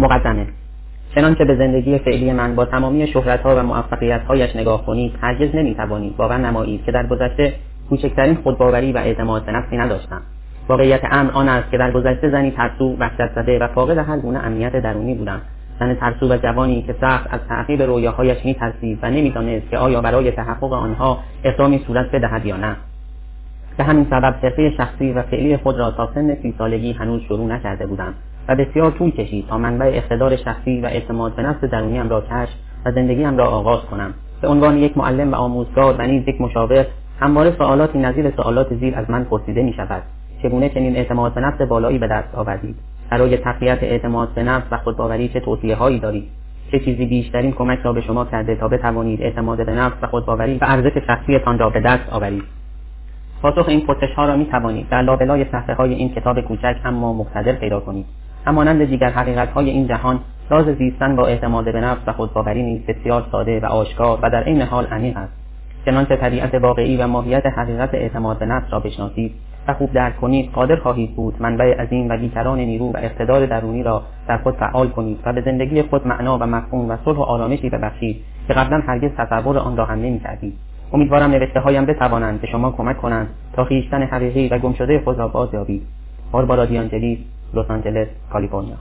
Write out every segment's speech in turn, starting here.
مقدمه. چنانچه به زندگی فعلی من با تمامی شهرتها و موفقیتهایش نگاه کنید هرگز نمی‌توانید باور نمایید که در گذشته کوچکترین خودباوری و اعتماد به نفسی نداشتم. واقعیت امر آن است که در گذشته زنی ترسو وحشت زده و فاقد هر گونه امنیت درونی بودم. زن ترسو و جوانی که سخت از تعقیب رویاهایش میترسید و نمی‌دانست که آیا برای تحقق آنها اقدامی صورت بدهد یا نه. به همین سبب حرفه شخصی و فعلی خود را تا سن سی سالگی هنوز شروع نکرده بودم. و بسیار طول کشید تا منبع اقتدار شخصی و اعتماد به نفس درونیم را کشف و زندگیم را آغاز کنم. به عنوان یک معلم و آموزگار و نیز یک مشاور همواره سوالاتی نظیر سوالات زیر از من پرسیده می شود چگونه چنین اعتماد به نفس بالایی به دست آوردید؟ برای تقویت اعتماد به نفس و خودباوری چه توصیه هایی دارید؟ چه چیزی بیشترین کمک را به شما کرده تا بتوانید اعتماد به نفس و خودباوری و ارزش شخصیتان را به دست آورید؟ پاسخ این پرسش ها را می توانید در لابلای صفحه های این کتاب کوچک اما مقتدر پیدا کنید. همانند دیگر حقیقت های این جهان راز زیستن با اعتماد به نفس و خودباوری نیز بسیار ساده و آشکار و در عین حال عمیق است. چنانچه طبیعت واقعی و ماهیت حقیقت اعتماد به نفس را بشناسید و خوب درک کنید قادر خواهید بود منبع عظیم و بیکران نیرو و اقتدار درونی را در خود فعال کنید و به زندگی خود معنا و مفهوم و صلح و آرامشی ببخشید که قبلا هرگز تصور آن را هم نمی‌کردید. امیدوارم نوشته هایم بتوانند به شما کمک کنند تا خویشتن حقیقی و گمشده خود را بازیابید. باربارا دیانجلیس لس آنجلس کالیفرنیا.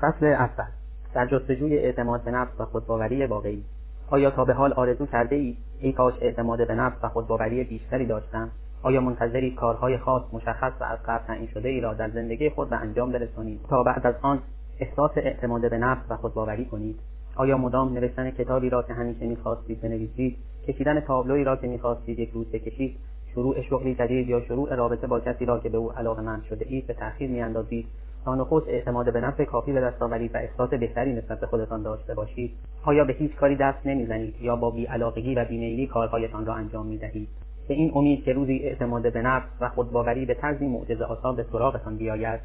فصل اول. در جستجوی اعتماد به نفس و خودباوری واقعی آیا تا به حال آرزو کرده ای ای کاش اعتماد به نفس و خودباوری بیشتری داشتم؟ آیا منتظری کارهای خاص مشخص و از قبل تعیین شده ای را در زندگی خود به انجام برسانید؟ تا بعد از آن احساس اعتماد به نفس و خودباوری کنید. آیا مدام نوشتن کتابی را که همیشه می‌خواستید بنویسید کشیدن تابلوی را که می‌خواستید یک روز بکشید شروع شغلی جدید یا شروع رابطه با کسی را که به او علاقهمند شده اید به تأخیر میاندازید. تا نخست اعتماد به نفس کافی به دست آورید و احساس بهتری نسبت به خودتان داشته باشید. آیا به هیچ کاری دست نمی‌زنید یا با بیعلاقگی و بیمیلی کارهایتان را انجام می‌دهید؟ به این امید که روزی اعتماد به نفس و خودباوری به طرزی معجزه آسا به سراغتان بیاید.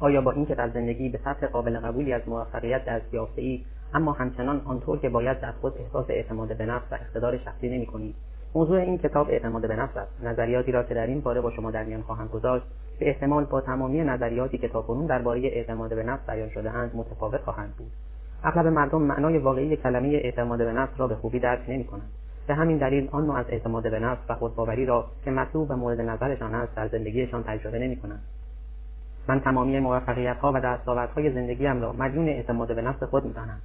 آیا با اینکه در زندگی به سطح قابل قبولی از موفقیت دست یافته اید اما همچنان آنطور که باید در خود احساس اعتماد به نفس و اقتدار شخصی نمی کنید موضوع این کتاب اعتماد به نفس است. نظریاتی را که در این باره با شما در میان خواهم گذاشت به احتمال با تمامی نظریاتی که تاکنون درباره اعتماد به نفس بیان شده اند متفاوت خواهند بود. اغلب مردم معنای واقعی کلمه اعتماد به نفس را به خوبی درک نمی کنند به همین دلیل آن نوع از اعتماد به نفس و خودباوری را که مطلوب و مورد نظرشان است در زندگیشان تجربه نمی کنند من تمامی موفقیت ها و دستاوردهای زندگیم را مدیون اعتماد به نفس خود می‌دانم.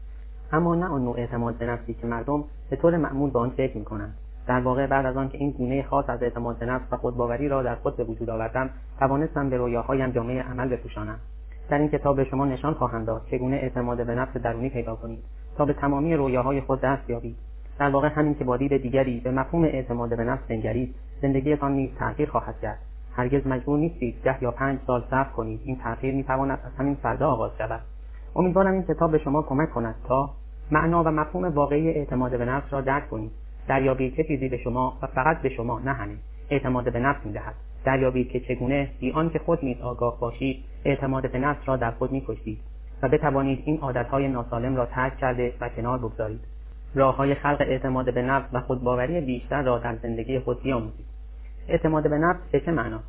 اما نه آن نوع اعتماد به نفسی که مردم به طور معمول به آن فکر می‌کنند. در واقع بعد از آنکه این گونه خاص از اعتماد به نفس و خودباوری را در خود به وجود آوردم توانستم به رویاهایم جامعه عمل بپوشانم. در این کتاب به شما نشان خواهم داد چگونه اعتماد به نفس درونی پیدا کنید تا به تمامی رویاهای خود دست یابید. در واقع همین که با دید دیگری به مفهوم اعتماد به نفس بنگرید زندگیتان نیز تغییر خواهد کرد. هرگز مجبور نیستید ده یا پنج سال صبر کنید. این تغییر می‌تواند از همین فردا آغاز شود. امیدوارم این کتاب به شما کمک کند تا معنا و مفهوم واقعی اعتماد به نفس را درک کنید. دریابید چه چیزی به شما و فقط به شما نه همین اعتماد به نفس می‌دهد. دریابید که چگونه؟ بی آنکه خود نیز آگاه باشید اعتماد به نفس را در خود می‌کشید و بتوانید این عادتهای ناسالم را ترک کرده و کنار بگذارید. راههای خلق اعتماد به نفس و خودباوری بیشتر را در زندگی خود بیاموزید. اعتماد به نفس به چه معنا؟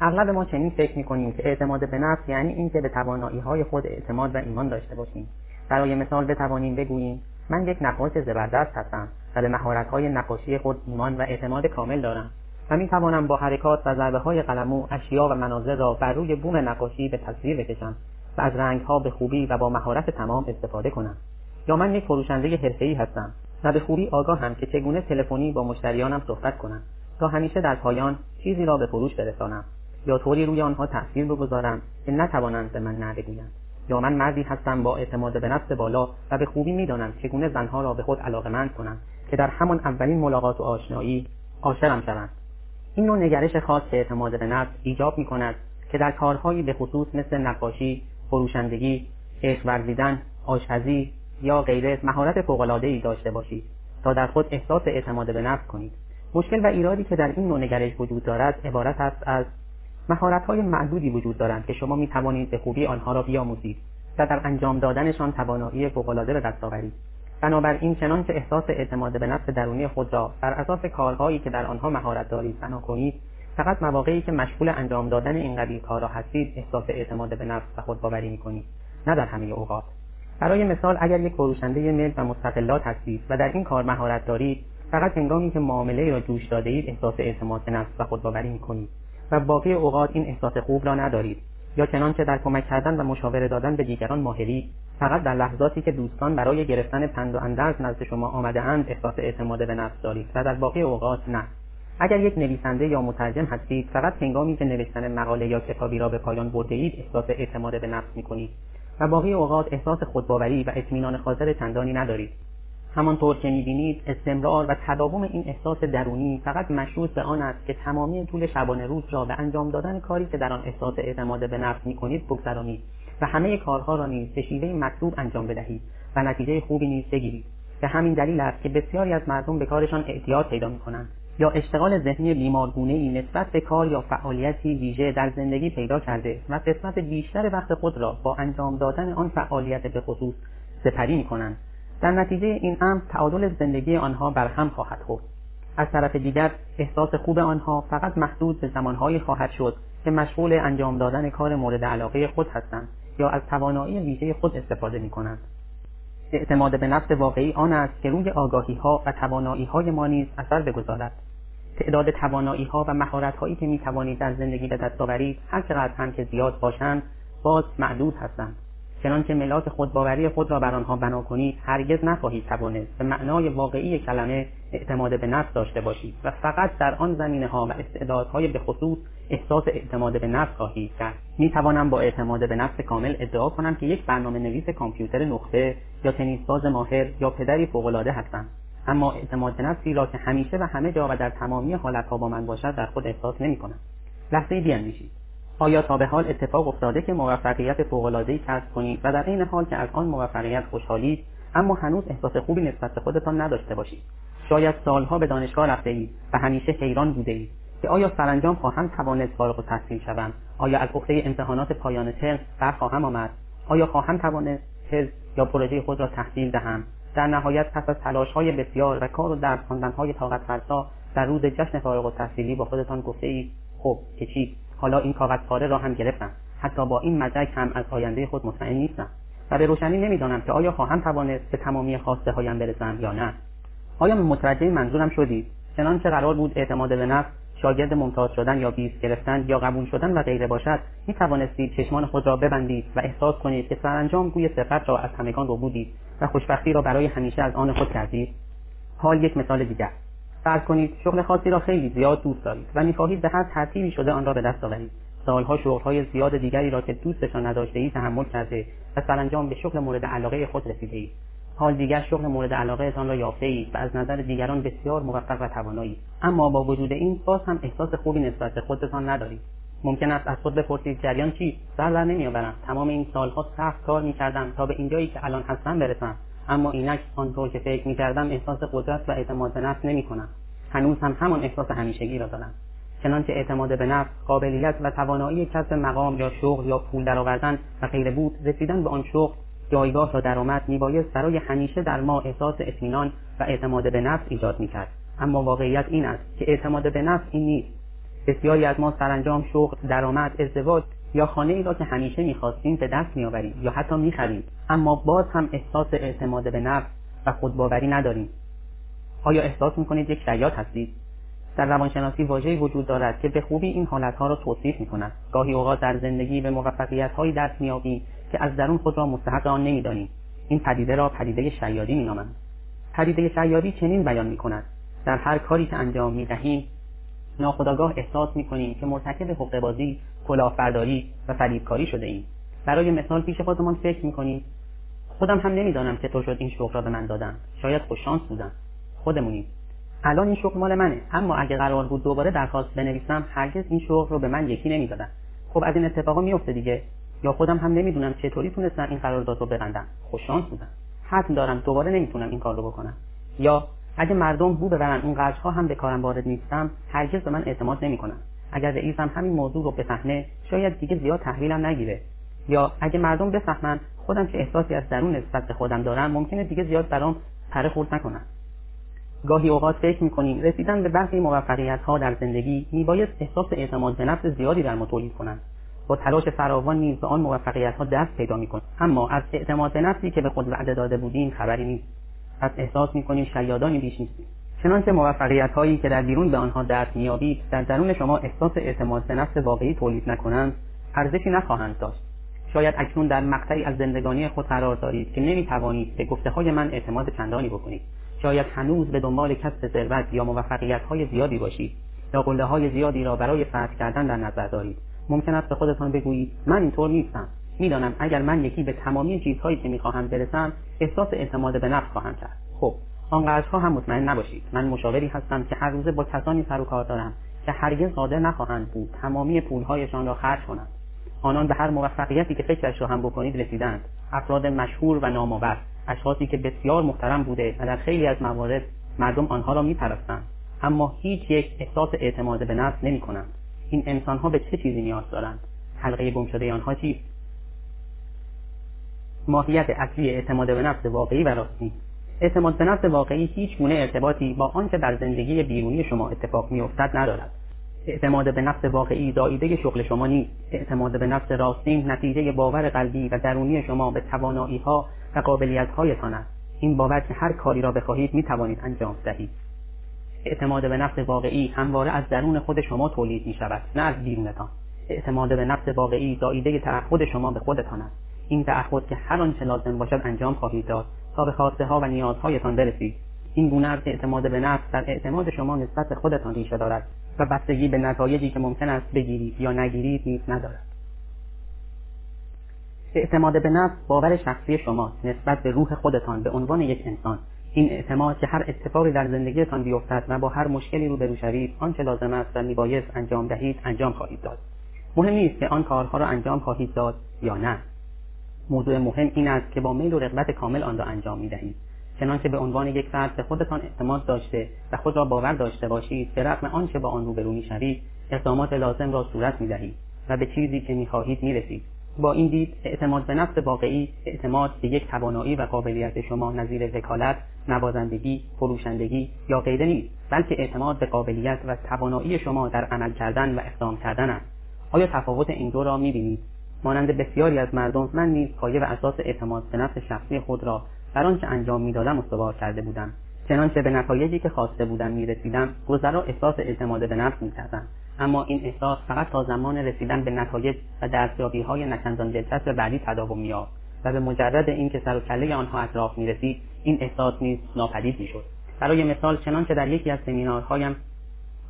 اغلب ما چنین فکر می‌کنیم که اعتماد به نفس یعنی اینکه به توانایی های خود اعتماد و ایمان داشته باشیم. برای مثال بتوانیم بگوییم من یک نقاش زبردست هستم و به مهارت‌های نقاشی خود ایمان و اعتماد کامل دارم. و می توانم با حرکات و ضربه های قلمو اشیا و مناظر را بر روی بوم نقاشی به تصویر بکشم و از رنگها به خوبی و با مهارت تمام استفاده کنم. یا من یک فروشنده حرفه‌ای هستم و به خوبی آگاهم که چگونه تلفنی با مشتریانم صحبت کنم. تا همیشه در پایان چیزی را به فروش برسانم یا طوری روی آنها تاثیر بگذارم که نتوانند به من نه بگویند یا من مردی هستم با اعتماد به نفس بالا و به خوبی می‌دانم چگونه زنها را به خود علاقمند کنم که در همان اولین ملاقات و آشنایی عاشقم شوند. این نوع نگرش خاص اعتماد به نفس ایجاب می کند که در کارهایی به خصوص مثل نقاشی فروشندگی عشق ورزیدن آشپزی یا غیره مهارت فوقالعادهای داشته باشید تا در خود احساس اعتماد به نفس کنید. مشکل و ایرادی که در این نوع نگرش وجود دارد عبارت است از مهارت‌های معدودی وجود دارند که شما می توانید به خوبی آنها را بیاموزید و در انجام دادنشان توانایی فوق‌العاده به دست آورید. بنابراین چنان که احساس اعتماد به نفس درونی خود را بر اساس کارهایی که در آنها مهارت دارید بنا کنید فقط مواقعی که مشغول انجام دادن این قبیل کارها هستید احساس اعتماد به نفس و خودباوری می‌کنید نه در همه اوقات. برای مثال اگر یک فروشنده ملک و مستقلات هستید و در این کار مهارت دارید فقط هنگامی که معامله را جوش داده اید احساس اعتماد به نفس و خودباوری می‌کنید. و باقی اوقات این احساس خوب را ندارید یا چنانچه در کمک کردن و مشاوره دادن به دیگران ماهرید فقط در لحظاتی که دوستان برای گرفتن پند و اندرز نزد شما آمده اند احساس اعتماد به نفس دارید و در باقی اوقات نه. اگر یک نویسنده یا مترجم هستید فقط هنگامی که نوشتن مقاله یا کتابی را به پایان برده اید احساس اعتماد به نفس می و باقی اوقات احساس خودباوری و اطمینان خاطر چندانی ندارید. همانطور که می‌بینید استمرار و تداوم این احساس درونی فقط مشروط به آن است که تمامی طول شبانه روز را به انجام دادن کاری که در آن احساس اعتماد به نفس می‌کنید بگذرانید و همه کارها را نیز به شیوه مطلوب انجام بدهید و نتیجه خوبی نیز بگیرید. به همین دلیل است که بسیاری از مردم به کارشان اعتیاد پیدا می‌کنند یا اشتغال ذهنی بیمارگونه ای نسبت به کار یا فعالیتی ویژه در زندگی پیدا کرده و قسمت بیشتر وقت خود را با انجام دادن آن فعالیت به خصوص سپری می کنند در نتیجه این امر تعادل زندگی آنها برهم خواهد خورد. از طرف دیگر احساس خوب آنها فقط محدود به زمانهایی خواهد شد که مشغول انجام دادن کار مورد علاقه خود هستند یا از توانایی ویژه خود استفاده می کنند اعتماد به نفس واقعی آن است که روی آگاهی ها و توانایی های ما نیز اثر بگذارد. تعداد توانایی ها و مهارت هایی که می توانید در زندگی به دست آورید هر چقدر هم که زیاد باشند باز معدود هستند. چنانکه ملاک خودباوری خود را بر آنها بنا کنید هرگز نخواهید توانست به معنای واقعی کلمه اعتماد به نفس داشته باشید و فقط در آن زمینه ها و استعدادهای به خصوص احساس اعتماد به نفس خواهید کرد. می توانم با اعتماد به نفس کامل ادعا کنم که یک برنامه نویس کامپیوتر نقطه یا تنیسباز ماهر یا پدری فوقالعاده هستم. اما اعتماد به نفسی را که همیشه و همه جا و در تمامی حالتها با من باشد در خود احساس نمی کنم لحظه بیاندیشید آیا تا به حال اتفاق افتاده که موفقیت فوق‌العاده‌ای کسب کنید و در این حال که از آن موفقیت خوشحالید اما هنوز احساس خوبی نسبت به خودتان نداشته باشید؟ شاید سالها به دانشگاه رفته اید و همیشه حیران بوده اید که آیا سرانجام خواهم توانست فارغ التحصیل شوم آیا از عهده امتحانات پایان ترم برخواهم آمد؟ آیا خواهم توانست تز یا پروژه خود را تحصیل دهم؟ در نهایت پس از تلاشهای بسیار و کار و درس خواندنهای طاقت فرسا در روز جشن فارغ التحصیلی با خودتان گفته اید خب که چی؟ حالا این کاغذ پاره را هم گرفتم. حتی با این مدرک هم از آینده خود مطمئن نیستم. و به روشنی نمی‌دانم که آیا خواهم توانست به تمامی خواسته هایم برسم یا نه. آیا متوجه منظورم شدید چنانچه قرار بود اعتماد به نفس شاگرد ممتاز شدن یا بیست گرفتن یا قبول شدن و غیره باشد می توانستید چشمان خود را ببندید و احساس کنید که سرانجام گوی صفت را از همگان رو بودید و خوشبختی را برای همیشه از آن خود کردید. حال یک مثال دیگر. فرض کنید. شغل خاصی را خیلی زیاد دوست دارید. و می‌خواهید به هر ترتیبی شده آن را به دست آورید. سالها شغلهای زیاد دیگری را که دوستشان نداشته اید تحمل کرده و سرانجام به شغل مورد علاقه خود رسیده اید. حال دیگر شغل مورد علاقهتان را یافته اید و از نظر دیگران بسیار موفق و توانایی اما با وجود این باز هم احساس خوبی نسبت به خودتان ندارید. ممکن است از خود بپرسید جریان چی؟ سر در نمیآورم. تمام این سالها سخت کار می‌کردم تا به اینجایی که الان هستم برسم. اما اینک آنطور که فکر می‌کردم احساس قدرت و اعتماد به نفس نمی‌کنم. هنوز هم همان احساس همیشگی را دارم. چنانچه اعتماد به نفس قابلیت و توانایی کسب مقام یا شغل یا پول درآوردن و غیره بود رسیدن به آن شغل جایگاه یا درآمد میبایست برای همیشه در ما احساس اطمینان و اعتماد به نفس ایجاد می‌کرد. اما واقعیت این است که اعتماد به نفس این نیست. بسیاری از ما سرانجام شغل درآمد ازدواج یا خانه ای را که همیشه می‌خواستیم به دست میآوریم یا حتی می‌خریم. اما باز هم احساس اعتماد به نفس و خودباوری نداریم. آیا احساس می‌کنید یک شیاد هستید؟ در روانشناسی واژه‌ای وجود دارد که به خوبی این حالتها را توصیف می‌کند. گاهی اوقات در زندگی به موفقیتهایی دست مییابیم که از درون خود را مستحق آن نمی‌دانیم. این پدیده را پدیده شیادی مینامند. پدیده شیادی چنین بیان می‌کند. در هر کاری که انجام می‌دهیم ناخداگاه احساس می‌کنیم که مرتکب حقهبازی کلاهبرداری و فریبکاری شده ایم. برای مثال پیش خودمان فکر می‌کنیم خودم هم نمی‌دانم چطور شد این شغل را به من دادن. شاید خوششانس بودم خودمونیم. الان این شغل مال منه. اما اگه قرار بود دوباره درخواست بنویسم هرگز این شغل رو به من یکی نمی‌دادن. خب از این اتفاقا میفته دیگه. یا خودم هم نمی‌دونم چطوری تونستم این قرارداد رو ببندم. خوششانس بودم حتم دارم دوباره نمی‌تونم این کار رو بکنم. یا اگه مردم بو ببرن اون قرضها هم به کارم وارد نیستم هرگز به من اعتماد نمی‌کنن. اگر رئیسم همین موضوع رو بفهمه شاید دیگه زیاد تحویلم نگیره. یا اگه مردم بفهمن خودم که احساسی از درون نسبت به خودم دارم ممکنه دیگه زیاد برام پره خورد نکنن. گاهی اوقات فکر می‌کنیم رسیدن به برخی موفقیت ها در زندگی میبایست احساس اعتماد به نفس زیادی در ما تولید کنند با تلاش فراوان نیز به آن موفقیت ها دست پیدا می‌کنیم اما از اعتماد به نفسی که به خود وعده داده بودیم خبری نیست. پس احساس می‌کنیم شیادانی بیش نیستیم چنانچه موفقیت هایی که در بیرون به آنها دست مییابید در درون شما احساس اعتماد به نفس واقعی تولید نکنند ارزشی نخواهند داشت. شاید اکنون در مقطعی از زندگانی خود قرار دارید که نمی‌توانید به گفته های من اعتماد چندانی بکنید. شاید هنوز به دنبال کسب ثروت یا موفقیت های زیادی باشید. یا قله های زیادی را برای فتح کردن در نظر دارید. ممکن است به خودتان بگویید من اینطور نیستم. می‌دانم اگر من یکی به تمامی چیزهایی که می‌خواهم برسم احساس اعتماد به نفس خواهم کرد. خب. آنقدرها هم مطمئن نباشید. من مشاوری هستم که هر روزه با کسانی سر و کار دارم که هرگز قادر نخواهند بود تمامی پولهایشان را خرج کنند. آنان به هر موفقیتی که فکرش را هم بکنید رسیدند. افراد مشهور و نامآور اشخاصی که بسیار محترم بوده و در خیلی از موارد مردم آنها را میپرستند. اما هیچ یک احساس اعتماد به نفس نمی کنند این انسانها به چه چیزی نیاز دارند؟ حلقه گم شده آنها چیست؟ ماهیت اصلی اعتماد به نفس واقعی و راستی. اعتماد به نفس واقعی هیچ گونه ارتباطی با آنچه در زندگی بیرونی شما اتفاق میافتد ندارد. اعتماد به نفس واقعی دایده شغل شما نیست. اعتماد به نفس راستین نتیجه باور قلبی و درونی شما به توانایی ها و قابلیت هایتان است. این باور که هر کاری را بخواهید می توانید انجام دهید. اعتماد به نفس واقعی همواره از درون خود شما تولید می شود نه از بیرونتان. اعتماد به نفس واقعی دایده تعهد شما به خودتان است. این تعهد که هر آنچه لازم باشد انجام خواهید داد تا به خواسته ها و نیازهایتان برسید. این گونه از اعتماد به نفس در اعتماد شما نسبت به خودتان ریشه دارد و بستگی به نتایجی که ممکن است بگیرید یا نگیرید نیز ندارد. اعتماد به نفس باور شخصی شماست نسبت به روح خودتان به عنوان یک انسان. این اعتماد که هر اتفاقی در زندگیتان بیفتد و با هر مشکلی روبرو شوید آنچه لازم است و میبایست انجام دهید انجام خواهید داد. مهم نیست که آن کارها را انجام خواهید داد یا نه. موضوع مهم این است که با میل و رغبت کامل آن را انجام می‌دهید. چنانچه به عنوان یک فرد به خودتان اعتماد داشته و خود را باور داشته باشید به رغم آنچه با آن روبرو می‌شوید اقدامات لازم را صورت می‌دهید و به چیزی که می‌خواهید می‌رسید. با این دید اعتماد به نفس واقعی اعتماد به یک توانایی و قابلیت شما نظیر وکالت نوازندگی فروشندگی یا غیره نیست بلکه اعتماد به قابلیت و توانایی شما در عمل کردن و اقدام کردن است. آیا تفاوت این دو را می‌بینید؟ مانند بسیاری از مردم من نیز پایه و اساس اعتماد به نفس شخصی خود را بر آنچه انجام می‌دادم استوار کرده بودم. چنانچه به نتایجی که خواسته بودم می‌رسیدم گذرا احساس اعتماد به نفس می‌کردم. اما این احساس فقط تا زمان رسیدن به نتایج و دستیابی های نچندان دلچسب بعدی تداوم مییافت و به مجرد اینکه سر و کله آنها اطراف می‌رسید این احساس نیز ناپدید می‌شد. برای مثال چنانچه در یکی از سمینارهایم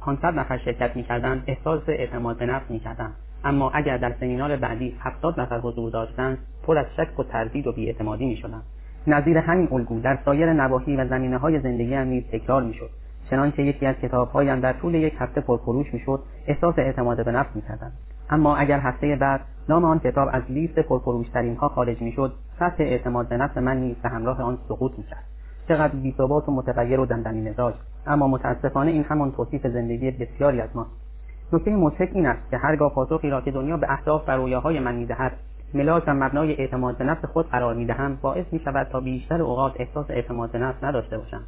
500 نفر شرکت می‌کردند احساس اعتماد به نفس می‌کردم. اما اگر در سمینار بعدی 70 نفر حضور داشتند پر از شک و تردید و بیاعتمادی می‌شدند. نظیر همین الگو در سایر نواحی و زمینه های زندگی هم نیز تکرار می‌شد. چنانچه یکی از کتابهایم در طول یک هفته پرفروش می‌شد احساس اعتماد به نفس می‌کردم. اما اگر هفته بعد نام آن کتاب از لیست پرفروشترین ها خارج می‌شد سطح اعتماد به نفس من نیز به همراه آن سقوط می‌کرد. چقدر بیثبات و متغیر و دندنی مزاج اما متاسفانه این همان توصیف زندگی بسیاری از ماست. نکته مضحک این است که هرگاه پاسخی را که دنیا به اهداف و رویاهای من می‌دهد ملاک و مبنای اعتماد به نفس خود قرار می‌دهم باعث می شود تا بیشتر اوقات احساس اعتماد به نفس نداشته باشم.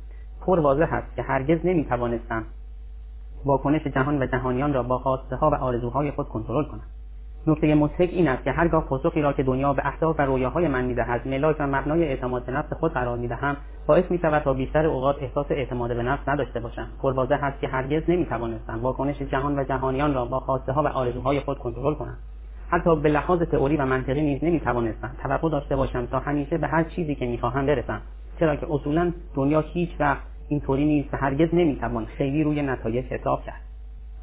پر واضح است که هرگز نمی توانستم واکنش جهان و جهانیان را با خواسته ها و آرزوهای خود کنترل کنم. نکته مضحک این است که هرگاه پاسخی را که دنیا به اهداف و رویاهای من می‌دهد ملاک و مبنای اعتماد به نفس خود قرار می‌دهم باعث می شود تا بیشتر اوقات احساس اعتماد به نفس نداشته باشم. پرواضح است که هرگز نمی توانستم واکنش جهان و جهانیان را با خواسته ها و آرزوهای خود کنترل کنم. حتی به لحاظ تئوری و منطقی نیز نمی‌توانستم توقع داشته باشم تا همیشه به هر چیزی که می‌خواهم برسم. چرا که اصولا دنیا هیچ وقت اینطوری نیست و هرگز نمی‌توان خیلی روی نتایج حساب کرد.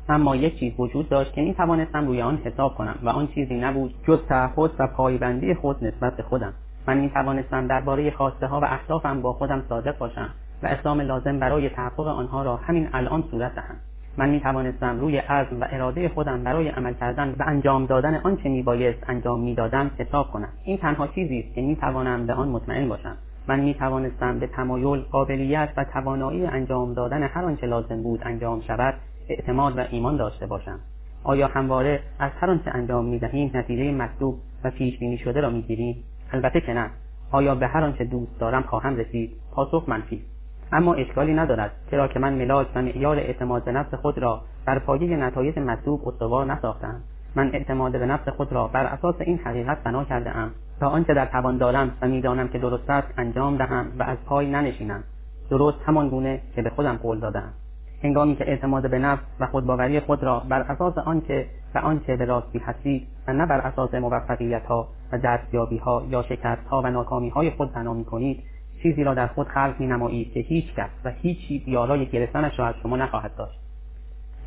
اما یک چیز وجود داشت که می توانستم روی آن حساب کنم و آن چیزی نبود جز تعهد و پایبندی خود نسبت به خودم. من می توانستم درباره خواسته ها و اهدافم با خودم صادق باشم و اقدام لازم برای تحقق آنها را همین الان صورت دهم. من می توانستم روی عزم و اراده خودم برای عمل کردن و انجام دادن آنچه می بایست انجام می دادم حساب کنم. این تنها چیزی است که می توانم به آن مطمئن باشم. من می توانستم به تمایل قابلیت و توانایی انجام دادن هر آنچه لازم بود انجام شود اعتماد و ایمان داشته باشم. آیا همواره از هر آنچه انجام می دهیم نتیجه مطلوب و پیش بینی شده را می گیریم البته که نه. آیا به هر آنچه دوست دارم خواهم رسید؟ پاسخ منفی. اما اشکالی ندارد چرا که من ملاک و معیار اعتماد به نفس خود را بر پایه نتایج مطلوب استوار نساختم. من اعتماد به نفس خود را بر اساس این حقیقت بنا کرده ام تا آنچه در توان دارم و می‌دانم که درست است انجام دهم و از پای ننشینم. درست همان گونه که به خودم قول دادم هنگامی که اعتماد به نفس و خودباوری خود را بر اساس آنکه و آنچه به راستی هستید و نه بر اساس موفقیت ها و دستیابی یا شکست ها و ناکامی های خود بنا کنید چیزی را در خود خلق می نمایید که هیچ کس و هیچ چیز یارای گرفتنش را از شما نخواهد داشت.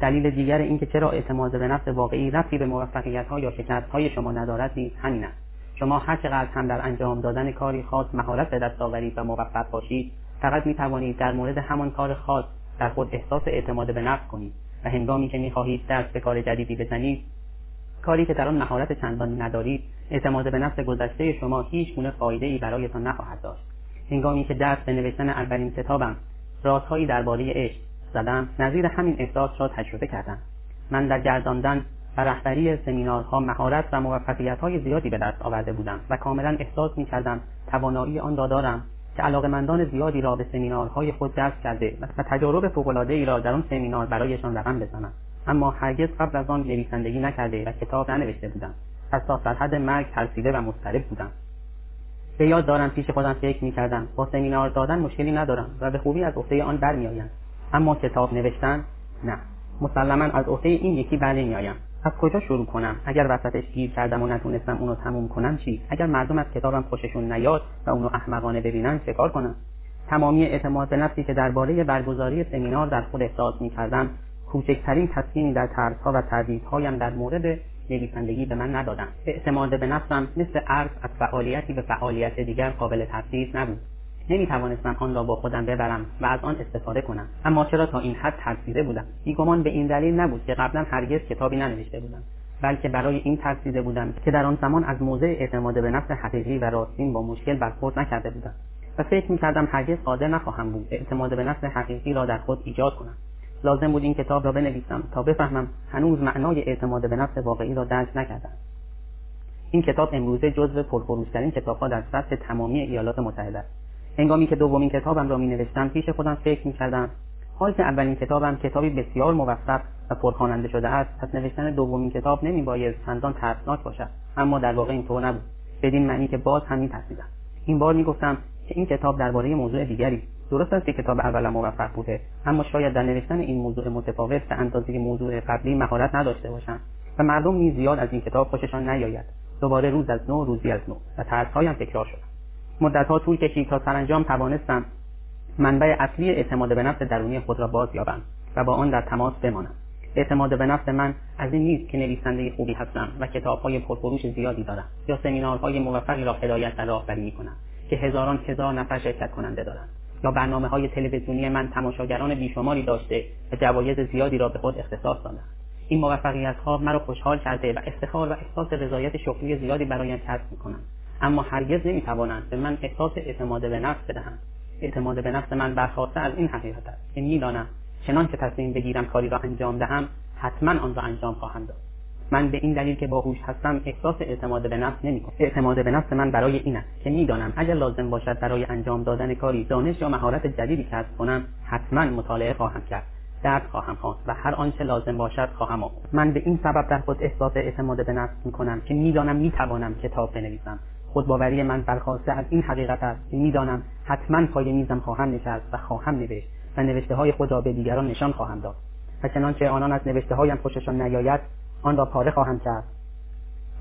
دلیل دیگر اینکه چرا اعتماد به نفس واقعی رفتی به موفقیت ها یا شکست های شما ندارد نیز همین است. شما هر چقدر هم در انجام دادن کاری خاص مهارت به دست آورید و موفق باشید فقط می توانید در مورد همان کار خاص در خود احساس اعتماد به نفس کنید و هنگامی که می‌خواهید دست به کار جدیدی بزنید کاری که در آن مهارت چندانی ندارید اعتماد به نفس گذشته شما هیچ گونه فایده ای برایتان نخواهد داشت. هنگامی که دست به نوشتن اولین کتابم رازهایی درباره عشق زدم نظیر همین احساس را تجربه کردم. من در گرداندن و رهبری سمینارها مهارت و موفقیت زیادی به دست آورده بودم و کاملا احساس می کردم توانایی آن را دارم که علاقمندان زیادی را به سمینارهای خود جذب کرده و تجارب فوقالعادهای را در آن سمینار برایشان رقم بزنم اما هرگز قبل از آن نویسندگی نکرده و کتاب ننوشته بودم پس تا حد مرگ ترسیده و مضطرب بودم به یاد دارم پیش خودم فکر می‌کردم با سمینار دادن مشکلی ندارم و به خوبی از عهده آن برمیآیم. اما کتاب نوشتن نه. مسلما از عهده این یکی بر نمیآیم. از کجا شروع کنم؟ اگر وسطش گیر کردم و نتونستم اونو تموم کنم چی؟ اگر مردم از کتابم خوششون نیاد و اونو احمقانه ببینن چه کار کنم؟ تمامی اعتماد به نفسی که درباره برگزاری سمینار در خود احساس می‌کردم کوچکترین تصمیمی در طرزها و تردیدهایم در مورد نویسندگی به من ندادم اعتماد به نفسم مثل عرض از فعالیتی به فعالیت دیگر قابل تفسیر نبود. نمی توانستم آن را با خودم ببرم و از آن استفاده کنم. اما چرا تا این حد ترسیده بودم؟ بیگمان به این دلیل نبود که قبلا هرگز کتابی ننوشته بودم بلکه برای این ترسیده بودم که در آن زمان از موضع اعتماد به نفس حقیقی و راستین با مشکل برخورد نکرده بودم و فکر می‌کردم هرگز قادر نخواهم بود اعتماد به نفس حقیقی را در خود ایجاد کنم. لازم بود این کتاب را بنویسم تا بفهمم هنوز معنای اعتماد به نفس واقعی را درک نکردم. این کتاب امروزه جزو پرفروشترین کتابها در سطح تمامی ایالات متحده است. هنگامی که دومین کتابم را می نوشتم پیش خودم فکر می کردم حال که اولین کتابم کتابی بسیار موفق و پرخواننده شده است. پس نوشتن دومین کتاب نمی باید چندان ترسناک باشد اما در واقع اینطور نبود بدین معنی که باز هم ترسیدم این بار می‌گفتم که این کتاب درباره موضوع دیگری درست است که کتاب اولم موفق بوده اما شاید در نوشتن این موضوع متفاوت به اندازه موضوع قبلی مهارت نداشته باشم و مردم نیز زیاد از این کتاب خوششان نیاید. دوباره روز از نو روزی از نو و ترسهایم تکرار شد مدتها طول کشید تا سرانجام توانستم منبع اصلی اعتماد به نفس درونی خود را باز یابم و با آن در تماس بمانم. اعتماد به نفس من از این نیست که نویسنده خوبی هستم و کتابهای پرفروش زیادی دارم. یا سمینارهای موفقی را هدایت و راهبری می‌کنم که هزاران هزار نفر شرکت کننده دارند. یا برنامه های تلویزیونی من تماشاگران بیشماری داشته و جوایز زیادی را به خود اختصاص دادند این موفقیت ها مرا خوشحال کرده و افتخار و احساس رضایت شغلی زیادی برایم کسب می‌کنند. اما هرگز نمی‌توانند به من احساس اعتماد به نفس بدهند. اعتماد به نفس من برخواسته از این حقیقت است که می‌دانم چنان که تصمیم بگیرم کاری را انجام دهم حتما آن را انجام خواهم داد. من به این دلیل که باهوش هستم احساس اعتماد به نفس نمی‌کنم. اعتماد به نفس من برای این است که می‌دانم اگر لازم باشد برای انجام دادن کاری دانش یا مهارت جدیدی کسب کنم حتما مطالعه خواهم کرد درد خواهم خواست و هر آنچه لازم باشد خواهم آموخت من به این سبب در خود احساس اعتماد به نفس می‌کنم که می‌دانم می‌توانم کتاب بنویسم. خودباوری من برخواسته از این حقیقت است. که می‌دانم. حتما پای میزم خواهم نشست و خواهم نوشت و نوشته های خود را به دیگران نشان خواهم داد. و چنانچه آنان از نوشته هایم خوششان نیاید آن را پاره خواهم کرد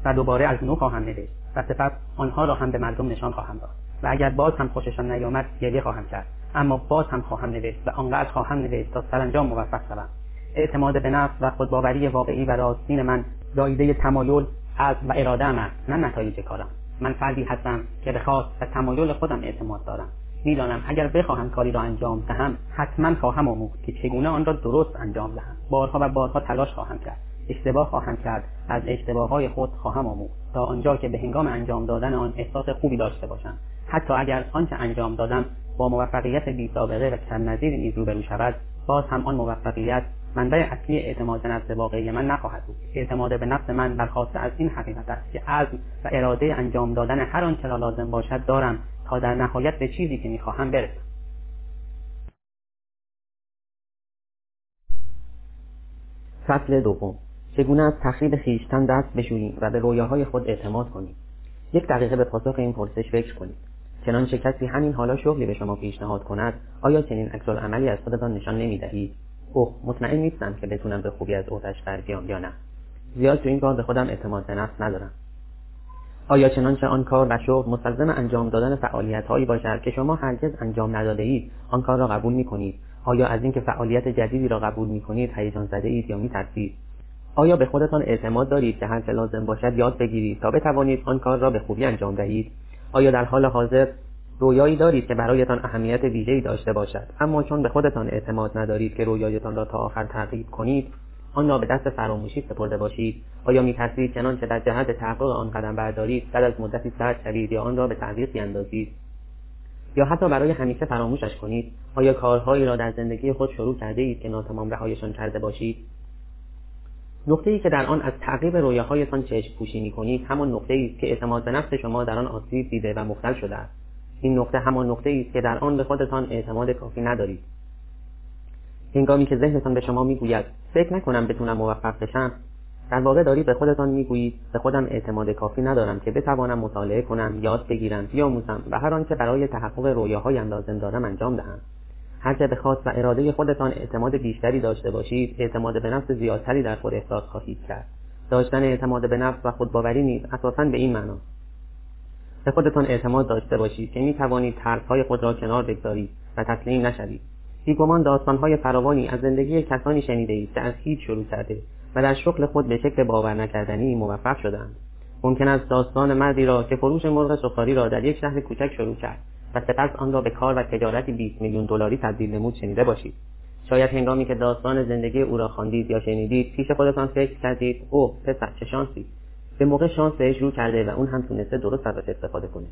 و دوباره از نو خواهم نوشت و سپس آنها را هم به مردم نشان خواهم داد. و اگر باز هم خوششان نیامد گریه خواهم کرد. اما باز هم خواهم نوشت و آنقدر خواهم نوشت تا سرانجام موفق شوم. اعتماد به نفس و خودباوری واقعی و راستین من زایده تمایل از و اراده است نه نتایج کارم. من فردی هستم که به خواست و تمایل خودم اعتماد دارم. می‌دانم اگر بخواهم کاری را انجام دهم حتما خواهم آموخت که چگونه آن را درست انجام دهم. بارها و بارها تلاش خواهم کرد. اشتباه خواهم کرد. از اشتباه های خود خواهم آموخت. تا آنجا که به هنگام انجام دادن آن احساس خوبی داشته باشم. حتی اگر آنچه انجام دادم با موفقیت بی سابقه و کم نظیر نیز روبرو شود باز هم آن موفقیت منبع اصلی اعتماد نفس واقعی من نخواهد بود. اعتماد به نفس من برخواسته از این حقیقت است که عزم و اراده انجام دادن هر آنچه را لازم باشد دارم تا در نهایت به چیزی که می‌خواهم برسم. فصل دوم. چگونه از تخریب خیشتن دست بشوییم و به رویاهای خود اعتماد کنیم؟ یک دقیقه به پاسخ این پرسش فکر کنید. چنانچه کسی همین حالا شغلی به شما پیشنهاد کند آیا چنین عملی از خودتان نشان نمی‌دهید؟ اوه مطمئن نیستم که بتونم به خوبی از عهدهاش بربیام یا نه. زیاد تو این کار به خودم اعتماد به نفس ندارم. آیا چنانچه آن کار و شغل مستلزم انجام دادن فعالیت هایی باشد که شما هرگز انجام نداده اید آن کار را قبول می کنید آیا از اینکه فعالیت جدیدی را قبول می کنید هیجان زده اید یا می ترسید آیا به خودتان اعتماد دارید که هر که لازم باشد یاد بگیرید تا بتوانید آن کار را به خوبی انجام دهید؟ آیا در حال حاضر رویایی دارید که برایتان اهمیت ویژه‌ای داشته باشد. اما چون به خودتان اعتماد ندارید که رویایتان را تا آخر تعقیب کنید آن را به دست فراموشی سپرده باشید. آیا میترسید چنانچه در جهت تحقق آن قدم بردارید بعد از مدتی سرد شوید یا آن را به تعویق بیاندازید؟ یا حتی برای همیشه فراموشش کنید. آیا کارهایی را در زندگی خود شروع کرده اید که ناتمام رهایشان کرده باشید؟ نقطه ای که در آن از تعقیب رویاهایتان چشم پوشی می همان نقطه ای است که اعتماد به نفس شما در آن آسیب دیده و مختل شده است. این نقطه همان نقطه است که در آن به خودتان اعتماد کافی ندارید. هنگامی که ذهنتان به شما می‌گوید فکر نکنم بتونم موفق بشم در واقع دارید به خودتان می‌گویید به خودم اعتماد کافی ندارم که بتوانم مطالعه کنم یاد بگیرم بیاموزم و هر آنچه برای تحقق رویاهایم لازم دارم انجام دهم. هرچه به خواست و اراده خودتان اعتماد بیشتری داشته باشید اعتماد به نفس زیادتری در خود احساس خواهید کرد. داشتن اعتماد به نفس و خودباوری نیز اساسا به این معنا به خودتان اعتماد داشته باشید که می توانید ترسهای خود را کنار بگذارید و تسلیم نشوید. بیگمان داستانهای فراوانی از زندگی کسانی شنیده اید که از هیچ شروع کرده و در شغل خود به شکل باور نکردنی موفق شدند ممکن است داستان مردی را که فروش مرغ سفاری را در یک شهر کوچک شروع کرد و سپس آن را به کار و تجارتی 20 میلیون دلاری تبدیل نمود شنیده باشید. شاید هنگامی که داستان زندگی او را خواندید یا شنیدید پیش خودتان فکر کردید او پسر چه شانسی! به موقع شانس بهش رو کرده و اون هم تونسته درست ازش استفاده کنه.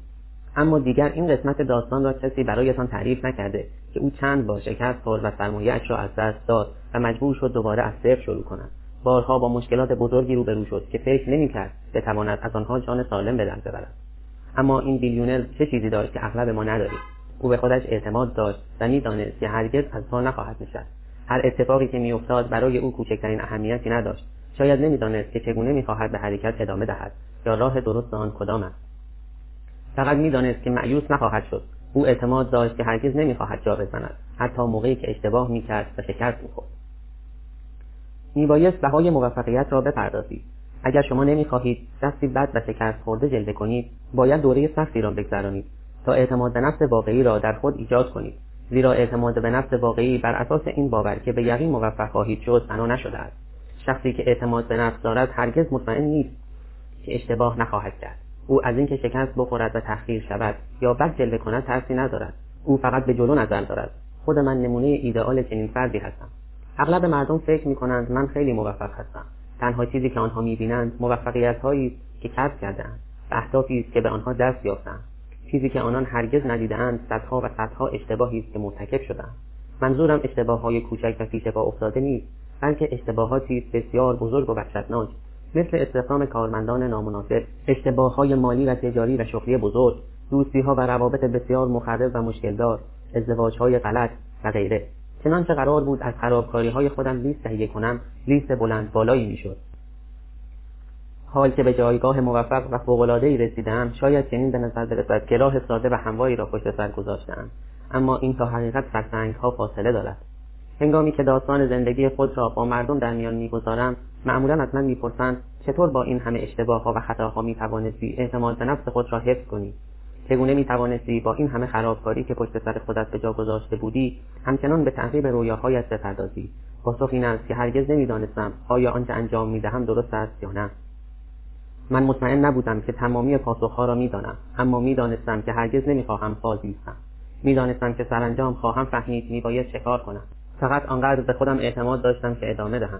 اما دیگر این قسمت داستان را کسی برایتان تعریف نکرده که او چند با شکست خورد و سرمایهاش را از دست داد و مجبور شد دوباره از صفر شروع کند بارها با مشکلات بزرگی روبرو شد که فکر نمی‌کرد بتواند از آنها جان سالم به در ببرد. اما این بیلیونر چه چیزی داشت که اغلب ما نداریم؟ او به خودش اعتماد داشت و می‌دانست که هرگز از پا نخواهد نشست. هر اتفاقی که میافتاد برای او کوچکترین اهمیتی نداشت. شاید نمی‌دانست که چگونه می‌خواهد به حرکت ادامه دهد یا راه درست آن کدام است. فقط می‌دانست که معیوس نخواهد شد. او اعتماد داشت که هرگز نمی‌خواهد جا بزند. حتی موقعی که اشتباه می‌کرد و شکست می‌خورد. میبایست بهای موفقیت را بپردازید. اگر شما نمی‌خواهید دستی بد و شکست خورده جلوه کنید باید دوره سختی را بگذرانید تا اعتماد به نفس واقعی را در خود ایجاد کنید. زیرا اعتماد به نفس واقعی بر اساس این باور که به یقین موفق خواهید شد بنا نشده است. شخصی که اعتماد به نفس دارد هرگز مطمئن نیست که اشتباه نخواهد کرد. او از اینکه شکست بخورد و تحقیر شود یا بد جلوه کند ترسی ندارد. او فقط به جلو نظر دارد. خود من نمونه ایدئال چنین فردی هستم. اغلب مردم فکر می کنند من خیلی موفق هستم. تنها چیزی که آنها می‌بینند موفقیت هایی که کسب کردهاند و اهدافی است که به آنها دست یافتند چیزی که آنان هرگز ندیدهاند صدها و صدها اشتباهی است که مرتکب شدهاند. منظورم اشتباه های کوچک و پیش افتاده نیست. بلکه اشتباهاتی بسیار بزرگ و وحشتناک مثل استخدام کارمندان نامناسب اشتباه های مالی و تجاری و شغلی بزرگ دوستی ها و روابط بسیار مخرب و مشکلدار ازدواج های غلط و غیره. چنانچه قرار بود از خرابکاری های خودم لیست تهیه کنم لیست بلند بالایی می‌شد. حال که به جایگاه موفق و فوقالعادهای رسیدم شاید چنین به نظر برسد که راه ساده و همواری را پشت سر گذاشتم اما این تا حقیقت فرسنگ ها فاصله دارد. هنگامی که داستان زندگی خود را با مردم در میان می‌گذارم معمولا از من می‌پرسند چطور با این همه اشتباه ها و خطاها می‌توانستی اعتماد به نفس خود را حفظ کنی؟ چگونه می‌توانستی با این همه خرابکاری که پشت سر خودت به جا گذاشته بودی همچنان به تعقیب رویاهایت بپردازی؟ پاسخ این است که هرگز نمی‌دانستم آیا آنچه انجام می‌دهم درست است یا نه. من مطمئن نبودم که تمامی پاسخها را می‌دانم اما می‌دانستم که هرگز نمی‌خواهم بازیستم می‌دانستم که سرانجام خواهم فهمید میباید چه کنم. فقط آنقدر به خودم اعتماد داشتم که ادامه دهم.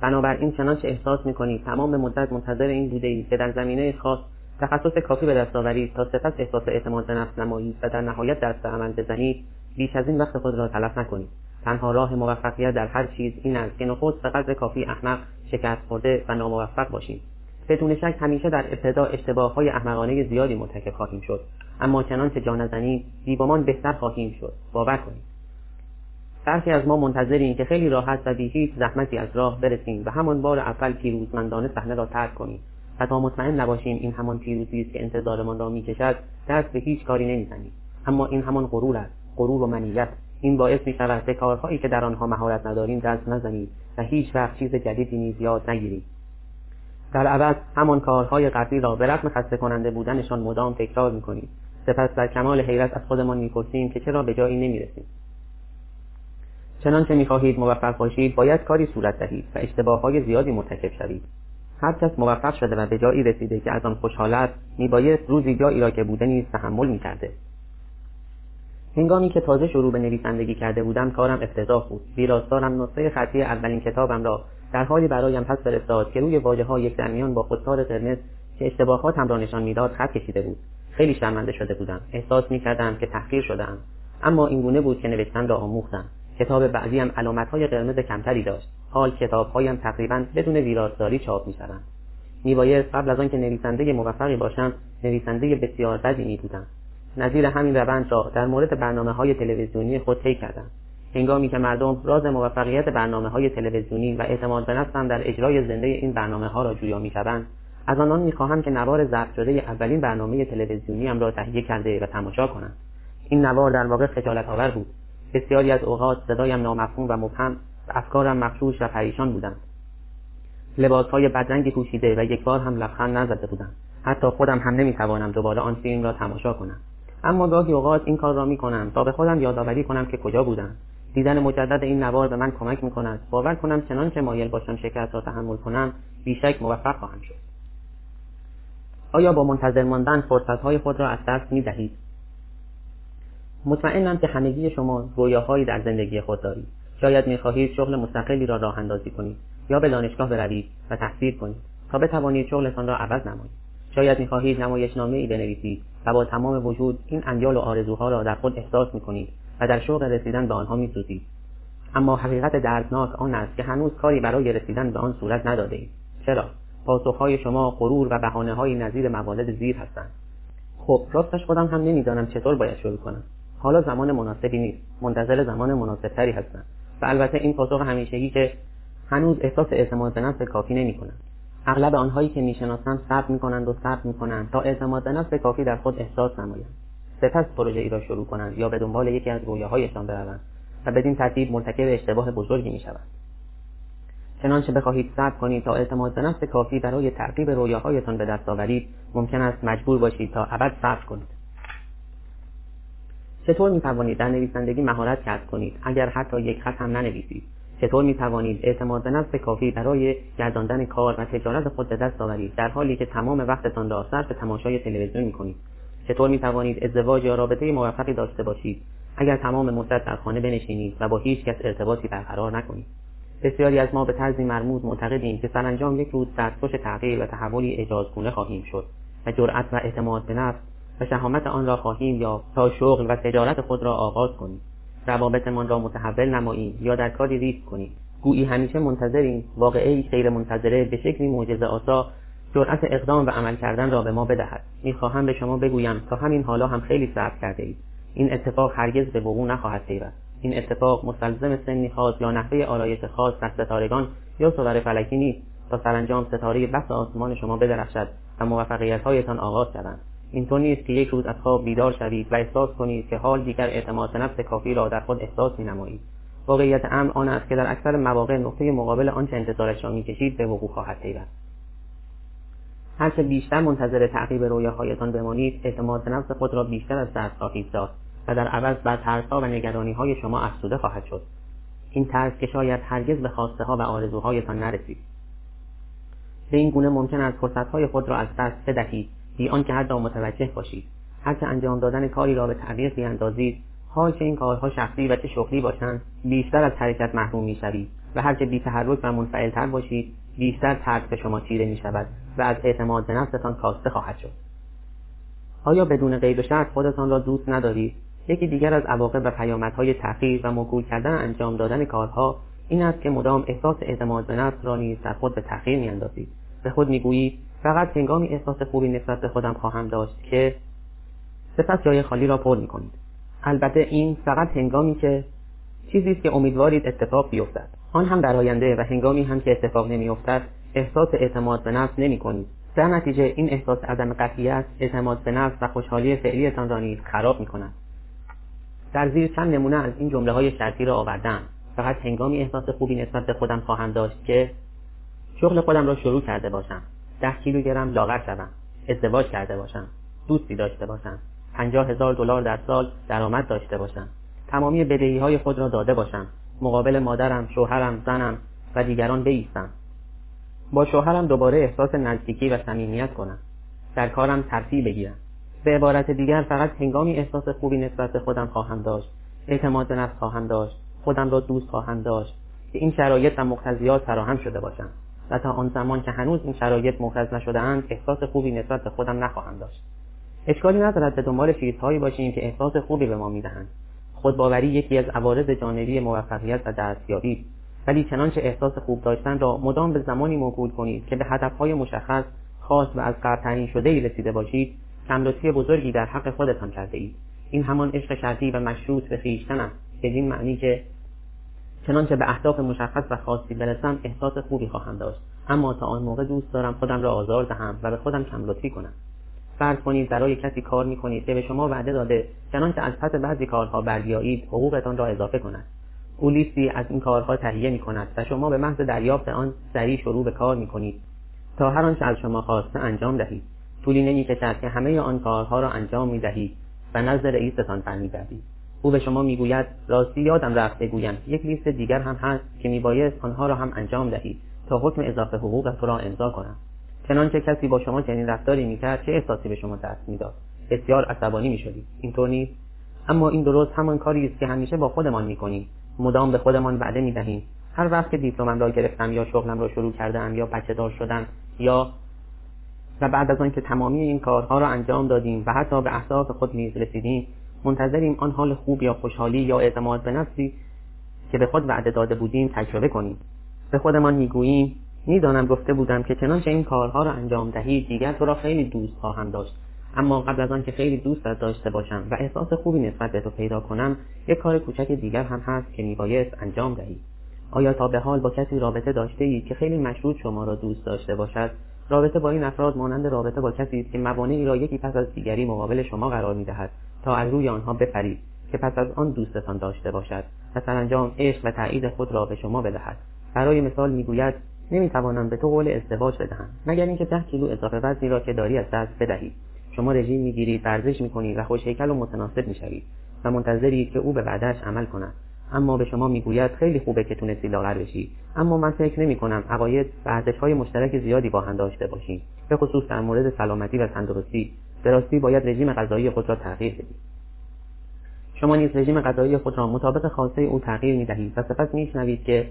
بنابراین چنانچه احساس می‌کنی تمام مدت منتظر این بوده ای که در زمینه خاص تخصص کافی به دست آورید تا سپس احساس اعتماد به نفس نمایید و در نهایت دست عمل بزنید بیش از این وقت خود را تلف نکنید تنها راه موفقیت در هر چیز این است که نخست به قدر کافی احمق شکست خورده و ناموفق باشیم. بدون شک همیشه در ابتدا اشتباه های احمقانه زیادی مرتکب خواهیم شد. اما چنانچه جا نزنیم دیبامان بهتر خواهیم شد. باور کنید. برخی از ما منتظریم که خیلی راحت و بی هیچ زحمتی از راه برسیم و همان بار اول پیروزمندانه صحنه را ترک کنیم. و تا مطمئن نباشیم این همان پیروزی است که انتظارمان را می‌کشد دست به هیچ کاری نمی‌زنیم. اما این همان غرور است غرور و منیت. این باعث می شود به کارهایی که در آنها مهارت نداریم دست نزنیم و هیچ وقت چیز جدیدی نیز یاد نگیریم. در عوض همان کارهای قبلی را به رغم خسته کننده بودنشان مدام تکرار می‌کنیم. سپس در کمال حیرت از خودمان می‌پرسیم که چرا به جایی نمی‌رسیم. چنانچه می‌خواهید موفق باشید باید کاری صورت دهید و اشتباههای زیادی مرتکب شوید. هر کس موفق شده و به جایی رسیده که از آن خوشحال است میبایست روزی جایی را که بوده نیز تحمل می‌کرده. هنگامی که تازه شروع به نویسندگی کرده بودم کارم افتضاح بود. ویراستارم نسخه خطی اولین کتابم را در حالی برایم پس فرستاد که روی واژه ها یک درمیان با خودکار قرمز که اشتباهاتم را نشان می‌داد خط کشیده بود. خیلی شرمنده شده بودم. احساس می‌کردم که تحقیر شدهام. اما این گونه بود که نوشتن را آموختم. کتاب بعضیم علامتهای قرمز کمتری داشت. حال کتابهایم تقریبا بدون ویراستاری چاپ می‌شوند. میبایست قبل از آنکه نویسنده موفقی باشم نویسنده بسیار بدی میبودم. نظیر همین روند را در مورد برنامه های تلویزیونی خود طی کردم. هنگامی که مردم راز موفقیت برنامه های تلویزیونی و اعتماد به نفسم در اجرای زنده این برنامه ها را جویا می‌شوند از آنان می‌خواهم که نوار ضبط شده اولین برنامه تلویزیونی را تهیه کرده و تماشا کنند این نوار در واقع خجالت آور بود. بسیاری از اوقات صدایم نامفهوم و مبهم و افکارم مخشوش و پریشان بودند. لباسهای بدرنگی پوشیده و یک بار هم لبخند نزده بودم حتی خودم هم نمی‌توانم دوباره آن فیلم را تماشا کنم. اما گاهی اوقات این کار را می‌کنم تا به خودم یادآوری کنم که کجا بودم. دیدن مجدد این نوار به من کمک می‌کند. باور کنم چنانچه مایل باشم شکست را تحمل کنم بیشک موفق خواهم شد. آیا با منتظر ماندن فرصتهای خود را از دست می‌دهید؟ مطمئنم که همگی شما رویاهایی در زندگی خود دارید. شاید می‌خواهید شغل مستقلی را راه اندازی کنید یا به دانشگاه بروید و تحصیل کنید تا بتوانید شغلتان را عوض نمایید. شاید می‌خواهید نمایشنامه ای بنویسید و با تمام وجود این انیال و آرزوها را در خود احساس می‌کنید و در شوق رسیدن به آنها میسوزید. اما حقیقت دردناک آن است که هنوز کاری برای رسیدن به آن صورت نداده اید. چرا؟ پاسخهای شما غرور و بهانه های نظیر موالد زیر هستند. خب راستش خودم هم نمی‌دانم چطور باید شروع کنم. حالا زمان مناسبی نیست. منتظر زمان مناسبتری هستم و البته این پاسخ همیشگی که هنوز احساس اعتماد به نفس کافی نمی‌کنند اغلب آنهایی که می‌شناسم صبر می‌کنند و صبر می‌کنند تا اعتماد به نفس کافی در خود احساس نمایند. سپس پروژه ای را شروع کنند یا به دنبال یکی از رویاهایشان بروند و بدین ترتیب مرتکب اشتباه بزرگی می‌شوند. چنانچه بخواهید صبر کنید تا اعتماد به نفس کافی برای تعقیب رویاهایتان به دست آورید ممکن است مجبور باشید تا ابد صبر کنید. چطور می توانید در نویسندگی مهارت کسب کنید؟ اگر حتی یک خط هم ننویسید چطور می توانید اعتماد به نفس کافی برای گرداندن کار و تجارت خود به دست آورید؟ در حالی که تمام وقتتان را صرف تماشای تلویزیون می کنید چطور می توانید ازدواج یا رابطه موفقی داشته باشید؟ اگر تمام مدت در خانه بنشینید و با هیچ کس ارتباطی برقرار نکنید. بسیاری از ما به طرزی مرموز معتقدیم که سرانجام یک روز دستخوش تغییر و تحولی اجازگونه خواهیم شد و جرأت و اعتماد به نفس و شهامت آن را خواهیم یا تا شغل و تجارت خود را آغاز کنیم. روابطمان را متحول نماییم یا در کاری ریسک کنیم. گویی همیشه منتظریم واقعه غیر منتظره به شکلی معجزه آسا جرأت اقدام و عمل کردن را به ما بدهد. می‌خواهم به شما بگویم تا همین حالا هم خیلی صبر کرده اید. این اتفاق هرگز به وقوع نخواهد پیوست. این اتفاق مستلزم سنی خاص یا نحوه آرایش خاص در ستارگان یا صور فلکی نیست تا سرانجام ستاره بس آسمان شما بدرخشد و موفقیتهایتان آغاز شوند. اینطور نیست که یک روز از خواب بیدار شوید و احساس کنید که حال دیگر اعتماد به نفس کافی را در خود احساس نمایید واقعیت امر آن است که در اکثر مواقع نقطه مقابل آنچه انتظارش را می‌کشید به وقوع خواهد پیوست. هرچه بیشتر منتظر تعقیب رویاهایتان بمانید اعتماد به نفس خود را بیشتر از دست خواهید داد و در عوض بر ترسها و نگرانی های شما افزوده خواهد شد. این ترس که شاید هرگز به خواسته ها و آرزوهایتان نرسید. به این گونه ممکن است فرصتهای خود را از دست بدهید. بی آنکه حتی متوجه باشید. هرچه انجام دادن کاری را به تعویق بیاندازید حال که این کارها شخصی و چه شغلی باشند بیشتر از حرکت محروم می‌شوید. و هرچه بی تحرک و منفعلتر باشید بیشتر ترس به شما چیره می شود و از اعتماد به نفستان کاسته خواهد شد. آیا بدون قید و شرط خودتان را دوست ندارید؟ یکی دیگر از عواقب و پیامدهای تأخیر و موکول کردن انجام دادن کارها این است که مدام احساس اعتماد به نفس را نیز در خود به تأخیر میاندازید. به خود می‌گویید فقط هنگامی احساس خوبی نسبت به خودم خواهم داشت که سپس جای خالی را پر می‌کنید. البته این فقط هنگامی که چیزی است که امیدوارید اتفاق بیفتد. آن هم در آینده و هنگامی هم که اتفاق نمیافتد احساس اعتماد به نفس نمی کنید در نتیجه این احساس عدم قطعیت اعتماد به نفس و خوشحالی فعلیتان را نیز خراب می کند در زیر چند نمونه از این جمله های شرطی را آوردم. فقط هنگامی احساس خوبی نسبت به خودم خواهم داشت که شغل خودم را شروع کرده باشم. ده کیلوگرم لاغر شوم ازدواج کرده باشم. دوستی داشته باشم. پنجاه هزار دلار در سال درآمد داشته باشم. تمامی بدهی های خود را داده باشم. مقابل مادرم شوهرم زنم و دیگران بایستم با شوهرم دوباره احساس نزدیکی و صمیمیت کنم. در کارم ترفیع بگیرم. به عبارت دیگر فقط هنگامی احساس خوبی نسبت به خودم خواهم داشت. اعتماد به نفس خواهم داشت. خودم را دوست خواهم داشت. که این شرایط و مقتضیات فراهم شده باشم. و تا آن زمان که هنوز این شرایط نشده اند احساس خوبی نسبت به خودم نخواهم داشت. اشکالی ندارد به دنبال چیزهایی باشیم که احساس خوبی به ما می‌دهند. خودباوری یکی از عوارض جانبی موفقیت و دستیابی ولی چنانچه احساس خوب داشتن را مدام به زمانی موکول کنید که به هدفهای مشخص خاص و از قبل تعیین شده ای رسیده باشید کملطفی بزرگی در حق خودتان کرده اید. این همان عشق شرطی و مشروط به خویشتن است بدین معنی که چنانچه به اهداف مشخص و خاصی برسم احساس خوبی خواهم داشت. اما تا آن موقع دوست دارم خودم را آزار دهم و به خودم کم لطفی کنم. فرض کنید برای کسی کار می‌کنید که به شما وعده داده چنانچه از پس بعضی کارها بربیایید حقوقتان را اضافه کند. او لیستی از این کارها تهیه می کند و شما به محض دریافت آن سریع شروع به کار می کنید تا هر آنچه از شما خواسته انجام دهید. طولی نمی کشد که همه آن کارها را انجام می دهید و نزد رئیستان برمیگردید او به شما می‌گوید راستی یادم رفت بگویم. یک لیست دیگر هم هست که میبایست آنها را هم انجام دهید تا حکم اضافه حقوق تو را امضا کنم. چنانچه کسی با شما چنین رفتاری می‌کرد چه احساسی به شما دست می‌داد؟ بسیار عصبانی می‌شدید. اینطور نیست. اما این درست همان کاری است که همیشه با خودمان می‌کنیم. مدام به خودمان وعده می‌دهیم. هر وقت که دیپلمم را گرفتم یا شغلم را شروع کردم یا بچه دار شدم یا و بعد از آنکه تمامی این کارها را انجام دادیم و حتی به اهداف خود نیز رسیدیم منتظریم آن حال خوب یا خوشحالی یا اعتماد به نفسی که به خود وعده داده بودیم تجربه کنیم. به خودمان می‌گوییم می‌دانم گفته بودم که چنانچه این کارها را انجام دهید دیگر تو را خیلی دوست خواهم داشت. اما قبل از آن که خیلی دوستت داشته باشم و احساس خوبی نسبت به تو پیدا کنم یک کار کوچک دیگر هم هست که میبایست انجام دهی. آیا تا به حال با کسی رابطه داشته اید که خیلی مشروط شما را دوست داشته باشد؟ رابطه با این افراد مانند رابطه با کسی است که موانعی را یکی پس از دیگری مقابل شما قرار می‌دهد. تا از روی آنها بپرید که پس از آن دوستتان داشته باشد و سرانجام عشق و تایید خود را به شما بدهد. برای مثال می‌گوید نمی‌توانم به تو قول ازدواج بدهم مگر اینکه ده کیلو اضافه وزنی را که داری از دست بدهید. شما رژیم می‌گیرید ورزش می‌کنید و خوشهیکل و متناسب می‌شوید و منتظرید که او به وعدهاش عمل کند. اما به شما می‌گوید خیلی خوبه که تونستی لاغر بشی اما من فکر نمی کنم عقاید و ارزشهای مشترک زیادی با هم داشته باشیم. به خصوص در مورد سلامتی و تندرستی. به راستی باید رژیم غذایی خود را تغییر بدید شما نیز رژیم غذایی خود را مطابق خواسته او تغییر می‌دهید و سپس میشنوید که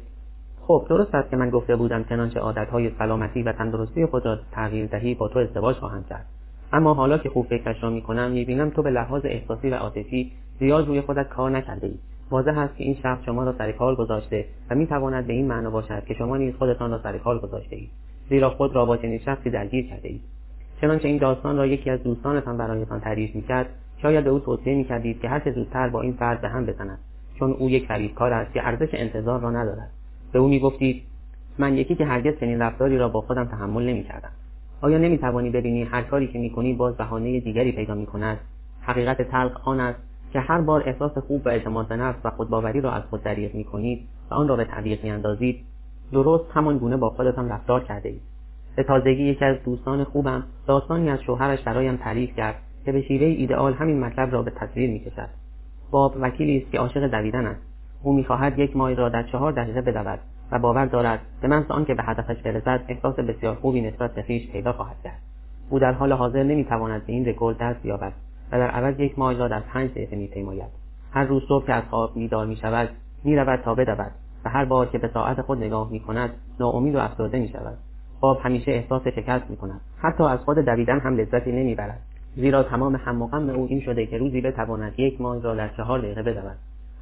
خب درست است که من گفته بودم چنانچه عادتهای سلامتی و تندرستی خود را تغییر دهی با تو ازدواج خواهم کرد. اما حالا که خوب فکرش را می‌کنم می‌بینم تو به لحاظ احساسی و عاطفی زیاد روی خودت کار نکرده ای واضح است که این شخص شما را سر کار گذاشته و می‌تواند به این معنا باشد که شما نیز خودتان را سر کار گذاشته اید زیرا خود را با چنین شخصی درگیر کرده اید چنانچه این داستان را یکی از دوستانتان برایتان تعریف می‌کرد شاید به او توصیه می‌کردید که هرچه زودتر با این فرد به هم بزند چون او یک فریبکار است که ارزش انتظار را ندارد. به او می‌گفتید من یکی که هرگز چنین رفتاری را با خودم تحمل نمی‌کردم. آیا نمی‌توانی ببینی هر کاری که می‌کنی باز بهانه دیگری پیدا می‌کند؟ حقیقت تلخ آن است که هر بار احساس خوب و اعتماد به نفس و خودباوری را از خود دریغ می‌کنید و آن را به تعویق میاندازید. درست همان گونه با خودتان رفتار کرده اید. به تازگی یکی از دوستان خوبم داستانی از شوهرش برایم تعریف کرد که به شیوه ایدئال همین مطلب را به تصویر می‌کشد. باب وکیلی است که عاشق دویدن است. او می‌خواهد یک مایل را در چهار دقیقه بدود و باور دارد به محض آنکه به هدفش برسد احساس بسیار خوبی نسبت به خویش پیدا خواهد کرد. او در حال حاضر نمی‌تواند به این رکورد دست یابد و در عوض یک مایل را در پنج دقیقه میپیماید. هر روز صبح که از خواب بیدار می‌شود می‌رود تا بدود و هر بار که به ساعت خود نگاه می‌کند ناامید و افسرده می‌شود. خواب همیشه احساس شکست می‌کند. حتی از خود دویدن هم لذتی نمی‌برد. زیرا تمام هم او این شده که روزی بتواند یک مایل را در چهار دقیقه بدود.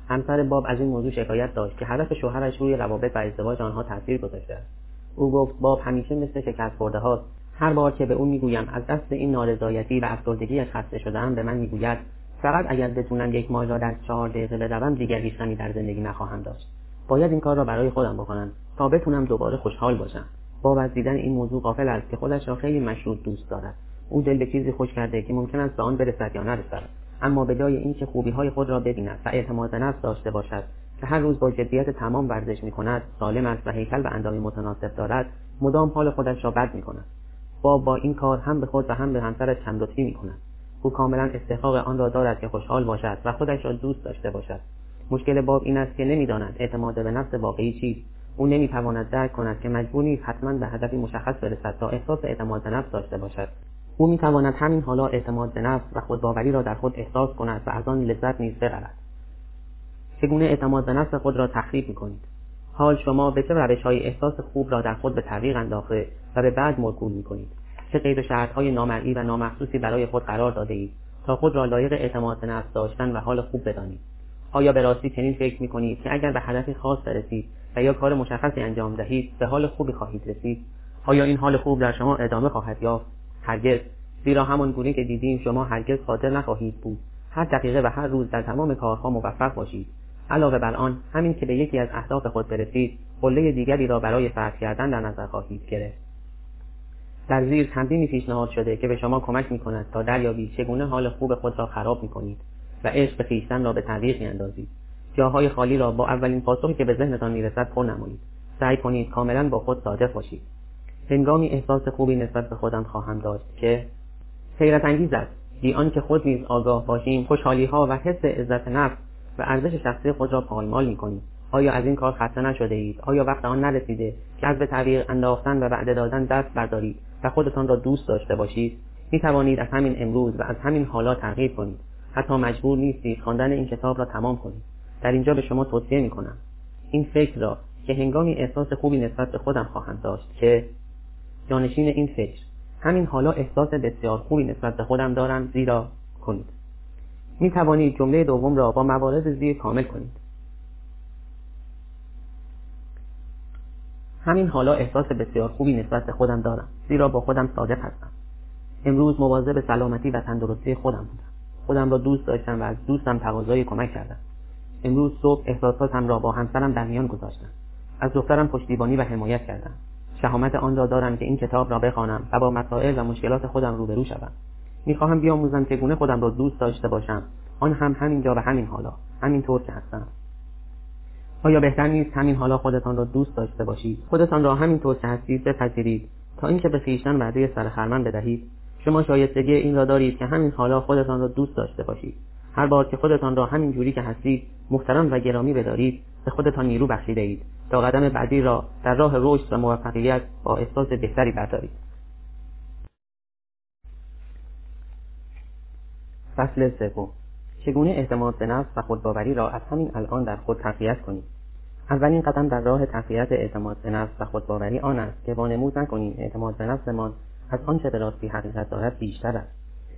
همسر باب از این موضوع شکایت داشت که هدف شوهرش روی روابط و ازدواج آنها تاثیر گذاشته است. او گفت باب همیشه مثل شکست خورده هاست. هر بار که به او می‌گویم از دست این نارضایتی و افسردگیاش خسته شدهام به من می‌گوید فقط اگر بتونم یک مایل را در چهار دقیقه بدوم دیگر هیچ در زندگی نخواهم داشت. باید این کار را برای خودم بکنم تا بتونم دوباره خوشحال باشم. با از دیدن این موضوع قافل است که خودش را خیلی مشروط دوست دارد. او دل به چیزی خوش کرده که ممکن است به آن برسد یا نرسد. اما به جای اینکه خوبی های خود را ببیند و اعتماد نفس داشته باشد که هر روز با جدیت تمام ورزش می کند سالم است و هیکل به اندامی متناسب دارد مدام حال خودش را بد می کند باب با این کار هم به خود و هم به همسرش چملطفی می کند او کاملا استحقاق آن را دارد که خوشحال باشد و خودش را دوست داشته باشد. مشکل باب این است که نمی‌داند اعتماد به نفس واقعی چیست. او نمی‌تواند درک کند که مجبور نیست حتما به هدفی مشخص برسد تا احساس اعتماد به نفس داشته باشد. او می‌تواند همین حالا اعتماد به نفس و خودباوری را در خود احساس کند و از آن لذت نیز ببرد. چگونه اعتماد به نفس خود را تخریب می‌کنید؟ حال شما به چه روش های احساس خوب را در خود به تعویق انداخته و به بعد مرکول می‌کنید؟ چه قید شرطهای نامرئی و نامخصوصی برای خود قرار داده اید تا خود را لایق اعتماد به نفس داشتن و حال خوب بدانید؟ آیا به راستی چنین فکر می‌کنید که اگر به هدفی خاص برسید و یا کار مشخصی انجام دهید به حال خوبی خواهید رسید. آیا این حال خوب در شما ادامه خواهد یافت؟ هرگز. زیرا همان گونه که دیدیم شما هرگز قادر نخواهید بود. هر دقیقه و هر روز در تمام کارها موفق باشید. علاوه بر آن همین که به یکی از اهداف خود برسید قله دیگری را برای فتح کردن در نظر خواهید گرفت. در زیر تمرینی پیشنهاد شده که به شما کمک می کند تا دریابید چگونه حال خوب خود را خراب می کنید و عشق خویشتن را به تعویق اندازید جاهای خالی را با اولین پاسخی که به ذهنتان می‌رسد پر نمایید. سعی کنید کاملا با خود صادق باشید. هنگامی احساس خوبی نسبت به خودم خواهم داشت که حیرت انگیز است. بی آنکه خود نیز آگاه باشیم خوشحالی ها و حس عزت نفس و ارزش شخصی خود را پایمال می‌کنیم. آیا از این کار خسته نشده اید آیا وقت آن نرسیده که از به تعویق انداختن و وعده دادن دست بردارید و خودتان را دوست داشته باشید؟ می توانید از همین امروز و از همین حالا تغییر کنید. حتی مجبور نیستید خواندن این کتاب را تمام کنید. در اینجا به شما توصیه می کنم این فکر را که هنگامی احساس خوبی نسبت به خودم خواهم داشت که جانشین این فکر همین حالا احساس بسیار خوبی نسبت به خودم دارم زیرا کنید. می توانید جمله دوم را با موارد زیر کامل کنید. همین حالا احساس بسیار خوبی نسبت به خودم دارم زیرا با خودم صادق هستم. امروز مواظب سلامتی و تندرستی خودم بودم. خودم را دوست داشتم و از دوستم تقاضای کمک کردم. امروز صبح احساساتم را با همسرم در میان گذاشتم. از دخترم پشتیبانی و حمایت کردم. شهامت آن را دارم که این کتاب را بخوانم و با مسائل و مشکلات خودم روبرو شوم. می‌خواهم بیاموزم چگونه خودم را دوست داشته باشم. آن هم همینجا و همین حالا. همینطور که هستم. آیا بهتر نیست همین حالا خودتان را دوست داشته باشید؟ خودتان را همینطور که هستید بپذیرید. تا اینکه به خویشتن وعده سرخرمن بدهید. شما شایستگی این را دارید که همین حالا خودتان را دوست داشته باشید. هر بار که خودتان را همین جوری که هستید محترم و گرامی بدارید به خودتان نیرو بخشیده اید. تا قدم بعدی را در راه رشد و موفقیت با احساس بهتری بردارید. فصل سوم. چگونه اعتماد به نفس و خودباوری را از همین الان در خود تقویت کنید اولین قدم در راه تقویت اعتماد به نفس و خودباوری آن است که وانمود نکنیم اعتماد به نفسمان از آنچه به راستی حقیقت دارد بیشتر است.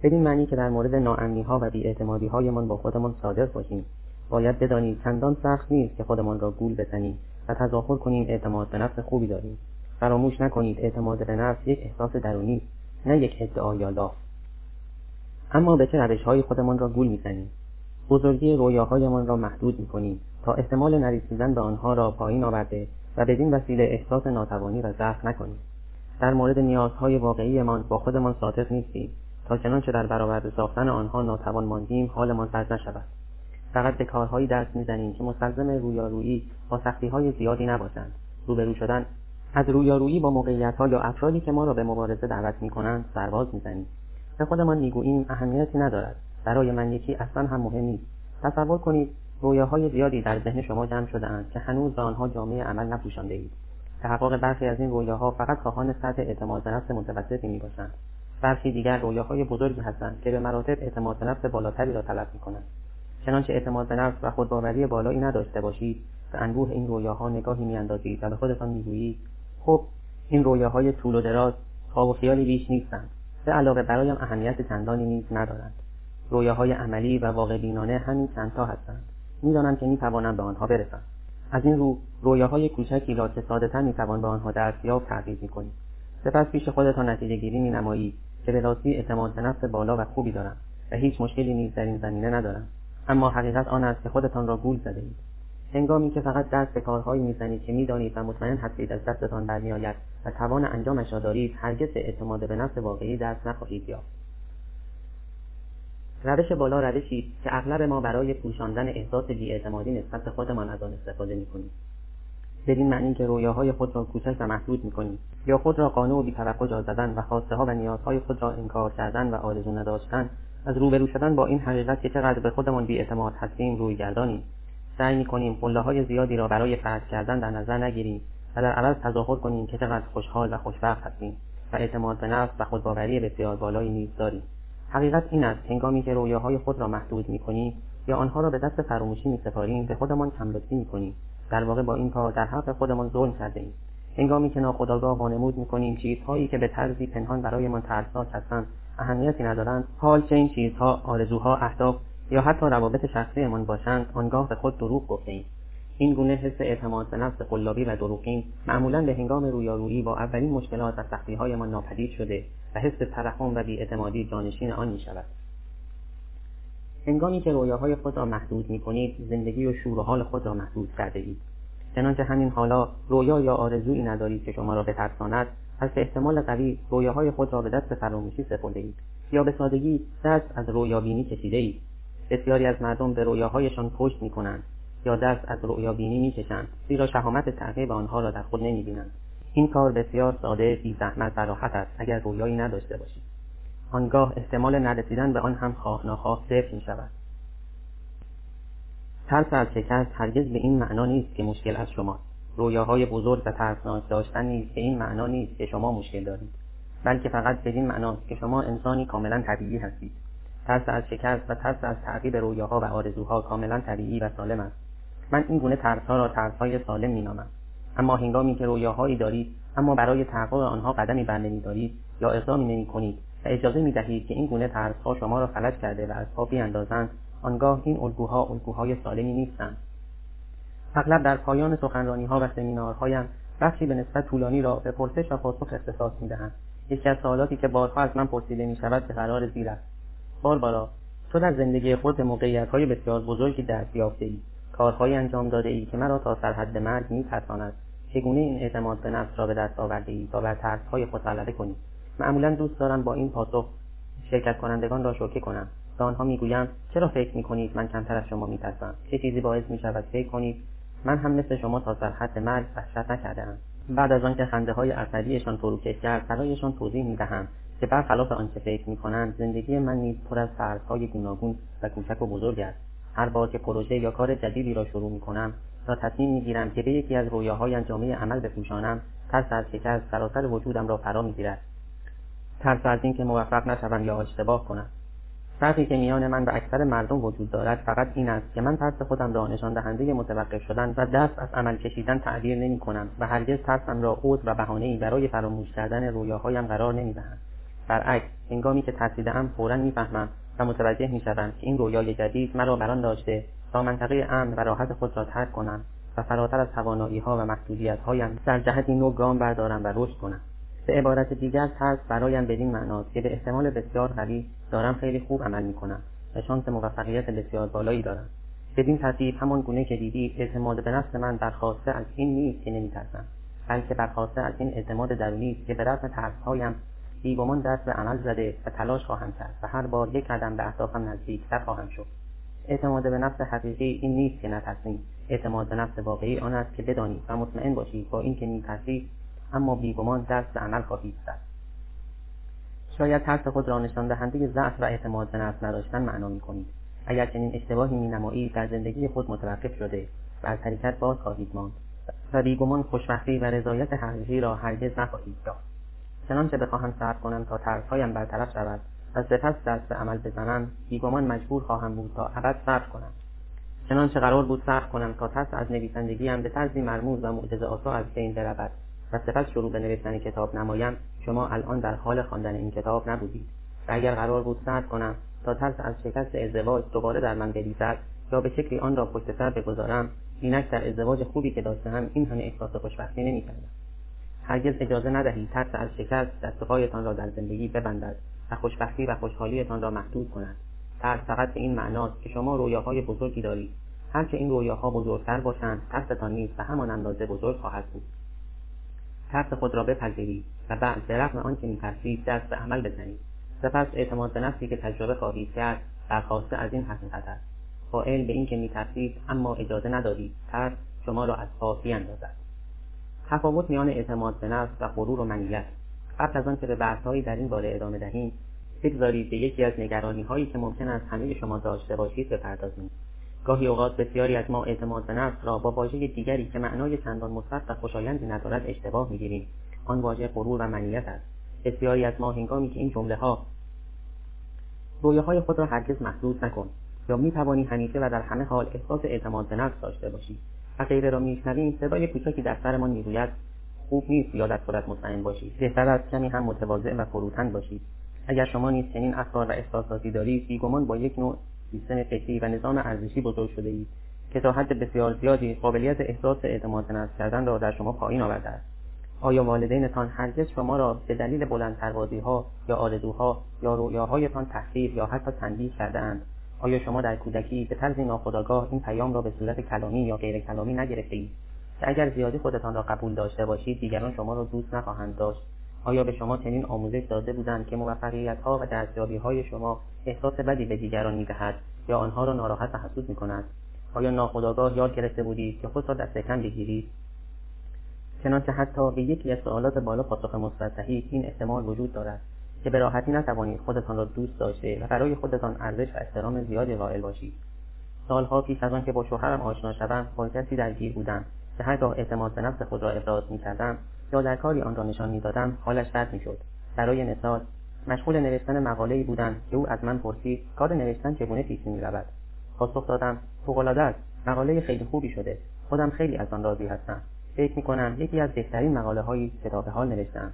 بدین معنی که در مورد ناامنی ها و بیاعتمادی هایمان با خودمان صادق باشیم. باید بدانید چندان سخت نیست که خودمان را گول بزنیم و تظاهر کنیم اعتماد به نفس خوبی داریم. فراموش نکنید اعتماد به نفس یک احساس درونی نه یک ادعا یا لاف. اما به چه روشهایی خودمان را گول می‌زنیم؟ بزرگی رویاهایمان را محدود می‌کنیم تا احتمال نرسیدن به آنها را پایین آورده و بدین وسیله احساس ناتوانی و ضعف نکنیم. در مورد نیازهای واقعیمان با خودمان صادق نیستیم. تا چنانچه در برابر ساختن آنها ناتوان ماندیم حالمان بد نشود. فقط به کارهایی دست می‌زنیم که مستلزم رویارویی با سختیهای زیادی نباشند. روبرو شدن. از رویارویی با موقعیتها یا افرادی که ما را به مبارزه دعوت می‌کنند سرباز می‌زنیم. به خودمان می‌گوییم اهمیتی ندارد. برای من یکی اصلا هم مهم نیست. تصور کنید رویاهای زیادی در ذهن شما جمع شده اند که هنوز به آنها جامعه عمل نپوشانده اید تحقق برخی از این رویاها فقط خواهان سطح اعتماد به نفس متوسطی می‌باشند. برخی دیگر رویاهای بزرگی هستند که به مراتب اعتماد به نفس بالاتری را طلب می‌کنند. چنانچه اعتماد به نفس و خودباوری بالایی نداشته باشید به انبوه این رویاها نگاهی میاندازید و به خودتان می‌گویید خب این رویاهای طول و دراز خواب و خیالی بیش نیستند. به علاوه برایم اهمیت چندانی نیز ندارند. رویاهای عملی و واقع بینانه همین چندتا هستند. می‌دانم که می‌توانم به آنها برسم. از این رو رویاهای کوچکی را که سادهتر می‌توان به آنها دست یافت تغییر می‌کنید. سپس پیش خودتان نتیجه گیری مینمایید که به اعتماد به نفس بالا و خوبی دارم و هیچ مشکلی نیز در این زمینه ندارم. اما حقیقت آن است که خودتان را گول زده اید. هنگامی که فقط دست به کارهایی می‌زنید که می‌دانید و مطمئن هستید از دستتان برمیآید و توان انجامش را دارید هرگز به اعتماد به نفس واقعی دست نخواهید یافت. روش بالا روشی که اغلب ما برای پوشاندن احساس بیاعتمادی نسبت به خودمان از آن استفاده می‌کنیم. بدین معنی که رویاهای خود را کوچک و محدود می‌کنیم یا خود را قانع و بیتوقع جا زدن و خواسته ها و نیازهای خود را انکار کردن و آرزو نداشتن از روبرو شدن با این حقیقت که چقدر به خودمان بیاعتماد هستیم روی گردانیم سعی می‌کنیم قله های زیادی را برای فرض کردن در نظر نگیریم و در عوض تظاهر کنیم که چقدر خوشحال و خوشبخت هستیم و اعتماد به نفس و خودباوری بسیار بالایی نیز داریم. حقیقت این است هنگامی که رویاهای خود را محدود می‌کنیم یا آنها را به دست فراموشی میسپاریم به خودمان کملطفی می‌کنیم. در واقع با این کار در حق خودمان ظلم کرده ایم هنگامی که ناخداگاه وانمود می‌کنیم چیزهایی که به طرزی پنهان برایمان ترسناک هستند اهمیتی ندارند. حال چه این چیزها آرزوها اهداف یا حتی روابط شخصیمان باشند آنگاه به خود دروغ گفتهایم. این گونه حس اعتماد به نفس قلابی و دروغین معمولا به هنگام رویارویی با اولین مشکلات و سختیهایمان ناپدید شده و حس ترحم و بیاعتمادی جانشین آن می شود. هنگامی که رویاهای خود را محدود می کنید زندگی و شور و حال خود را محدود کرده اید. چنانچه همین حالا رویا یا آرزویی ندارید که شما را بترساند از احتمال قوی رویاهای خود را به دست فراموشی سپرده اید یا به سادگی دست از رویابینی کشیده اید بسیاری از مردم به رویاهایشان پشت می کنند یا دست از رویابینی می کشند زیرا شهامت تعقیب آنها را در خود نمی بینند این کار بسیار ساده بی زحمت و راحت است اگر رویایی نداشته باشید. آنگاه احتمال نرسیدن به آن هم خواه ناخواه صفر می شود ترس از شکست هرگز به این معنا نیست که مشکل از شماست. رویاهای بزرگ و ترسناک داشتن نیست که این معنا نیست که شما مشکل دارید بلکه فقط بدین معناست که شما انسانی کاملا طبیعی هستید. ترس از شکست و ترس از تعقیب رویاها و آرزوها کاملا طبیعی و سالم است. من این گونه ترسها را ترسهای سالم مینامم. اما هنگامی که رویاهایی دارید اما برای تحقق آنها قدمی برنمیدارید یا اقدامی نمی‌کنید و اجازه می‌دهید که این گونه ترسها شما را فلج کرده و از پا بیاندازند آنگاه این الگوها الگوهای سالمی نیستند. اغلب در پایان سخنرانیها و سمینارهایم بخشی به نسبت طولانی را به پرسش و پاسخ اختصاص می‌دهند یکی از سوالاتی که بارها از من پرسیده می شود به قرار زیر است. باربارا تو در زندگی خود موقعیت های بسیار بزرگی دست یافته ای کارهایی انجام داده ای که مرا تا سرحد مرگ می ترساند چگونه این اعتماد به نفس را به دست آورده ای تا بر ترسهای خود غلبه کنی؟ معمولا دوست دارم با این پاسخ شرکت کنندگان را شوکه کنم. به آنها می‌گویم چرا فکر می‌کنید من کمتر از شما میترسم؟ چه چیزی باعث می‌شود فکر کنید من هم مثل شما تا سرحد مرگ وحشت نکردهام. بعد از آنکه خنده های عصبیشان فروکش کرد برایشان توضیح می‌دهم که برخلاف آنچه فکر می‌کنند زندگی من نیز پر از ترسهای گوناگون و کوچک و بزرگ است. هر بار که پروژه یا کار جدیدی را شروع می‌کنم تا تصمیم می‌گیرم که به یکی از رویاهایم جامعه عمل بپوشانم ترس از شکست سراسر وجودم را فرا می‌گیرد. ترس از اینکه موفق نشوم یا اشتباه کنم. فرقی که میان من و اکثر مردم وجود دارد فقط این است که من ترس خودم را نشان دهنده متوقف شدن و دست از عمل کشیدن تعبیر نمی کنم و هرگز ترسم را عذر و بهانهای برای فراموش کردن رویاهایم قرار نمی‌دهم. برعکس هنگامی که ترسیدهام فورا می‌فهمم و متوجه می‌شوم که این رویای جدید مرا بر آن داشته تا منطقه امن و راحت خود را ترک کنم و فراتر از تواناییها و محدودیتهایم در جهتی نو گام بردارم و رشد کنم. به عبارت دیگر ترس برایم بدین معناست که به احتمال بسیار قوی دارم خیلی خوب عمل می‌کنم و شانس موفقیت بسیار بالایی دارم. بدین ترتیب همان گونه که دیدید اعتماد به نفس من برخواسته از این نیست که نمیترسم بلکه برخواسته از این اعتماد درونی است که به رغم ترسهایم بیگمان دست به عمل زده و تلاش خواهم کرد و هر بار یک قدم به اهدافم نزدیکتر خواهم شد. اعتماد به نفس حقیقی این نیست که نترسیم. اعتماد به نفس واقعی آن است که بدانید و مطمئن باشید با اینکه میترسید اما بیگمان دست به عمل خواهید زد. شاید ترس خود را نشان دهنده ضعف و اعتماد به نفس نداشتن معنا می‌کنید. اگر چنین اشتباهی مینمایید در زندگی خود متوقف شده و از حرکت باز خواهید ماند و بیگمان خوشبختی و رضایت حقیقی را هرگز نخواهید یافت چنانچه بخواهم صبر کنم تا ترسهایم برطرف شود و سپس دست به عمل بزنم بیگمان مجبور خواهم بود تا ابد صبر کنم. چنانچه قرار بود صبر کنم تا ترس از نویسندگیم به طرزی مرموز و معجزه آسا از بین برود. و سپس شروع به نوشتن کتاب نمایم. شما الان در حال خواندن این کتاب نبودید. و اگر قرار بود صبر کنم تا ترس از شکست ازدواج دوباره در من بریزد یا به شکلی آن را پشت سر بگذارم اینک در ازدواج خوبی که داشتهام این همه احساس خوشبختی نمی‌کردم. هرگز اجازه ندهید ترس از شکست دستهایتان را در زندگی ببندد و خوشبختی و خوشحالیتان را محدود کند. ترس فقط به این معناست که شما رویاهای بزرگی دارید. هرچه این رویاها بزرگتر باشند ترستان نیز به همان اندازه بزرگ خواهد بود. ترس خود را بپذیرید و بعد به رغم آنکه میترسید دست به عمل بزنید. سپس اعتماد به نفسی که تجربه خواهید کرد برخواسته از این حقیقت است. قائل به اینکه میترسید اما اجازه ندادید ترس شما را از پا بیاندازد. تفاوت میان اعتماد به نفس و غرور و منیت. قبل از آنکه به بحثهایی در این باره ادامه دهیم بگذارید به یکی از نگرانی هایی که ممکن است همه شما داشته باشید بپردازیم. گاهی اوقات بسیاری از ما اعتماد به نفس را با واژه دیگری که معنای چندان مثبت و خوشایندی ندارد اشتباه می‌گیریم. آن واژه غرور و منیت است. بسیاری از ما هنگامی که این جمله ها رویاهای خود را هرگز محدود نکن یا می توانی همیشه و در همه حال احساس اعتماد به نفس داشته باشی و غیره را میشنویم صدای کوچکی در سرمان می‌گوید خوب نیست یا در خودت مطمئن باشی. بهتر است کمی هم متواضع و فروتن باشید اگر شما نیز چنین افکار و احساساتی دارید بیگمان با یک نوع سیستم فکری و نظام ارزشی بزرگ شده اید که تا حد بسیار زیادی قابلیت احساس اعتماد نفس کردن را در شما پایین آورده است. آیا والدینتان هرگز شما را به دلیل بلندپروازی ها یا آرزوها یا رویاهایتان تحقیر یا حتی تنبیه کردهاند؟ آیا شما در کودکی به طرز ناخودآگاه این پیام را به صورت کلامی یا غیر کلامی نگرفته اید؟ که اگر زیادی خودتان را قبول داشته باشید دیگران شما را دوست نخواهند داشت. آیا به شما چنین آموزش داده بودند که موفقیت ها و دستیابی های شما احساس بدی به دیگران می‌دهد یا آنها را ناراحت و حسود می‌کند؟ آیا ناخودآگاه یاد گرفته بودید که خود را دست کم بگیرید؟ چنانچه حتی به یکی از سوالات بالا پاسخ مثبت دهید این احتمال وجود دارد که به راحتی نتوانید خودتان را دوست داشته و برای خودتان ارزش و احترام زیادی قائل باشید. سالها پیش از آنکه با شوهرم آشنا شوم با کسی درگیر بودم که هرگاه اعتماد به نفس خود را ابراز می‌کردم یا در کاری آن را نشان می‌دادم حالش بد می‌شد. برای مثال مشغول نوشتن مقالهای بودم که او از من پرسید کار نوشتن چگونه پیش می‌رود؟ پاسخ دادم فوقالعاده است. مقاله خیلی خوبی شده. خودم خیلی از آن راضی هستم. فکر می‌کنم یکی از بهترین مقاله هایی که تا به حال نوشتم.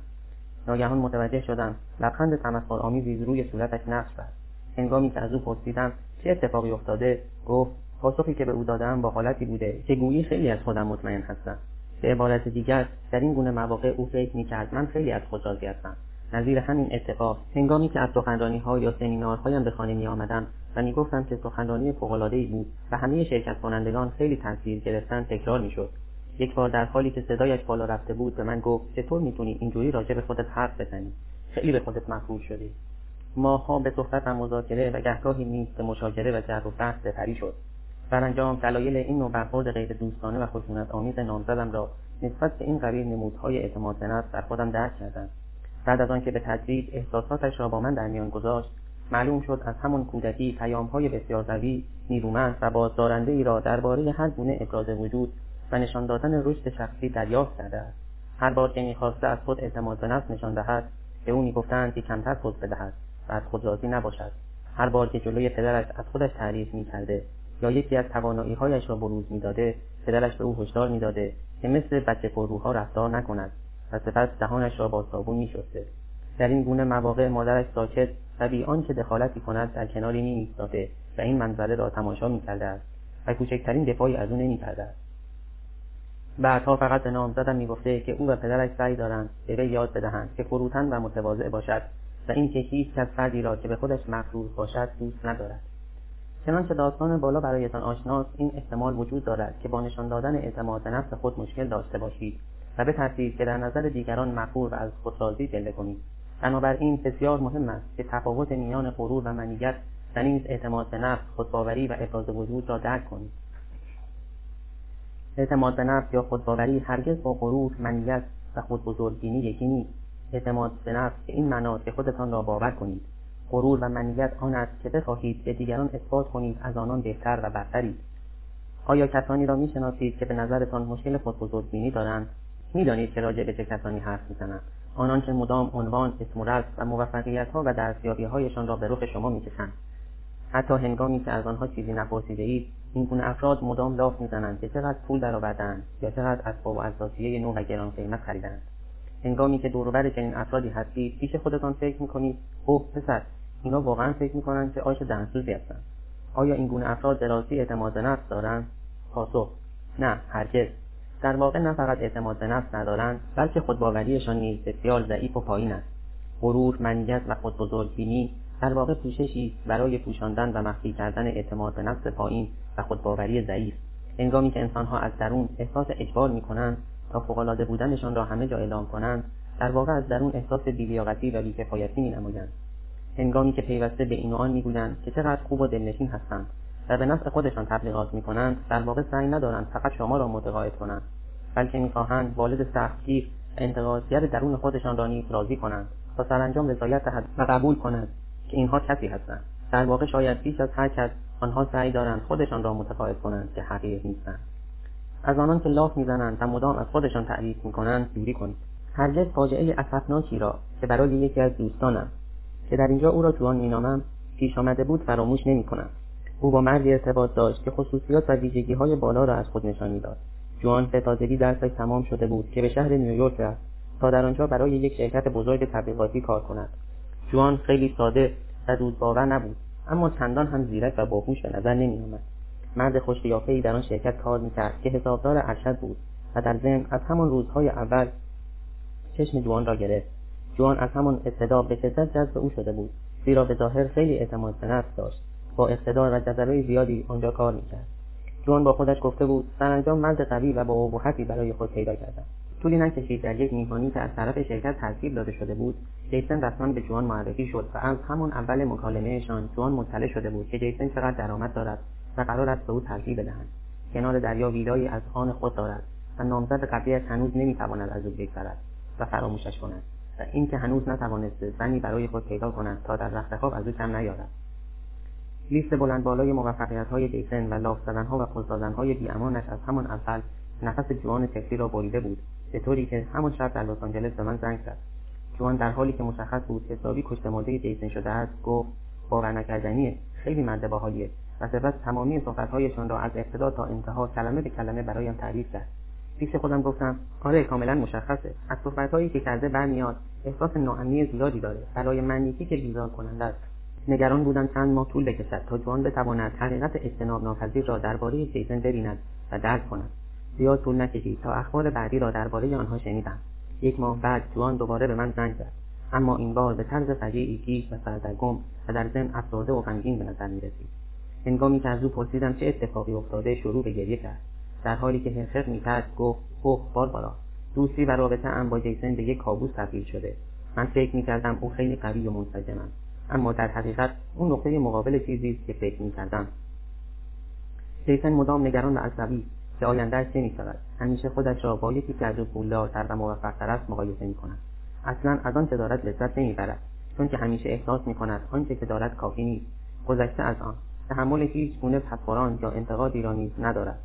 ناگهان متوجه شدم لبخند تمسخر آمیزی روی صورتش نقش بست. هنگامی که از او پرسیدم چه اتفاقی افتاده؟ گفت پاسخی که به او دادم با حالتی بوده که گویی خیلی از خودم مطمئن هستم. به عبارت دیگر در این گونه مواقع او فکر می‌کرد من خیلی از خود راضی هستم نظیر همین اتفاق هنگامی که از سخنرانی ها یا سمینارهایم به خانه می آمدم و می گفتم که سخنرانی فوقالعاده بود و همه شرکت کنندگان خیلی تاثیر گرفتن تکرار می‌شد. یک بار در حالی که صدایش بالا رفته بود به من گفت چطور می‌تونی اینجوری راجع به خودت حرف بزنی؟ خیلی به خودت مغرور شدی. ماها به صحبت و مذاکره و گهگاهی نیز به مشاجره و جر و بحث سپری شد. سرانجام دلایل این نوع برخورد غیر دوستانه و خشونت آمیز نامزدم را نسبت به این قبیل نمودهای اعتماد به نفس در خودم درک کردم. بعد از آنکه به تدریج احساساتش را با من در میان گذاشت معلوم شد از همان کودکی پیامهای بسیار قوی نیرومند و بازدارنده ای را درباره هر گونه ابراز وجود و نشان دادن رشد شخصی دریافت کرده است. هر بار که می‌خواسته از خود اعتماد به نفس نشان دهد به او می‌گفتند که کمتر خود بدهد و از خود نباشد. هر بار که جلوی پدرش از خودش تعریف می‌کرده یا یکی از تواناییهایش را بروز می‌داده پدرش به او هشدار می‌داده که مثل بچه پرروها رفتار نکند و سپس دهانش را با صابون میشسته. در این گونه مواقع مادرش ساکت و بی آنکه دخالتی کند در کناری میایستاده و این منظره را تماشا می‌کرده است و کوچکترین دفاعی از او نمی‌کرده است. بعدها فقط به نامزدم می‌گفته که او و پدرش سعی دارند به وی یاد بدهند که فروتن و متواضع باشد و اینکه هیچ کس فردی را که به خودش مغرور باشد دوست ندارد. چنانچه داستان بالا برایتان آشناست این احتمال وجود دارد که با نشان دادن اعتماد به نفس خود مشکل داشته باشید و بترسید که در نظر دیگران مغرور و از خودراضی جلوه کنید. بنابراین بسیار مهم است که تفاوت میان غرور و منیت و نیز اعتماد به نفس خودباوری و ابراز وجود را درک کنید. اعتماد به نفس یا خودباوری هرگز با غرور منیت و خودبزرگبینی یکی نیست. اعتماد به نفس به این معناست که خودتان را باور کنید. غرور و منیت آن است که بخواهید به دیگران اثبات کنید از آنان بهتر و برترید. آیا کسانی را می‌شناسید که به نظرتان مشکل خودبزرگبینی دارند؟ می‌دانید که راجع به چه کسانی حرف می‌زنند. آنان که مدام عنوان اسم و و موفقیتها و دستیابیهایشان را به رخ شما می‌کشند. حتی هنگامی که از آنها چیزی نپرسیده اید این گونه افراد مدام لاف می‌زنند که چقدر پول درآوردهاند یا چقدر اسباب و اساسیه نو و گران قیمت خریدند هنگامی که دوروبر چنین افرادی هستید پیش خودتان فکر می‌کنید اوه پسر! اینا واقعا فکر می‌کنند که آش دهنسوزی هستند آیا این گونه افراد به اعتماد به نفس دارند پاسخ نه هرگز. در واقع نه فقط اعتماد به نفس ندارند بلکه خودباوریشان نیز بسیار ضعیف و پایین است. غرور منیت و خودبزرگبینی در واقع پوششی برای پوشاندن و مخفی کردن اعتماد به نفس پایین و خودباوری ضعیف. هنگامی که انسانها از درون احساس اجبار می‌کنند تا فوقالعاده بودنشان را همه جا اعلام کنند در واقع از درون احساس بیلیاقتی و بیکفایتی مینمایند. هنگامی که پیوسته به این و آن می‌گویند که چقدر خوب و دلنشین هستند و به نفع خودشان تبلیغات می‌کنند در واقع سعی ندارند فقط شما را متقاعد کنند بلکه می‌خواهند والد سختگیر و انتقادگر درون خودشان را نیز راضی کنند تا سرانجام رضایت دهد و قبول کند که اینها کسی هستند. در واقع شاید بیش از هر کس آنها سعی دارند خودشان را متقاعد کنند که حقیر نیستند. از آنان که لاف می‌زنند و مدام از خودشان تعریف می‌کنند دوری کنید. هرگز فاجعه اسفناکی را که برای یکی از دوستانم که در اینجا او را جوان مینامم پیش آمده بود فراموش نمی‌کنم. او با مردی ارتباط داشت که خصوصیات و ویژگی های بالا را از خود نشان می‌داد جوان به تازگی درسش تمام شده بود که به شهر نیویورک رفت تا در آنجا برای یک شرکت بزرگ تبلیغاتی کار کند. جوان خیلی ساده و باور نبود اما چندان هم زیرک و باهوش به نظر نمیآمد. مرد خوشقیافهای در آن شرکت کار می‌کرد که حسابدار ارشد بود و در ضمن از همان روزهای اول چشم جوان را گرفت. جوان از همان ابتدا به شدت جذب او شده بود زیرا به ظاهر خیلی اعتماد به نفس داشت با اقتدار و جذبه زیادی آنجا کار می‌کرد. جوان با خودش گفته بود سرانجام مرد قوی و با ابهتی برای خود پیدا کردم. طولی نکشید در یک میهمانی که از طرف شرکت ترتیب داده شده بود جیسن رسما به جوان معرفی شد و از همان اول مکالمهشان جوان مطلع شده بود که جیسن چقدر درآمد دارد و قرار است به او ترتیب بدهند کنار دریا ویلایی از آن خود دارد و نامزد قبلیش هنوز نمی‌تواند از او بگذرد و فراموشش کند. اینکه هنوز نتوانسته زنی برای خود پیدا کند تا در رختخواب از او کم نیارد. لیست بلند بالای موفقیت های جیسن و لاف ها و پل های بیامانش از همان اول نفس جوان طفلی را بریده بود به طوری که همان شب در لس آنجلس به من زنگ زد. جوان در حالی که مشخص بود حسابی کشته مرده جیسن شده است گفت باور نکردنیه خیلی مرد باحالیه. و سپس تمامی صحبتهایشان را از ابتدا تا انتها کلمه به کلمه برایم تعریف کرد. پیش خودم گفتم آره کاملا مشخصه. از صحبتهایی که کرده برمیاد احساس ناامنی زیادی داره. برای منیکی که بیزار کننده است. نگران بودم چند ماه طول بکشد تا جوان بتواند حقیقت اجتناب ناپذیر را درباره جیسن ببیند و درک کند. زیاد طول نکشید تا اخبار بعدی را درباره آنها شنیدم. یک ماه بعد جوان دوباره به من زنگ زد. اما این بار به طرز فجیعی گیش و سردرگم و در ضمن افسرده و غمگین به نظر می‌رسید. هنگامی که از او پرسیدم چه اتفاقی افتاده شروع به گریه کرد. در حالی که حرخق می‌کرد گفت اوه باربارا دوستی و رابطه ام با جیسن به یک کابوس تبدیل شده. من فکر می‌کردم او خیلی قوی و منسجم اما در حقیقت اون نقطه مقابل چیزی است که فکر می‌کردم. جیسن مدام نگران و عصبی که آیندهاش چه می‌شود. همیشه خودش را با یکی که از او پولدارتر و موفقتر است مقایسه می‌کند. اصلا از آنچه دارد لذت نمی‌برد چون که همیشه احساس می‌کند آنچه که دارد کافی نیست. گذشته از آن. تحمل هیچ گونه پسخوران یا انتقادی را نیز ندارد.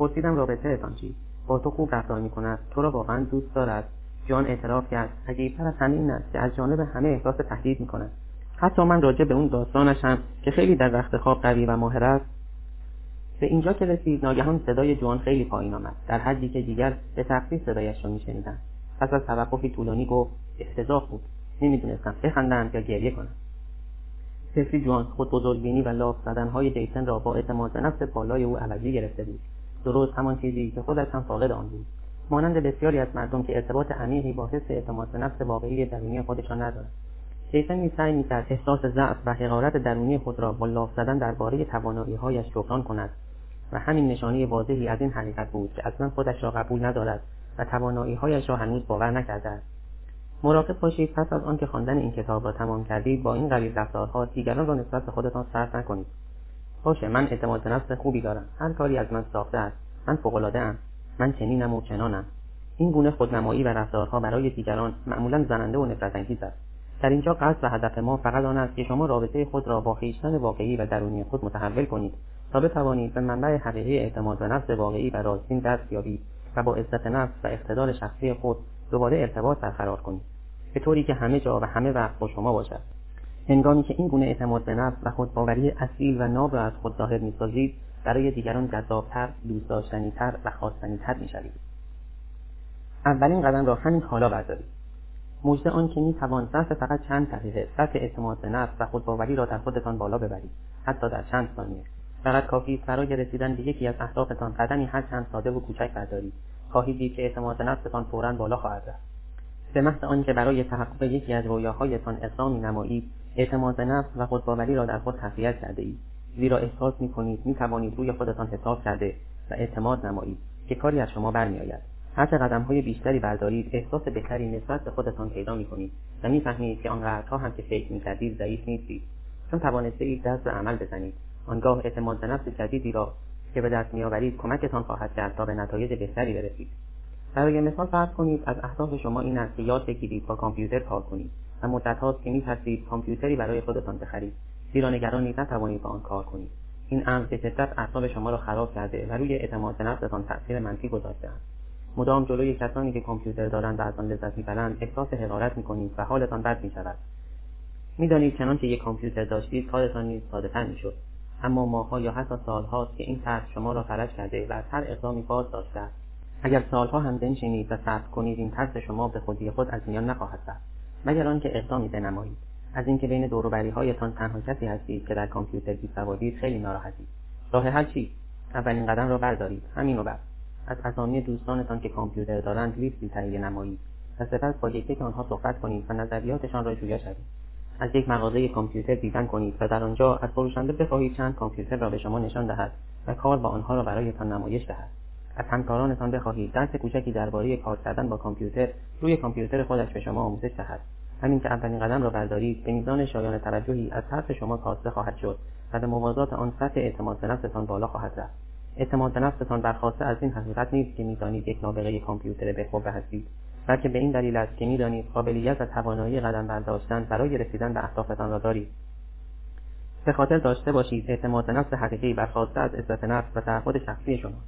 پرسیدم رابطهتان چی؟ با تو خوب رفتار می‌کند. تو را واقعا دوست دارد. جان اعتراف کرد. عجیبتر از همه این است که از جانب همه احساس تهدید می‌کند. حتی من راجع به اون داستانش هم که خیلی در وقت خواب قوی و ماهر است به اینجا که رسید ناگهان صدای جوان خیلی پایین آمد. در حدی که دیگر به تخفیف صدایش را میشنیدم. پس از توقفی طولانی گفت افتضاح بود. نمی‌دونستم بخندند یا گریه کنم. سفری جوان خود بزرگبینی و لاف زدنهای جیسن را با اعتماد به نفس بالای او عوضی گرفته بود. درست همان چیزی که خودش هم فاقد آن بود. مانند بسیاری از مردم که ارتباط عمیقی با حس اعتماد به نفس واقعی درونی خودشان ندارند. جیسن سعی می‌کرد احساس ضعف و حقارت درونی خود را با لاف زدن درباره تواناییهایش جبران کند و همین نشانه واضحی از این حقیقت بود که اصلا خودش را قبول ندارد و تواناییهایش را هنوز باور نکرده است مراقب باشید پس از آنکه خواندن این کتاب را تمام کردید با این قبیل رفتارها دیگران را نسبت به خودتان صرف نکنید. باشه من اعتماد به نفس خوبی دارم. هر کاری از من ساخته است. من فوقالعاده ام. من چنینم و چنانم. این گونه خودنمایی و رفتارها برای دیگران معمولا زننده و نفرت انگیز است. در اینجا قصد و هدف ما فقط آن است که شما رابطه خود را با خویشتن واقعی و درونی خود متحول کنید تا بتوانید به منبع حقیقی اعتماد به نفس واقعی و راستین دست یابید و با عزت نفس و اقتدار شخصی خود دوباره ارتباط برقرار کنید. به طوری که همه جا و همه وقت با شما باشد. هنگامی که این گونه اعتماد به نفس و خودباوری اصیل و ناب را از خود ظاهر می‌سازید برای دیگران جذابتر دوست داشتنیتر و خواستنیتر می‌شوید. اولین قدم را همین حالا بردارید. آن که می‌توان ظرف فقط چند دقیقه سطح اعتماد به نفس و خودباوری را در خودتان بالا ببرید حتی در چند ثانیه. فقط کافی است برای رسیدن به یکی از اهدافتان قدمی هر چند ساده و کوچک بردارید. خواهید دید که اعتماد به نفستان فورا بالا خواهد رفت. به محض آنکه برای تحقق یکی از رویاهایتان اقدامی نمایید اعتماد به نفس و خودباوری را در خود تقویت کرده اید زیرا احساس می کنید می توانید روی خودتان حساب کرده و اعتماد نمایید که کاری از شما برمیآید. هرچه قدم های بیشتری بردارید احساس بهتری نسبت به خودتان پیدا می کنید و می‌فهمید که آنقدرها هم که فکر می‌کردید ضعیف نیستید. چون توانسته اید دست به عمل بزنید. آنگاه اعتماد به نفس جدیدی را که به دست میآورید کمکتان خواهد کرد تا به نتایج بهتری برسید. برای مثال فرض کنید از اهداف شما این است که یاد بگیرید با کامپیوتر کار کنید. و مدت هاست که میترسید کامپیوتری برای خودتان بخرید. زیرا نگرانید نتوانید با آن کار کنید. این امر به شدت اعصاب شما را خراب کرده و روی اعتماد به نفستان تاثیر منفی گذاشته است. مدام جلوی کسانی که کامپیوتر دارند و از آن لذت می‌برند احساس حقارت می‌کنید و حالتان بد می‌شود. می‌دانید چنانچه یک کامپیوتر داشتید کارتان نیز سادهتر می‌شد. اما ماهها یا حتی سالهاست که این ترس شما را فلج کرده و از هر اقدامی باز داشته است. اگر سالها هم بنشینید و صبر کنید این ترس شما به خودی خود از میان نخواهد رفت. مگر آنکه اقدامی بنمایید. از اینکه بین هایتان تنها کسی هستید که در کامپیوتر بیسوادید خیلی ناراحتید. راه حل چیست اولین قدم را بردارید. همین و بس از اسامی دوستانتان که کامپیوتر دارند لیستی تهیه نمایید و سپس با یکی آنها صحبت کنید و نظریاتشان را جویا شوید. از یک مغازه کامپیوتر دیدن کنید و در آنجا از فروشنده بخواهید چند کامپیوتر را به شما نشان دهد و کار با آنها را برایتان نمایش دهد. از همکارانتان بخواهید. درس کوچکی درباره کار کردن با کامپیوتر روی کامپیوتر خودش به شما آموزش دهد. همین که اولین قدم را بردارید به میزان شایان توجهی از طرف شما کاسته خواهد شد و به موازات آن سطح اعتماد به نفستان بالا خواهد رفت. اعتماد به نفستان برخواسته از این حقیقت نیست که می‌دانید یک نابغه کامپیوتر بخوبه هستید بلکه به این دلیل است که می‌دانید قابلیت و توانایی قدم برداشتن برای رسیدن به اهدافتان را دارید. به خاطر داشته باشید اعتماد به نفس حقیقی برخواسته از عزت نفس و تعهد شخصی شما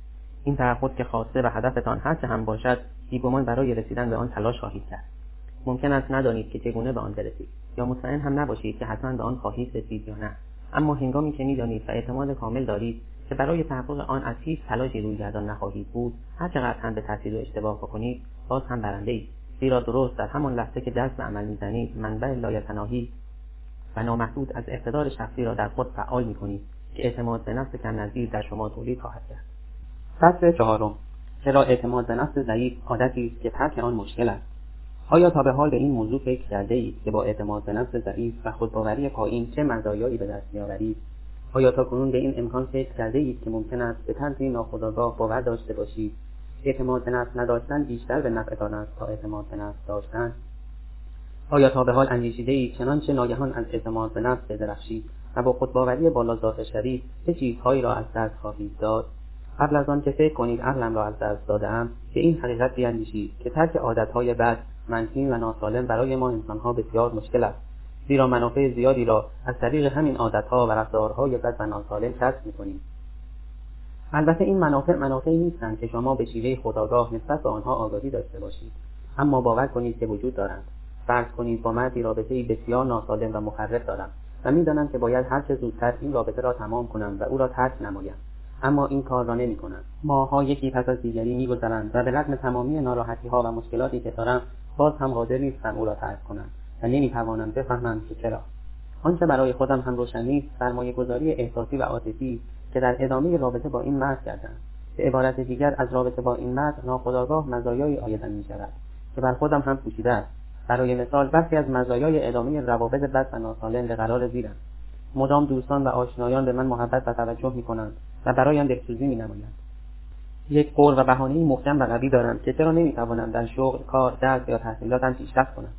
این تعهد که خواسته و هدفتان هرچه هم باشد بیگمان برای رسیدن به آن تلاش خواهید کرد. ممکن است ندانید که چگونه به آن برسید یا مطمئن هم نباشید که حتما به آن خواهید رسید یا نه. اما هنگامی که می‌دانید و اعتماد کامل دارید که برای تحقق آن از هیچ تلاشی روی گردان نخواهید بود هرچقدر هم به ترسید و اشتباه بکنید باز هم برنده اید. زیرا درست در همان لحظه که دست به عمل می‌زنید منبع لایتناهی و نامحدود از اقتدار شخصی را در خود فعال می‌کنید که اعتماد به نفس کم نظیر در شما تولید خواهد کرد. فصل چهارم. چرا اعتماد به نفس ضعیف عادتی است که ترک آن مشکل است؟ آیا تا به حال به این موضوع فکر کرده اید که با اعتماد به نفس ضعیف و خودباوری پایین چه مزایایی به دست میآورید؟ آیا تا کنون به این امکان فکر کرده اید که ممکن است به طرزی ناخودآگاه باور داشته باشید؟ اعتماد به نفس نداشتن بیشتر به نفعتان است تا اعتماد به نفس داشتن. آیا تا به حال اندیشیده اید چنانچه ناگهان از اعتماد به نفس بدرخشید و با خودباوری بالا ذات شوید چه چیزهایی را از دست خواهید داد؟ قبل از آن که فکر کنید عقلم را از دست دادهام به این حقیقت بیاندیشید که ترک عادتهای بد منفی و ناسالم برای ما انسانها بسیار مشکل است. زیرا منافع زیادی را از طریق همین عادتها و رفتارهای بد و ناسالم کسب می‌کنیم. البته این منافع منافعی نیستند که شما به شیوه خداگاه نسبت به آنها آگاهی داشته باشید. اما باور کنید که وجود دارند. فرض کنید با مردی رابطهای بسیار ناسالم و مخرب دارم و می‌دانم که باید هر چه زودتر این رابطه را تمام کنم و او را ترک نمایم. اما این کار را نمی کنم ماها یکی پس از دیگری میگذرند و به رغم تمامی ناراحتی ها و مشکلاتی که دارم باز هم قادر نیستم او را ترک کنم و نمی‌توانم بفهمم که چرا. آنچه برای خودم هم روشن نیست سرمایه گذاری احساسی و عاطفی که در ادامه رابطه با این مرد کردم. به عبارت دیگر از رابطه با این مرد ناخداگاه مزایایی آیدن می شود که بر خودم هم پوشیده است. برای مثال برخی از مزایای ادامه روابط بد و ناسالم به قرار زیرم مدام دوستان و آشنایان به من محبت و توجه می کنند و برایم دلسوزی می نمایند یک قول و بهانهای محکم و قوی دارم که چرا نمی‌توانم در شغل کار درس یا تحصیلاتم پیشرفت کنم؟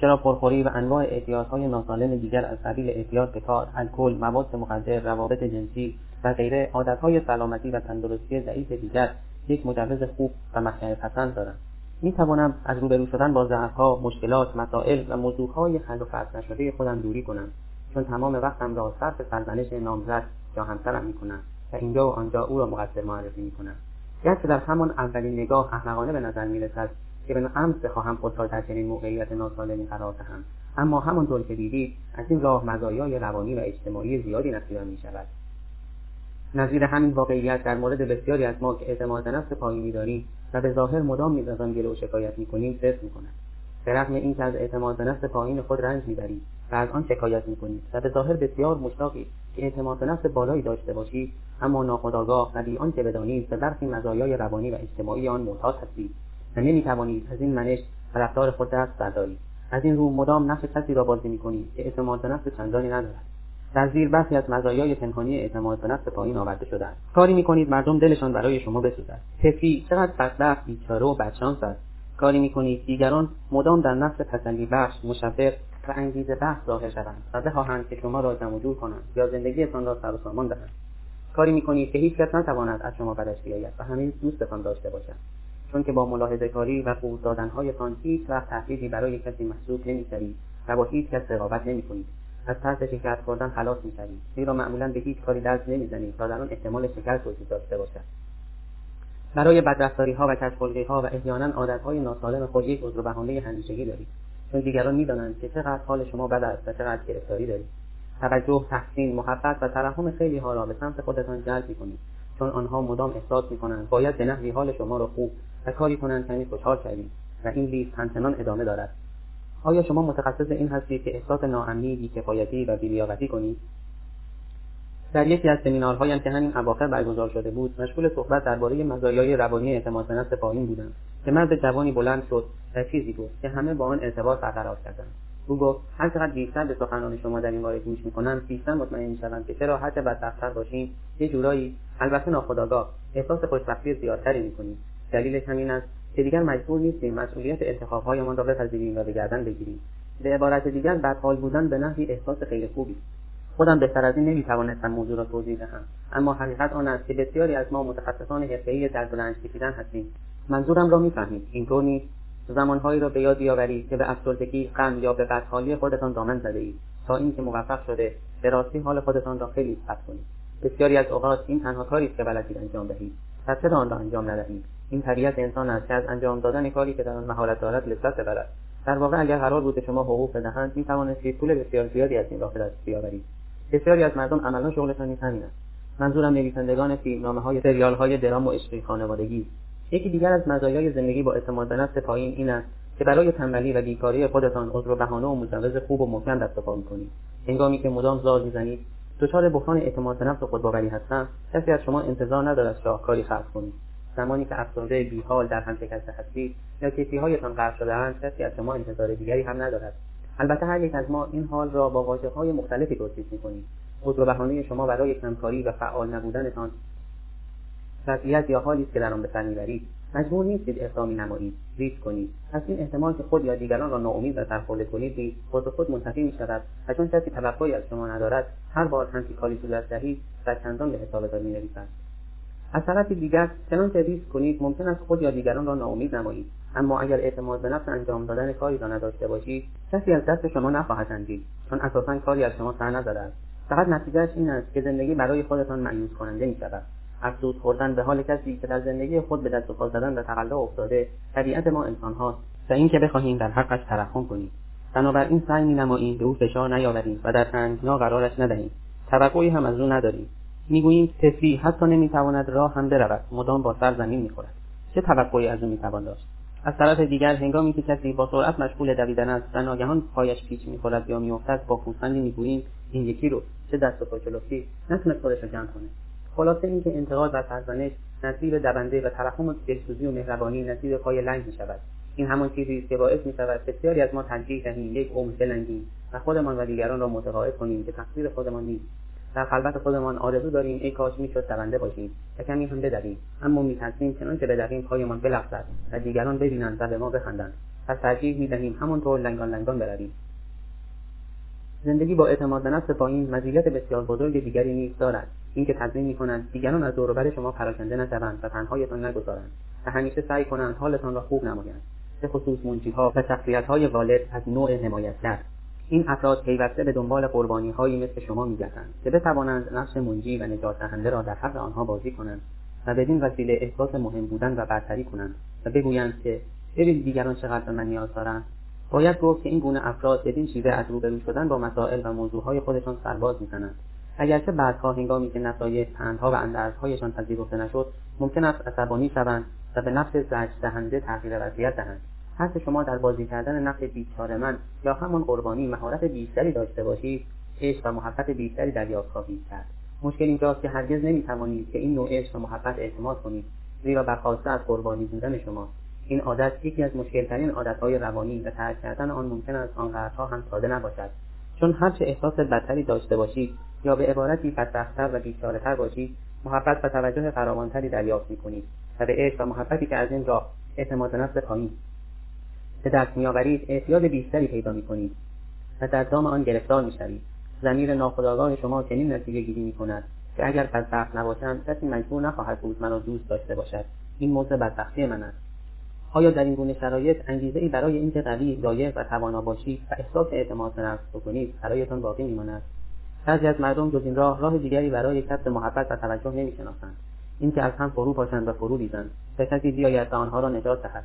چرا پرخوری و انواع اعتیادهای ناسالم دیگر از قبیل اعتیاد به کار الکل مواد مخدر روابط جنسی و غیره عادتهای سلامتی و تندرستی ضعیف دیگر یک مجوز خوب و مخنع پسند دارم؟ می توانم از روبرو شدن با ضعفها مشکلات مسائل و موضوعهای حل و فصل نشده خودم دوری کنم چون تمام وقتم را صرف سرزنش نامزد یا همسرم می‌کنم. و اینجا و آنجا او را مقصر معرفی می‌کنم. گرچه در همان اولین نگاه احمقانه به نظر می‌رسد که به عمد بخواهم خود را در چنین موقعیت ناسالمی قرار دهم. اما همانطور که دیدید از این راه مزایای روانی و اجتماعی زیادی نصیبم می شود نظیر همین واقعیت در مورد بسیاری از ما که اعتماد نفس پایینی داریم و به ظاهر مدام نیز از آن گله و شکایت می‌کنیم صدق می‌کند. به رغم اینکه از اعتماد به نفس پایین خود رنج می‌برید و از آن شکایت می‌کنید و به ظاهر بسیار مشتاقید که اعتماد به نفس بالایی داشته باشید اما ناخداگاه و بی آنکه بدانید به برخی مزایای روانی و اجتماعی آن معتاد هستید و نمی‌توانید از این منش و رفتار خود دست بردارید. از این رو مدام نقش کسی را بازی می‌کنید که اعتماد به نفس چندانی ندارد. در زیر برخی از مزایای پنهانی اعتماد به نفس پایین آورده شده است کاری می‌کنید مردم دلشان برای شما بسوزد. طفلی چقدر بدبخت بیچاره و بدشانس است. کاری می‌کنید دیگران مدام در نفس تسلی بخش مشوق و انگیزه بحث ظاهر شوند و بخواهند که شما را جمع جور کنند یا زندگیتان را سر و سامان دهند. کاری می‌کنید که هیچکس نتواند از شما بدش بیاید و همه دوستتان داشته باشند چون که با ملاحظه کاری و قوت دادنهایتان هیچ وقت تهدیدی برای کسی محسوب نمی‌شوید و با هیچ کس رقابت نمی‌کنید. از ترس شکست خوردن خلاص می‌شوید زیرا معمولا به هیچ کاری دست نمی‌زنید تا در آن احتمال شکست وجود داشته باشد. برای بدرفتاری ها و کشخلقی ها و احیانا عادت های ناسالم خود یک عذر بهانه همیشگی دارید. چون دیگران می‌دانند که چقدر حال شما بد است و چقدر گرفتاری دارید. توجه تحسین محبت و ترحم خیلی ها را به سمت خودتان جلب می‌کنید. چون آنها مدام احساس می‌کنند باید به نحوی حال شما را خوب و کاری کنند کمی خوشحال شوید و این لیست همچنان ادامه دارد. آیا شما متخصص این هستید که احساس ناامنی بیکفایتی و بیلیاقتی کنید؟ در یکی از سمینارهایم که همین اواخر برگزار شده بود مشغول صحبت درباره مزایای روانی اعتماد به نفس پایین بودم. که مرد جوانی بلند شد و چیزی گفت که همه با آن ارتباط برقرار کردند. او گفت هر چقدر بیشتر به سخنان شما در این باره گوش می‌کنم بیشتر مطمئن می‌شوم که چرا هرچه بدبختتر باشیم. یه جورایی البته ناخودآگاه احساس خوشبختی زیادتری می‌کنیم. دلیلش همین است که دیگر مجبور نیستیم مسئولیت انتخابهایمان را بپذیریم و به گردن بگیریم. به عبارت دیگر بدحال بودن به نحوی احساس خیلی خوبی. خودم بهتر از این نمی‌توانستم موضوع را توضیح دهم. اما حقیقت آن است که بسیاری از ما متخصصان حرفهای در بلند کشیدن هستیم. منظورم را می‌فهمید. اینطور نیست. زمانهایی را به یاد بیاورید که به افسردگی غم یا به بدحالی خودتان دامن زده اید. تا اینکه موفق شده به راستی حال خودتان را خیلی بد کنید. بسیاری از اوقات این تنها کاری است که بلدید انجام دهید. پس چرا آن را انجام ندهید؟ این طبیعت انسان است که از انجام دادن کاری که در آن مهارت دارد لذت ببرد. در واقع اگر قرار بود شما حقوق بدهند می‌توانستید پول بسیار زیادی از این راه به دست بیاورید. بسیاری از مردم عملا شغلشان نیز همین است. منظورم نویسندگان فیلمنامه های سریال های درام و عشقی خانوادگی. یکی دیگر از مزایای زندگی با اعتماد به نفس پایین این است که برای تنبلی و بیکاری خودتان عذر بهانه و مجوز خوب و محکم دست پا می‌کنید. هنگامی که مدام زار می‌زنید دچار بحران اعتماد به نفس و خودباوری هستم کسی از شما انتظار ندارد شاهکاری خلق کنید. زمانی که افسرده بیحال در هم شکسته هستید یا کیفیهایتان غرق شدهاند کسی از شما انتظار دیگری هم ندارد. البته هر یک از ما این حال را با واژه های مختلفی توصیف می‌کنیم. و بهانه شما برای کمکاری و فعال نبودنتان وضعیت یا حالی است که در آن به سر می‌برید. مجبور نیستید اقدامی نمایید. ریسک کنید. از این احتمال که خود یا دیگران را ناامید و سرخورده کنید نیز خود به خود منتفی می‌شود. و چون کسی توقعی از شما ندارد هر بار هم که کاری صورت دهید و چندان به حسابتان می‌نویسد. از طرف دیگر چنانکه ریسک کنید ممکن است خود یا دیگران را ناامید نمایید. اما اگر اعتماد به نفس انجام دادن کاری را نداشته باشید کسی از دست شما نخواهد اندید چون اساسا کاری از شما سر نزده است. فقط نتیجهش این است که زندگی برای خودتان مأیوس کننده می افسوس خوردن به حال کسی که در زندگی خود به دست و زدن و تقلا افتاده طبیعت ما انسان هاست و اینکه بخواهیم در حقش ترحم کنیم. بنابراین سعی مینماییم به او فشار نیاوریم و در تنگنا قرارش ندهیم. توقعی هم از او نداریم. می‌گوییم طفلی حتی نمی‌تواند راه هم برود. مدام با سر زمین می‌خورد. چه توقعی از او می‌توان داشت؟ از طرف دیگر هنگامی که کسی با سرعت مشغول دویدن است و ناگهان پایش پیچ می‌خورد یا میافتد با پوزخندی می‌گوییم این یکی رو. چه دست و پا نتونست خودش را جمع کنه. خلاصه اینکه انتقاد و سرزنش نصیب دبنده و ترحم دلسوزی و مهربانی نصیب پای لنگ می شود این همان چیزی است که باعث می شود بسیاری از ما ترجیح دهیم یک عمر بلنگیم و خودمان و دیگران را متقاعد کنیم که تقصیر خودمان نیست. در خلوت خودمان آرزو داریم ای کاش می‌شد دونده باشیم و کمی هم بدویم. اما میترسیم چنانکه بدویم پایمان بلغزد و دیگران ببینند و به ما بخندند. پس ترجیح می‌دهیم همانطور لنگان لنگان برویم. زندگی با اعتماد به نفس پایین مزیت بسیار بزرگ دیگری نیز دارد. اینکه تضمین می‌کنند دیگران از دوروبر شما پراکنده نشوند و تنهایتان نگذارند و همیشه سعی کنند حالتان را خوب نمایند. به خصوص منجیها و شخصیتهای والد از نوع حمایتگر این افراد پیوسته به دنبال قربانی هایی مثل شما میگردند که بتوانند نقش منجی و نجات دهنده را در حق آنها بازی کنند و بدین وسیله احساس مهم بودن و برتری کنند و بگویند که ببین دیگران چقدر به من نیاز دارند. باید گفت که این گونه افراد بدین شیوه از روبرو شدن با مسائل و موضوعهای خودشان سرباز می‌زنند اگرچه بعدها هنگامی که نصایح پندها و اندرزهایشان پذیرفته نشد ممکن است عصبانی شوند و به نفس زجر دهنده تغییر وضعیت دهند. هر شما در بازی کردن نفس بیچاره من یا همان قربانی مهارت بیشتری داشته باشید عشق و محبت بیشتری دریافت خواهید کرد. مشکل اینجاست که هرگز نمی‌توانید که این نوع عشق و محبت اعتماد کنید زیرا برخواسته از قربانی بودن شما این عادت یکی از مشکلترین عادتهای روانی و ترک کردن آن ممکن است آنقدرها هم ساده نباشد. چون هرچه احساس بدتری داشته باشید یا به عبارتی بدبختتر و بیچارهتر باشید محبت و توجه فراوانتری دریافت می‌کنید و به عشق و محبتی که از این راه اعتماد نفس پایین. به دست میآورید اعتیاد بیشتری پیدا می‌کنید و در دام آن گرفتار می‌شوید. زمیر ناخودآگاه شما چنین نتیجه گیری می‌کند که اگر بدبخت نباشم کسی مجبور نخواهد بود مرا دوست داشته باشد. این موضع بدبختی من است. آیا در این گونه شرایط انگیزه ای برای اینکه قوی لایق و توانا باشید و احساس اعتماد به نفس بکنید برایتان باقی میماند؟ بعضی از مردم جز این راه راه دیگری برای کسب محبت و توجه نمی‌شناسند. اینکه از هم فرو پاشند و فرو ریزند. و کسی بیاید و آنها را نجات دهد.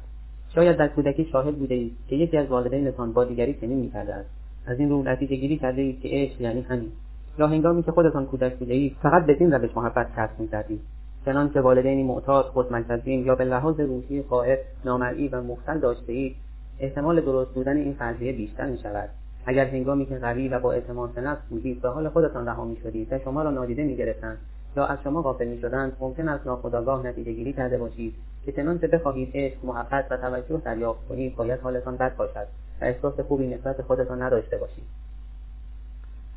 شاید در کودکی شاهد بوده اید که یکی از والدینتان با دیگری چنین می‌کرده است. از این رو نتیجه گیری کرده اید که عشق یعنی همین. یا هنگامی که خودتان کودک بوده اید فقط بدین روش محبت کسب می‌کردید چنانکه والدینی معتاد خودمنتظرین یا به لحاظ روحی خواهد نامرئی و مختل داشته اید احتمال درست بودن این فرضیه بیشتر می شود اگر هنگامی که قوی و با اعتماد به نفس بودید به حال خودتان رها می شدید و شما را نادیده می گرفتند یا از شما غافل می شدند ممکن است ناخداگاه نتیجه گیری کرده باشید که چنانچه بخواهید عشق محبت و توجه دریافت کنید باید حالتان بد باشد و احساس خوبی نسبت خودتان نداشته باشید.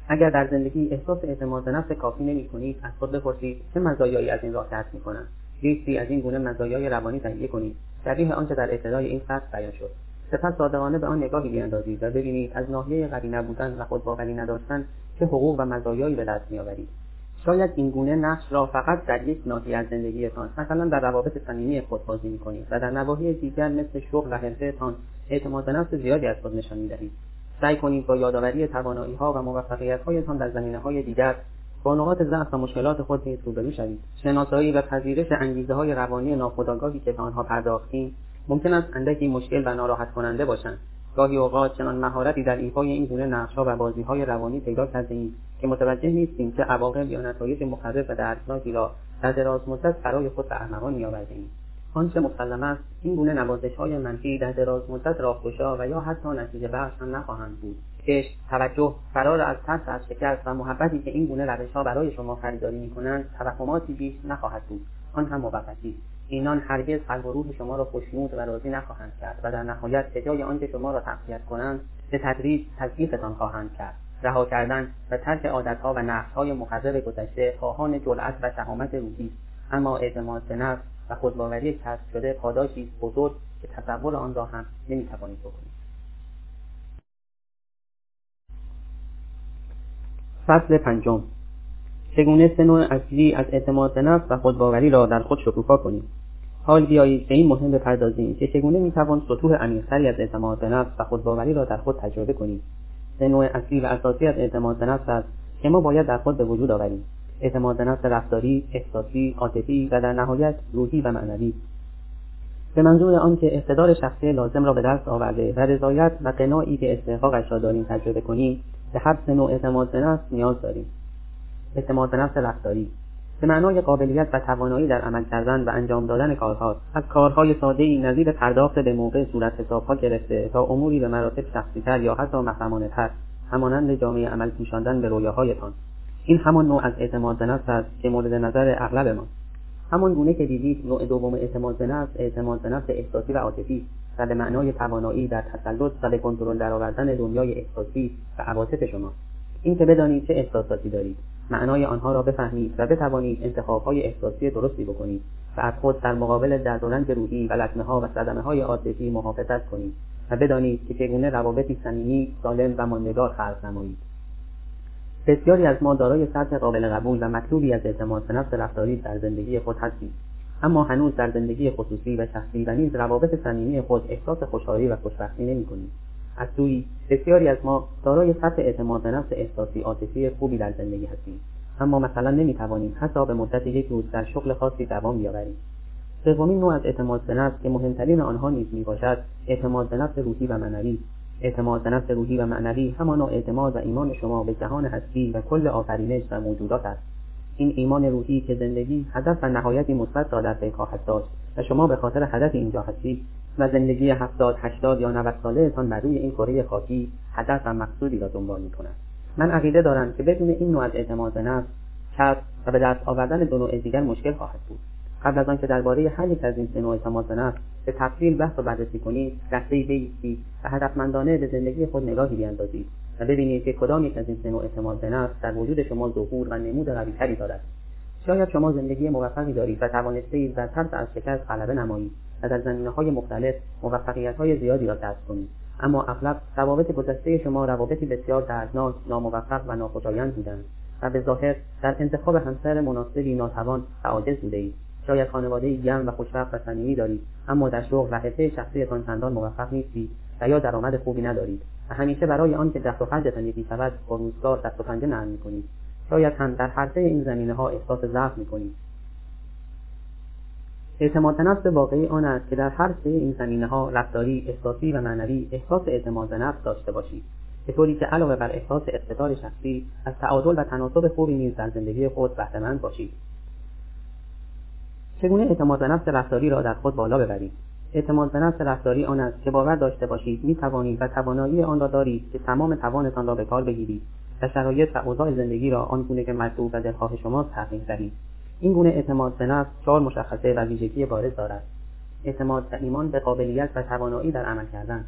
اگر در زندگی احساس اعتماد به نفس کافی نمی کنید از خود بپرسید چه مزایایی از این راه کسب می کنم لیستی از این گونه مزایای روانی تهیه کنید. شبیه آنچه در ابتدای این فصل بیان شد. سپس صادقانه به آن نگاهی بیاندازید و ببینید از ناحیه قوی نبودن و خودباوری نداشتن چه حقوق و مزایایی به دست میآورید. شاید این گونه نقش را فقط در یک ناحیه از زندگیتان مثلا در روابط صمیمی خود بازی می‌کنید و در نواحی دیگر مثل شغل و حرفهتان اعتماد به نفس زیادی از خود نشان می‌دهید. سعی کنید با یادآوری توانایی ها و موفقیت هایتان در زمینه های دیگر با نقاط ضعف و مشکلات خود نیز روبرو شوید. شناسایی و پذیرش انگیزه های روانی ناخودآگاهی که به آنها پرداختیم ممکن است اندکی مشکل و ناراحت کننده باشند. گاهی اوقات چنان مهارتی در ایفای این گونه نقشها و بازیهای روانی پیدا کرده ایم که متوجه نیستیم که عواقب یا نتایج مخرب و دردناکی را در دراز مدت برای خود به ارمغان میآوردهایم. آنچه مسلم است. این گونه نوازش های منفی در دراز مدت راهگشا و یا حتی نتیجه بخش هم نخواهند بود. عشق توجه فرار از ترس از شکست و محبتی که این گونه روش ها برای شما خریداری می‌کنند توهماتی بیش نخواهد بود. آن هم موقتی اینان هرگز قلب و روح شما را خوشنود و راضی نخواهند کرد و در نهایت به جای آنکه شما را تقویت کنند به تدریج تضعیفتان خواهند کرد. رها کردن و ترک عادتها و نقشهای مخرب گذشته خواهان جلعت و شهامت روحی اما اعتماد به نفس خودباوری کسب شده پاداشی بزرگ که تصور آن را هم نمی‌توانید بکنید. فصل پنجم. چگونه سه نوع اصلی از اعتماد به نفس و خودباوری را در خود شکوفا کنیم؟ حال بیایید به این مهم بپردازیم که چگونه می‌توان سطوح عمیقتری از اعتماد به نفس و خودباوری را در خود تجربه کنیم؟ سه نوع اصلی و اساسی از اعتماد به نفس است که ما باید در خود به وجود آوریم. اعتماد به نفس رفتاری احساسی عاطفی و در نهایت روحی و معنوی. به منظور آنکه اقتدار شخصی لازم را به دست آورده و رضایت و قناعی که استحقاقش را داریم تجربه کنیم به سه نوع اعتماد به نفس نیاز داریم. اعتماد به نفس رفتاری. به معنای قابلیت و توانایی در عمل کردن و انجام دادن کارها از کارهای ساده ای نظیر پرداخت به موقع صورت حسابها گرفته تا اموری به مراتب شخصیتر یا حتی محرمانه تر همانند جامعه عمل پوشاندن به رویاهایتان. این همان نوع از اعتماد به نفس است که مورد نظر اغلب ما. همان گونه که دیدید نوع دوم اعتماد به نفس اعتماد به نفس احساسی و عاطفی و به معنای توانایی در تسلط و به کنترل درآوردن دنیای احساسی و عواطف شما. این که بدانید چه احساساتی دارید. معنای آنها را بفهمید و بتوانید انتخابهای احساسی درستی بکنید و از خود در مقابل درد و رنج روحی و لطمه ها و صدمه های عاطفی محافظت کنید و بدانید که چگونه روابطی صمیمی سالم و ماندگار خلق نمایید. بسیاری از ما دارای سطح قابل قبول و مطلوبی از اعتماد به نفس رفتاری در زندگی خود هستیم. اما هنوز در زندگی خصوصی و شخصی و نیز روابط صمیمی خود احساس خوشحالی و خوشبختی نمی‌کنیم. از سوی بسیاری از ما دارای سطح اعتماد به نفس احساسی عاطفی خوبی در زندگی هستیم. اما مثلا نمی‌توانیم حتی به مدت یک روز در شغل خاصی دوام بیاوریم. سومین نوع از اعتماد به نفس که مهمترین آنها نیز می‌باشد اعتماد به نفس روحی و معنوی. اعتماد به نفس روحی و معنوی همانا اعتماد و ایمان شما به جهان هستی و کل آفرینش و موجودات است. این ایمان روحی که زندگی هدف و نهایتی مثبت را در پی داشت و شما به خاطر هدف اینجا هستید و زندگی هفتاد هشتاد یا نود سالهتان بر روی این کره خاکی هدف و مقصودی را دنبال می‌کند من عقیده دارم که بدون این نوع از اعتماد به نفس کسب و به دست آوردن دو نوع دیگر مشکل خواهد بود. قبل از آنکه درباره هر یک از این سه نوع به نفس به تفصیل بحث و بررسی کنید لحظهای بایستید و هدفمندانه به زندگی خود نگاهی بیاندازید و ببینید که کدام یک از این سه نوع اعتماد به نفس در وجود شما ظهور و نمود قویتری دارد. شاید شما زندگی موفقی دارید و توانستهاید در ترس از شکست غلبه نمایید و در زمینه های مختلف موفقیت های زیادی را کسب کنید. اما اغلب روابط گذشته شما روابطی بسیار دردناک ناموفق و ناخوشایند بودند و به ظاهر در انتخاب همسر مناسبی ناتوان و عاجز بودهاید شاید خانواده گرم و خوشبخت و صمیمی دارید. اما در شغل و حرفه شخصیتان چندان موفق نیستید و یا درآمد خوبی ندارید. و همیشه برای آنکه دخل و خرجتان یکی شود با روزگار دست و پنجه نرم می‌کنید. شاید هم در هر این زمینه ها احساس ضعف می‌کنید. اعتماد به نفس واقعی آن است که در هر این زمینه ها رفتاری احساسی و معنوی احساس اعتماد به نفس داشته باشید. به طوری که علاوه بر احساس اقتدار شخصی از تعادل و تناسب خوبی نیز در زندگی خود بهرهمند باشید. چگونه اعتماد به نفس رفتاری را در خود بالا ببرید؟ اعتماد به نفس رفتاری آن است که باور داشته باشید می توانید و توانایی آن را دارید که تمام توانتان را به کار بگیرید و شرایط و اوضاع زندگی را آنگونه که مطلوب و دلخواه شماست تغییر دهید. این گونه اعتماد به نفس چهار مشخصه و ویژگی بارز دارد. اعتماد و ایمان به قابلیت و توانایی در عمل کردن.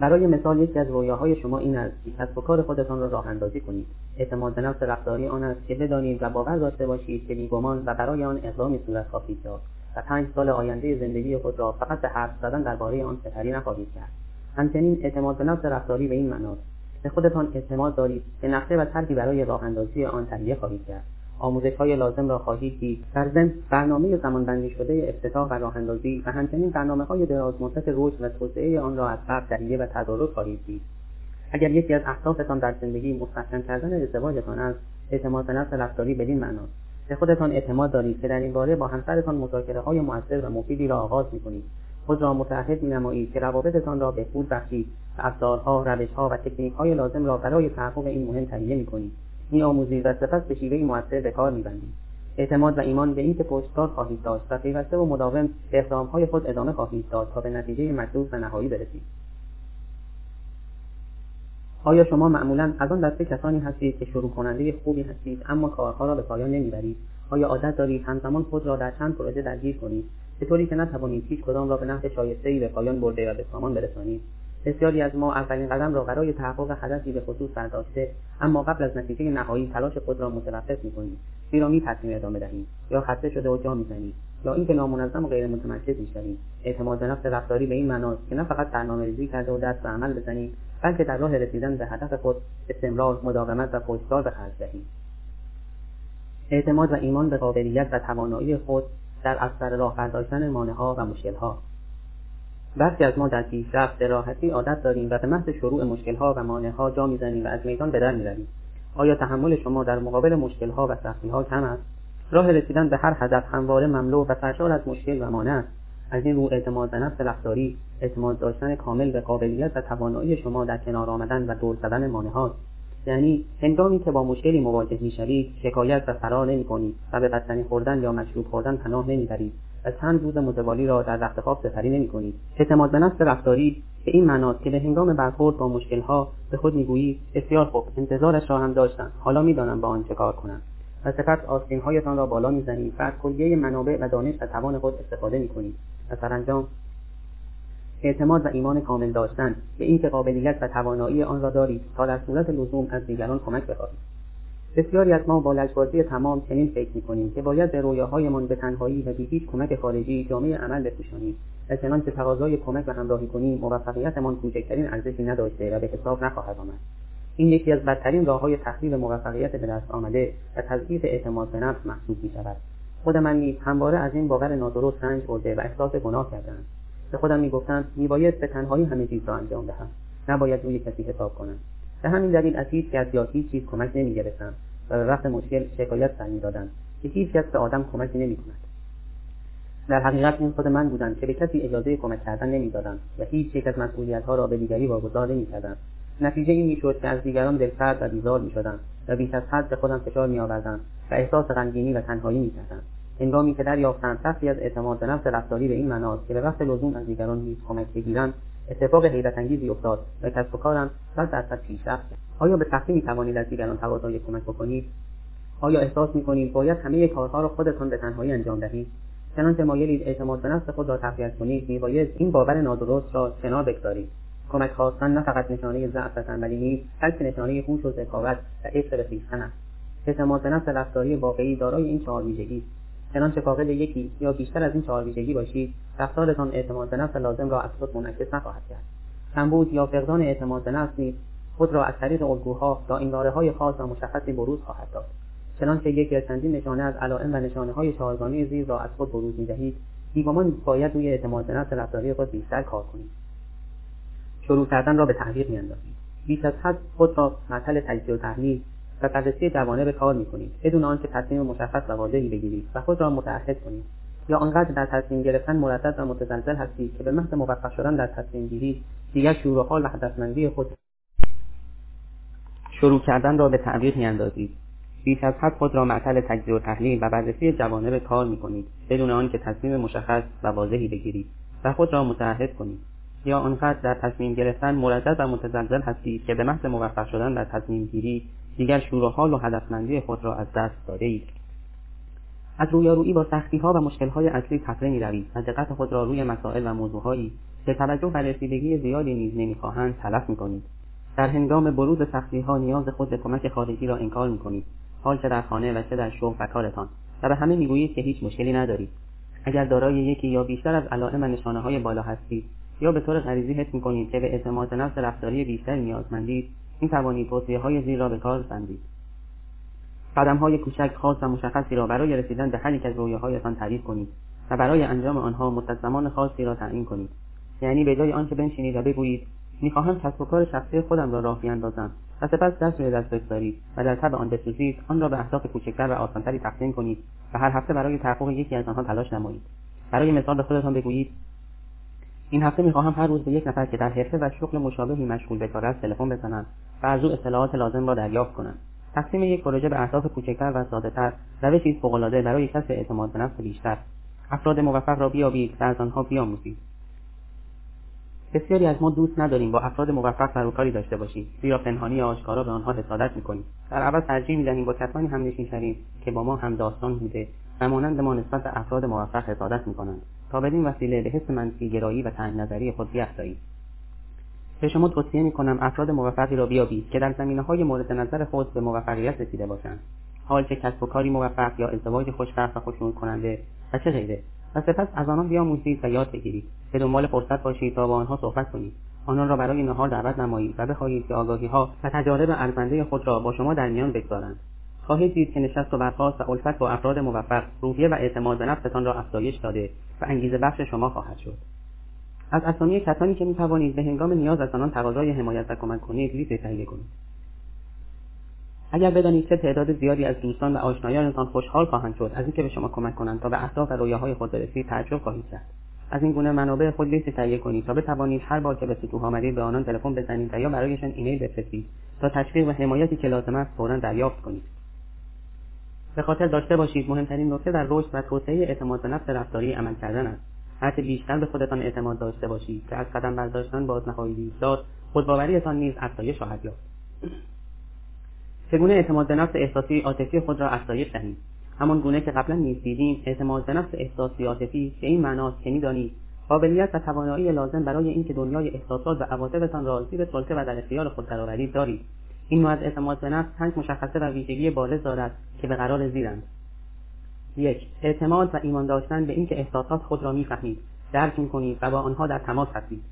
برای مثال یکی از رویاهای شما این است که کسب و کار خودتان را راه اندازی کنید. اعتماد به نفس رفتاری آن است که بدانید و باور داشته باشید که بیگمان و برای آن اقدامی صورت خواهید داد و پنج سال آینده زندگی خود را فقط به حرف زدن درباره آن سپری نخواهید کرد. همچنین اعتماد به نفس رفتاری به این معناست. به خودتان اعتماد دارید که نقشه و طرحی برای راه اندازی آن تهیه خواهید کرد. آموزش های لازم را خواهید دید. در ضمن برنامه زمانبندی شده افتتاح و راه اندازی و همچنین برنامه های دراز مدت رشد و توسعه آن را از قبل تهیه و تدارک خواهید دید. اگر یکی از اهدافتان در زندگی مستحکم کردن ازدواجتان است اعتماد به نفس رفتاری بدین معناست به خودتان اعتماد دارید که در این باره با همسرتان مذاکره های موثر و مفیدی را آغاز می‌کنید. خود را متعهد مینمایید که روابطتان را بهبود بخشید و ابزارها روشها و تکنیکهای لازم را برای تحقق این مهم تهیه می‌کنید. میآموزید و سپس به شیوهای موثر به کار میبندید. اعتماد و ایمان به اینکه پشتکار خواهید داشت و پیوسته و مداوم به اقدامهای خود ادامه خواهید داد تا به نتیجه مطلوب و نهایی برسید. آیا شما معمولا از آن دسته کسانی هستید که شروع کننده خوبی هستید اما کارها را به پایان نمی‌برید؟ آیا عادت دارید همزمان خود را در چند پروژه درگیر کنید؟ به طوری که نتوانید هیچ کدام را به نحو شایستهای به پایان برده و به سامان برسانید. بسیاری از ما اولین قدم را برای تحقق هدفی به خصوص برداشته اما قبل از نتیجه نهایی تلاش خود را متوقف می‌کنیم. زیرا میترسیم ادامه دهیم یا خسته شده و جا می‌زنیم یا اینکه نامنظم و غیر متمرکز می‌شویم. اعتماد به نفس رفتاری به این معناست که نه فقط برنامه کرده و دست به عمل بزنیم بلکه در راه رسیدن به هدف خود استمرار مداومت و پشتکار به خرج دهیم. اعتماد و ایمان به قابلیت و توانایی خود در اثر راه برداشتن مانعها و مشکلها. برخی از ما در پیشرفت به راحتی عادت داریم و به محض شروع مشکلها و مانعها جا می‌زنیم و از میدان به در می‌رویم. آیا تحمل شما در مقابل مشکلها و سختیها کم است؟ راه رسیدن به هر هدف همواره مملو و سرشار از مشکل و مانع است. از این رو اعتماد به نفس رفتاری اعتماد داشتن کامل به قابلیت و توانایی شما در کنار آمدن و دور زدن مانعهاست. یعنی هنگامی که با مشکلی مواجه می‌شوید شکایت و فرار نمی‌کنید و به بستنی خوردن یا مشروب خوردن پناه نمی‌برید. و چند روز متوالی را در رخت خواب سپری نمی کنید. اعتماد به نفس رفتاری به این معناست که به هنگام برخورد با مشکلها به خود می‌گویی بسیار خوب انتظارش را هم داشتم. حالا می‌دانم با آن چه کار کنم. و سپس آستینهایتان را بالا می‌زنید و از کلیه منابع و دانش و توان خود استفاده می‌کنید. و سرانجام اعتماد و ایمان کامل داشتن به اینکه قابلیت و توانایی آن را دارید تا در صورت لزوم از دیگران کمک بخواهید. بسیاری از ما با لجبازی تمام چنین فکر می‌کنیم که باید به رویاهایمان به تنهایی و بی هیچ کمک خارجی جامعه عمل بپوشانیم و چنانچه تقاضای کمک و همراهی کنیم موفقیتمان کوچکترین ارزشی نداشته و به حساب نخواهد آمد. این یکی از بدترین راههای تخریب موفقیت به دست آمده و تضعیف اعتماد به نفس محسوب می شود خود من نیز همواره از این باور نادرست رنج برده و احساس گناه کردم به خودم می‌گفتم میباید به تنهایی همه چیز را انجام دهم. نباید روی کسی حساب کنم. به همین دلیل از هیچ یا هیچ چیز کمک نمی‌گرفتم و به وقت مشکل شکایت سر می‌دادند که هیچ کس به آدم کمکی نمی‌کند. در حقیقت این خود من بودم که به کسی اجازه کمک کردن نمی‌دادم و هیچ یک از مسئولیتها را به دیگری واگذار نمی‌کردم. نتیجه این می‌شد که از دیگران دلسرد و بیزار می‌شدم و بیش از حد به خودم فشار میآوردم و احساس غمگینی و تنهایی می‌کردم. هنگامی که دریافتم سختی از اعتماد به نفس رفتاری به این معناست که به وقت لزوم از دیگران نیز کمک بگیرم اتفاق حیرت انگیزی افتاد. و کسب و کارم صد درصد پیشرفت آیا به سختی می توانید از دیگران تقاضای کمک بکنید؟ آیا احساس می‌کنید باید همه کارها را خودتان به تنهایی انجام دهید؟ چنانچه مایلید اعتماد به نفس خود را تقویت کنید میباید این باور نادرست را کنار بگذارید. کمک خواستن نه فقط نشانه ضعف و تنبلی نیست بلکه نشانه هوش و ذکاوت و عشق به خویشتن است. اعتماد به نفس رفتاری واقعی دارای این چهار ویژگی چنانچه فاقد یکی یا بیشتر از این چهار ویژگی باشید رفتارتان اعتماد به نفس لازم را از خود منعکس نخواهد کرد. کمبود یا فقدان اعتماد به نفس نیز خود را از طریق الگوها یا این های خاص و مشخصی بروز خواهد داد. چنانچه یکی از چندین نشانه از علائم و نشانه های چهارگانه زیر را از خود بروز می‌دهید بیگمان باید روی اعتماد به نفس رفتاری خود بیشتر کار کنید. شروع کردن را به تحقیق میاندازید. بیش از حد خود را معطل تجزیه و تحلیل و بررسی به کار می‌کنید بدون آنکه تصمیم مشخص و واضحی بگیرید و خود را متعهد کنید یا آنقدر در تصمیم گرفتن مردد و متزلزل هستید که به محض موفق شدن در تصمیم گیری دیگر شور و حال و هدفمندی خود شروع کردن را به تعویق میاندازید. بیش از حد خود را معطل تجزیه و تحلیل و بررسی جوانب کار می‌کنید. بدون آنکه تصمیم مشخص و واضحی بگیرید و خود را متعهد کنید. یا آنقدر در تصمیم گرفتن مردد و متزلزل هستید که به محض موفق شدن در تصمیم گیری دیگر شور و حال و هدفمندی خود را از دست داده اید. از رویارویی با سختی ها و مشکل های اصلی تفره می روید و دقت خود را روی مسائل و موضوعهایی که توجه و رسیدگی زیادی نیز نمی‌خواهند تلف می کنید در هنگام بروز سختی ها نیاز خود به کمک خارجی را انکار می کنید حال چه در خانه و چه در شغل و کارتان. و به همه می‌گویید که هیچ مشکلی ندارید. اگر دارای یکی یا بیشتر از علائم و نشانه های بالا هستید یا به طور غریزی حس می‌کنید که به اعتماد نفس رفتاری بیشتری نیازمندید می توانید توصیه های زیر را به کار بندید قدم های کوچک خاص و مشخصی را برای رسیدن به هر یک از رویاهایتان تعریف کنید و برای انجام آنها مدت زمان خاصی را تعیین کنید. یعنی به جای آنکه بنشینید و بگویید می‌خواهم کسب و کار شخصی خودم را راه بیاندازم و سپس دست روی دست بگذارید و در تب آن بسوزید آن را به اهداف کوچکتر و آسانتری تقسیم کنید و هر هفته برای تحقق یکی از آنها تلاش نمایید. برای مثال به خودتان بگویید این هفته می‌خواهم هر روز به یک نفر که در حرفه و شغل مشابهی مشغول به است تلفن بزنم. و از او اطلاعات لازم را دریافت کنم تقسیم یک پروژه به اهداف کوچکتر و سادهتر روشی است فوقالعاده برای کسب اعتماد به نفس بیشتر. افراد موفق را بیابید و از آنها بیاموزید. بسیاری از ما دوست نداریم با افراد موفق سروکاری داشته باشیم زیرا پنهانی آشکارا به آنها حسادت می‌کنیم. در عوض ترجیح می‌دهیم با کسانی هم نشین شویم که با ما هم داستان بوده و مانند ما نسبت به افراد موفق حسادت می‌کنند. تا بدین وسیله به حس منفی گرایی و تنگ نظری خود بیافزایید به شما توصیه می‌کنم افراد موفقی را بیابید که در زمینه های مورد نظر خود به موفقیت رسیده باشند. حال چه کسب و کاری موفق یا ازدواج خوشبخت و خوشنود کننده و چه غیره. و سپس از آنان بیاموزید و یاد بگیرید. به دنبال فرصت باشید تا با آنها صحبت کنید. آنان را برای نهار دعوت نمایید و بخواهید که آگاهی ها و تجارب ارزنده خود را با شما در میان بگذارند. خواهید دید که نشست و برخاست و الفت با افراد موفق روحیه و اعتماد به نفستان را افزایش داده و انگیزه بخش شما خواهد شد. از اسامی کسانی که می توانید به هنگام نیاز از آنان تقاضای حمایت و کمک کنید لیست تهیه کنید. اگر بدانید چه تعداد زیادی از دوستان و آشنایانتان خوشحال خواهند شد از اینکه به شما کمک کنند تا به اهداف و رویاهای خود برسید تعجب خواهید کرد. از این گونه منابع خود لیست تهیه کنید تا بتوانید هر بار که به سطوح آمدید به آنان تلفن بزنید و یا برایشان ایمیل بفرستید تا تشویق و حمایتی که لازم است فورا دریافت کنید. به خاطر داشته باشید مهمترین نکته در رشد و توسعه اعتماد به نفس رفتاری عمل کردن است. هرچه بیشتر به خودتان اعتماد داشته باشید که از قدم برداشتن باز نخواهید ایستاد خودباوریتان نیز افزایش خواهد یافت. چگونه اعتماد به نفس احساسی عاطفی خود را افزایش دهید همان گونه که قبلا نیز دیدیم اعتماد به نفس احساسی عاطفی که این معناست که می‌دانید قابلیت و توانایی لازم برای اینکه دنیای احساسات و عواطفتان را زیر سلطه و در اختیار خود درآورید دارید. این نوع از اعتماد به نفس پنج مشخصه و ویژگی بارز دارد که به قرار زیرند. یک اعتماد و ایمان داشتن به اینکه احساسات خود را می‌فهمید درک می‌کنید و با آنها در تماس هستید.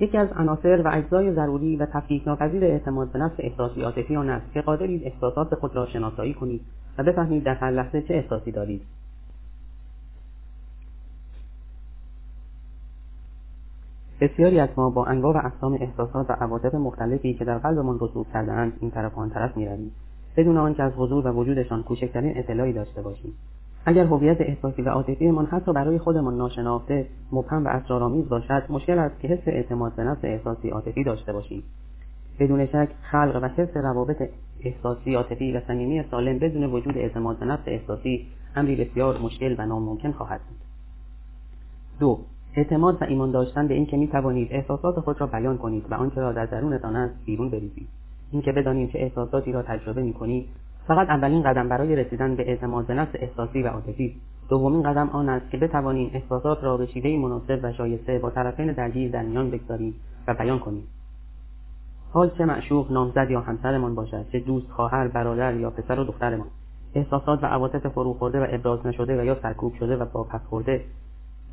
یکی از عناصر و اجزای ضروری و تفکیک ناپذیر اعتماد به نفس احساسی عاطفی آن است که قادرید احساسات خود را شناسایی کنید و بفهمید در هر لحظه چه احساسی دارید. بسیاری از ما با انواع و اقسام احساسات و عواطف مختلفی که در قلبمان رسوخ کردهاند این طرف آن طرف می‌رویم. بدون آنکه از حضور و وجودشان کوچکترین اطلاعی داشته باشیم. اگر هویت احساسی و عاطفیمان حتی برای خودمان ناشناخته مبهم و اسرارآمیز باشد مشکل است که حس اعتماد به نفس احساسی عاطفی داشته باشیم. بدون شک خلق و حس روابط احساسی عاطفی و صمیمی سالم بدون وجود اعتماد به نفس احساسی امری بسیار مشکل و ناممکن خواهد بود. دو اعتماد و ایمان داشتن به اینکه می توانید احساسات خود را بیان کنید و آنچه را در درونتان است بیرون بریزید. اینکه بدانید چه احساساتی را تجربه می کنید فقط اولین قدم برای رسیدن به اعتماد به نفس احساسی و عاطفی. دومین قدم آن است که بتوانیم احساسات را به شیوهای مناسب و شایسته با طرفین درگیر در میان بگذاریم و بیان کنیم. حال چه معشوق نامزد یا همسرمان باشد چه دوست خواهر برادر یا پسر و دخترمان. احساسات و عواطف فروخورده و ابراز نشده و یا سرکوب شده و با خورده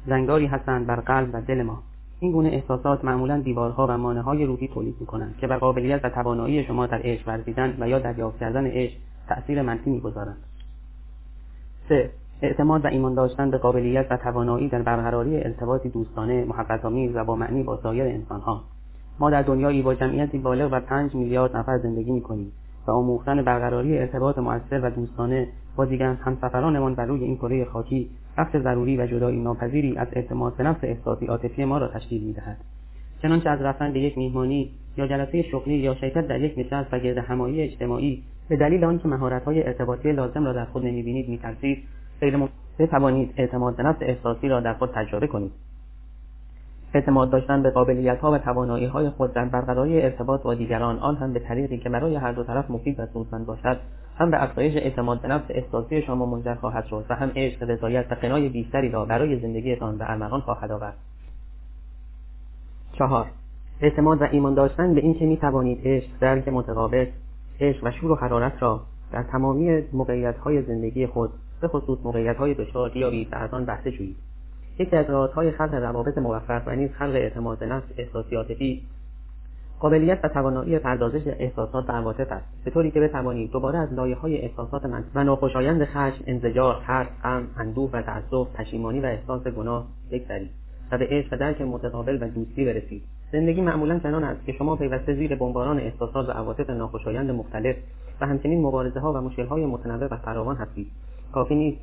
زنگاری هستند بر قلب و دل ما. این گونه احساسات معمولا دیوارها و مانه های روحی تولید می‌کنند که بر قابلیت و توانایی شما در عشق ورزیدن و یا دریافت کردن عشق تأثیر منفی می‌گذارند. سه اعتماد و ایمان داشتن به قابلیت و توانایی در برقراری ارتباطی دوستانه محبتآمیز و با معنی با سایر انسانها. ما در دنیایی با جمعیتی بالغ بر پنج میلیارد نفر زندگی می‌کنیم و آموختن برقراری ارتباط مؤثر و دوستانه با دیگر همسفرانمان بر روی این کره خاکی بخش ضروری و جدایی ناپذیری از اعتماد به نفس احساسی عاطفی ما را تشکیل می‌دهد. چنانچه از رفتن به یک میهمانی یا جلسه شغلی یا شرکت در یک نشست و گرد همایی اجتماعی به دلیل آنکه مهارت‌های ارتباطی لازم را در خود نمی‌بینید میترسید. غیر بتوانید اعتماد به نفس احساسی را در خود تجربه کنید. اعتماد داشتن به قابلیت ها و توانایی های خود در برقراری ارتباط با دیگران آن هم به طریقی که برای هر دو طرف مفید و سودمند باشد هم به افزایش اعتماد به نفس احساسی شما منجر خواهد شد و هم عشق رضایت و قنای بیشتری را برای زندگیتان به ارمغان خواهد آورد. چهار اعتماد و ایمان داشتن به اینکه می توانید عشق درک متقابل عشق و شور و حرارت را در تمامی موقعیت های زندگی خود به خصوص موقعیت های دشوار بیابید و از آن بهره جویید. یکی از راههای خلق روابط موفق و نیز خلق اعتماد نفس احساسی عاطفی قابلیت و توانایی پردازش احساسات و عواطف است. به طوری که بتوانید دوباره از لایه های احساسات من و ناخوشایند خشم انزجار ترس غم اندوه و تعصب پشیمانی و احساس گناه بگذرید و به عشق و درک متقابل و دوستی برسید. زندگی معمولا چنان است که شما پیوسته زیر بمباران احساسات و عواطف ناخوشایند مختلف و همچنین مبارزه ها و مشکل های متنوع و فراوان هستید. کافی نیست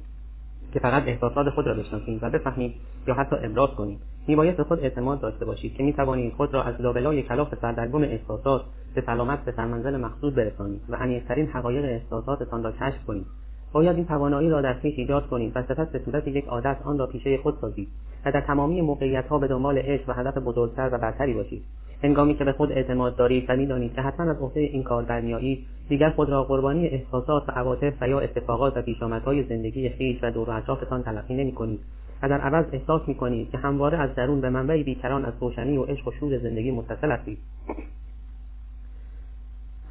که فقط احساسات خود را بشناسید و بفهمید یا حتی ابراز کنید. میباید به خود اعتماد داشته باشید که می‌توانید خود را از لابلای کلاف سردرگم احساسات به سلامت به سرمنزل مقصود برسانید و عمیقترین حقایق احساساتتان را کشف کنید. باید این توانایی را در خویش ایجاد کنید و سپس به صورت یک عادت آن را پیشه خود سازید. در تمامی موقعیتها به دنبال عشق و هدف بزرگتر و برتری باشید. هنگامی که به خود اعتماد دارید و می‌دانید که حتما از عهده این کار برمیآیید دیگر خود را قربانی احساسات و عواطف و یا اتفاقات و پیشامدهای زندگی خویش و دور و اطرافتان تلقی نمی‌کنید. و در عوض احساس می‌کنید که همواره از درون به منبع بیکران از روشنی و عشق و شور زندگی متصل هستید.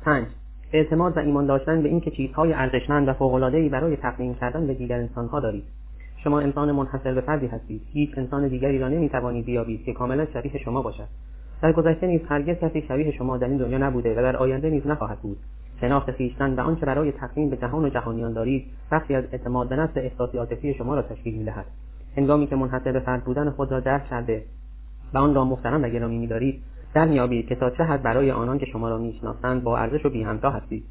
پنج. اعتماد و ایمان داشتن به اینکه چیزهای ارزشمند و فوقالعادهای برای تقدیم کردن به دیگر انسانها دارید. شما انسان منحصر به فردی هستید. هیچ انسان دیگری را نمی‌توانید بیابید که کاملا شبیه شما باشد. در گذشته نیز هرگز کسی شبیه شما در این دنیا نبوده و در آینده نیز نخواهد بود. شناخت خویشتن و آنچه برای تقدیم به جهان و جهانیان دارید بخشی از اعتماد به نفس احساسی عاطفی شما را تشکیل می‌دهد. هنگامی که منحصر به فرد بودن خود را درک کرده و آن را محترم و گرامی میدارید در میابید که تا چه حد برای آنان که شما را می‌شناسند با ارزش و بیهمتا هستید.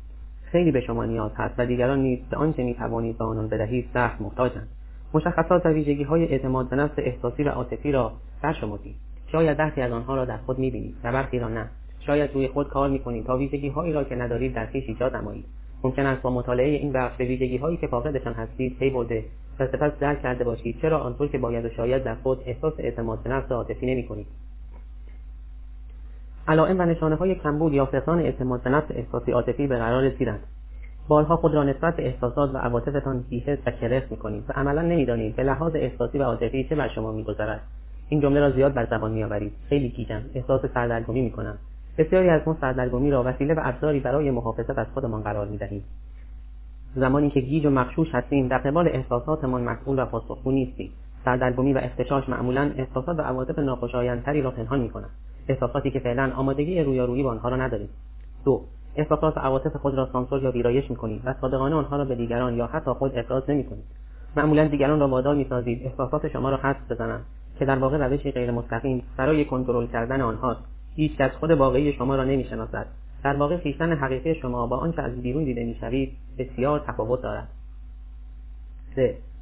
خیلی به شما نیاز هست و دیگران نیز به آنچه می‌توانید به آنان بدهید سخت محتاجند. مشخصات و ویژگی های اعتماد به نفس احساسی و عاطفی را برشمردید شاید برخی از آنها را در خود می‌بینید و برخی را نه. شاید روی خود کار می‌کنید تا ویژگی هایی را که ندارید در خویش ایجاد نمایید. ممکن است با مطالعه این بخش به ویژگی هایی که فاقدشان هستید پی برده و سپس درک کرده باشید چرا آنطور که باید و شاید در خود احساس اعتماد به نفس عاطفی نمی‌کنید. علائم و نشانه های کمبود یا فقدان اعتماد به نفس احساسی عاطفی به قرار رسیدند. بارها خود را نسبت به احساسات و عواطفتان بیحس و کرخ می‌کنید و عملا نمی‌دانید به لحاظ احساسی و عاطفی چه بر شما میگذرد؟ این جمله را زیاد بر زبان میآورید. خیلی گیجم. احساس سردرگمی می‌کنم. بسیاری از ما سردرگمی را وسیله و ابزاری برای محافظت از خودمان قرار می‌دهیم. زمانی که گیج و مخشوش هستیم در قبال احساساتمان مسئول و پاسخگو نیستیم. سردرگمی و اختشاش معمولا احساسات و عواطف ناخوشایندتری را پنهان می‌کنند. احساساتی که فعلا آمادگی رویارویی با آنها را نداریم. دو احساسات و عواطف خود را سانسور یا ویرایش می‌کنید و صادقانه آنها را به دیگران یا حتی خود ابراز نمی‌کنید. معمولا دیگران را وادار می‌سازید احساسات شما را حدس بزنند که در واقع روشی غیر مستقیم برای کنترل کردن آنهاست. هیچ کس خود واقعی شما را نمی‌شناسد. در واقع خویشتن حقیقی شما با آنچه از بیرون دیده می‌شوید بسیار تفاوت دارد.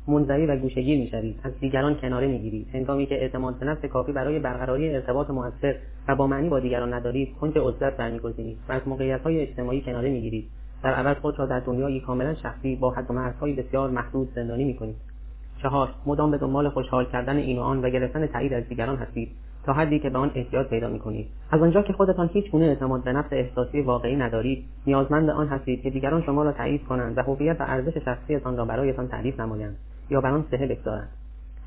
منزوی و گوشگیر می‌شوید. از دیگران کناره می‌گیرید. هنگامی که اعتماد به نفس کافی برای برقراری ارتباط موثر و با معنی با دیگران ندارید کنج عزلت برمیگزینید و از موقعیتهای اجتماعی کناره می‌گیرید. در عوض خود را در دنیایی کاملا شخصی با حد و مرزهای بسیار محدود زندانی می‌کنید. چهار مدام به دنبال خوشحال کردن این و آن و گرفتن تایید از دیگران هستید تا حدی که به آن احتیاج پیدا می‌کنید. از آنجا که خودتان هیچ گونه اعتماد به نفس احساسی واقعی ندارید نیازمند آن هستید که دیگران شما را تایید کنند و هویت و ارزش شخصیتان را برایتان تعریف نمایند. یا بر آن صحه بگذارند.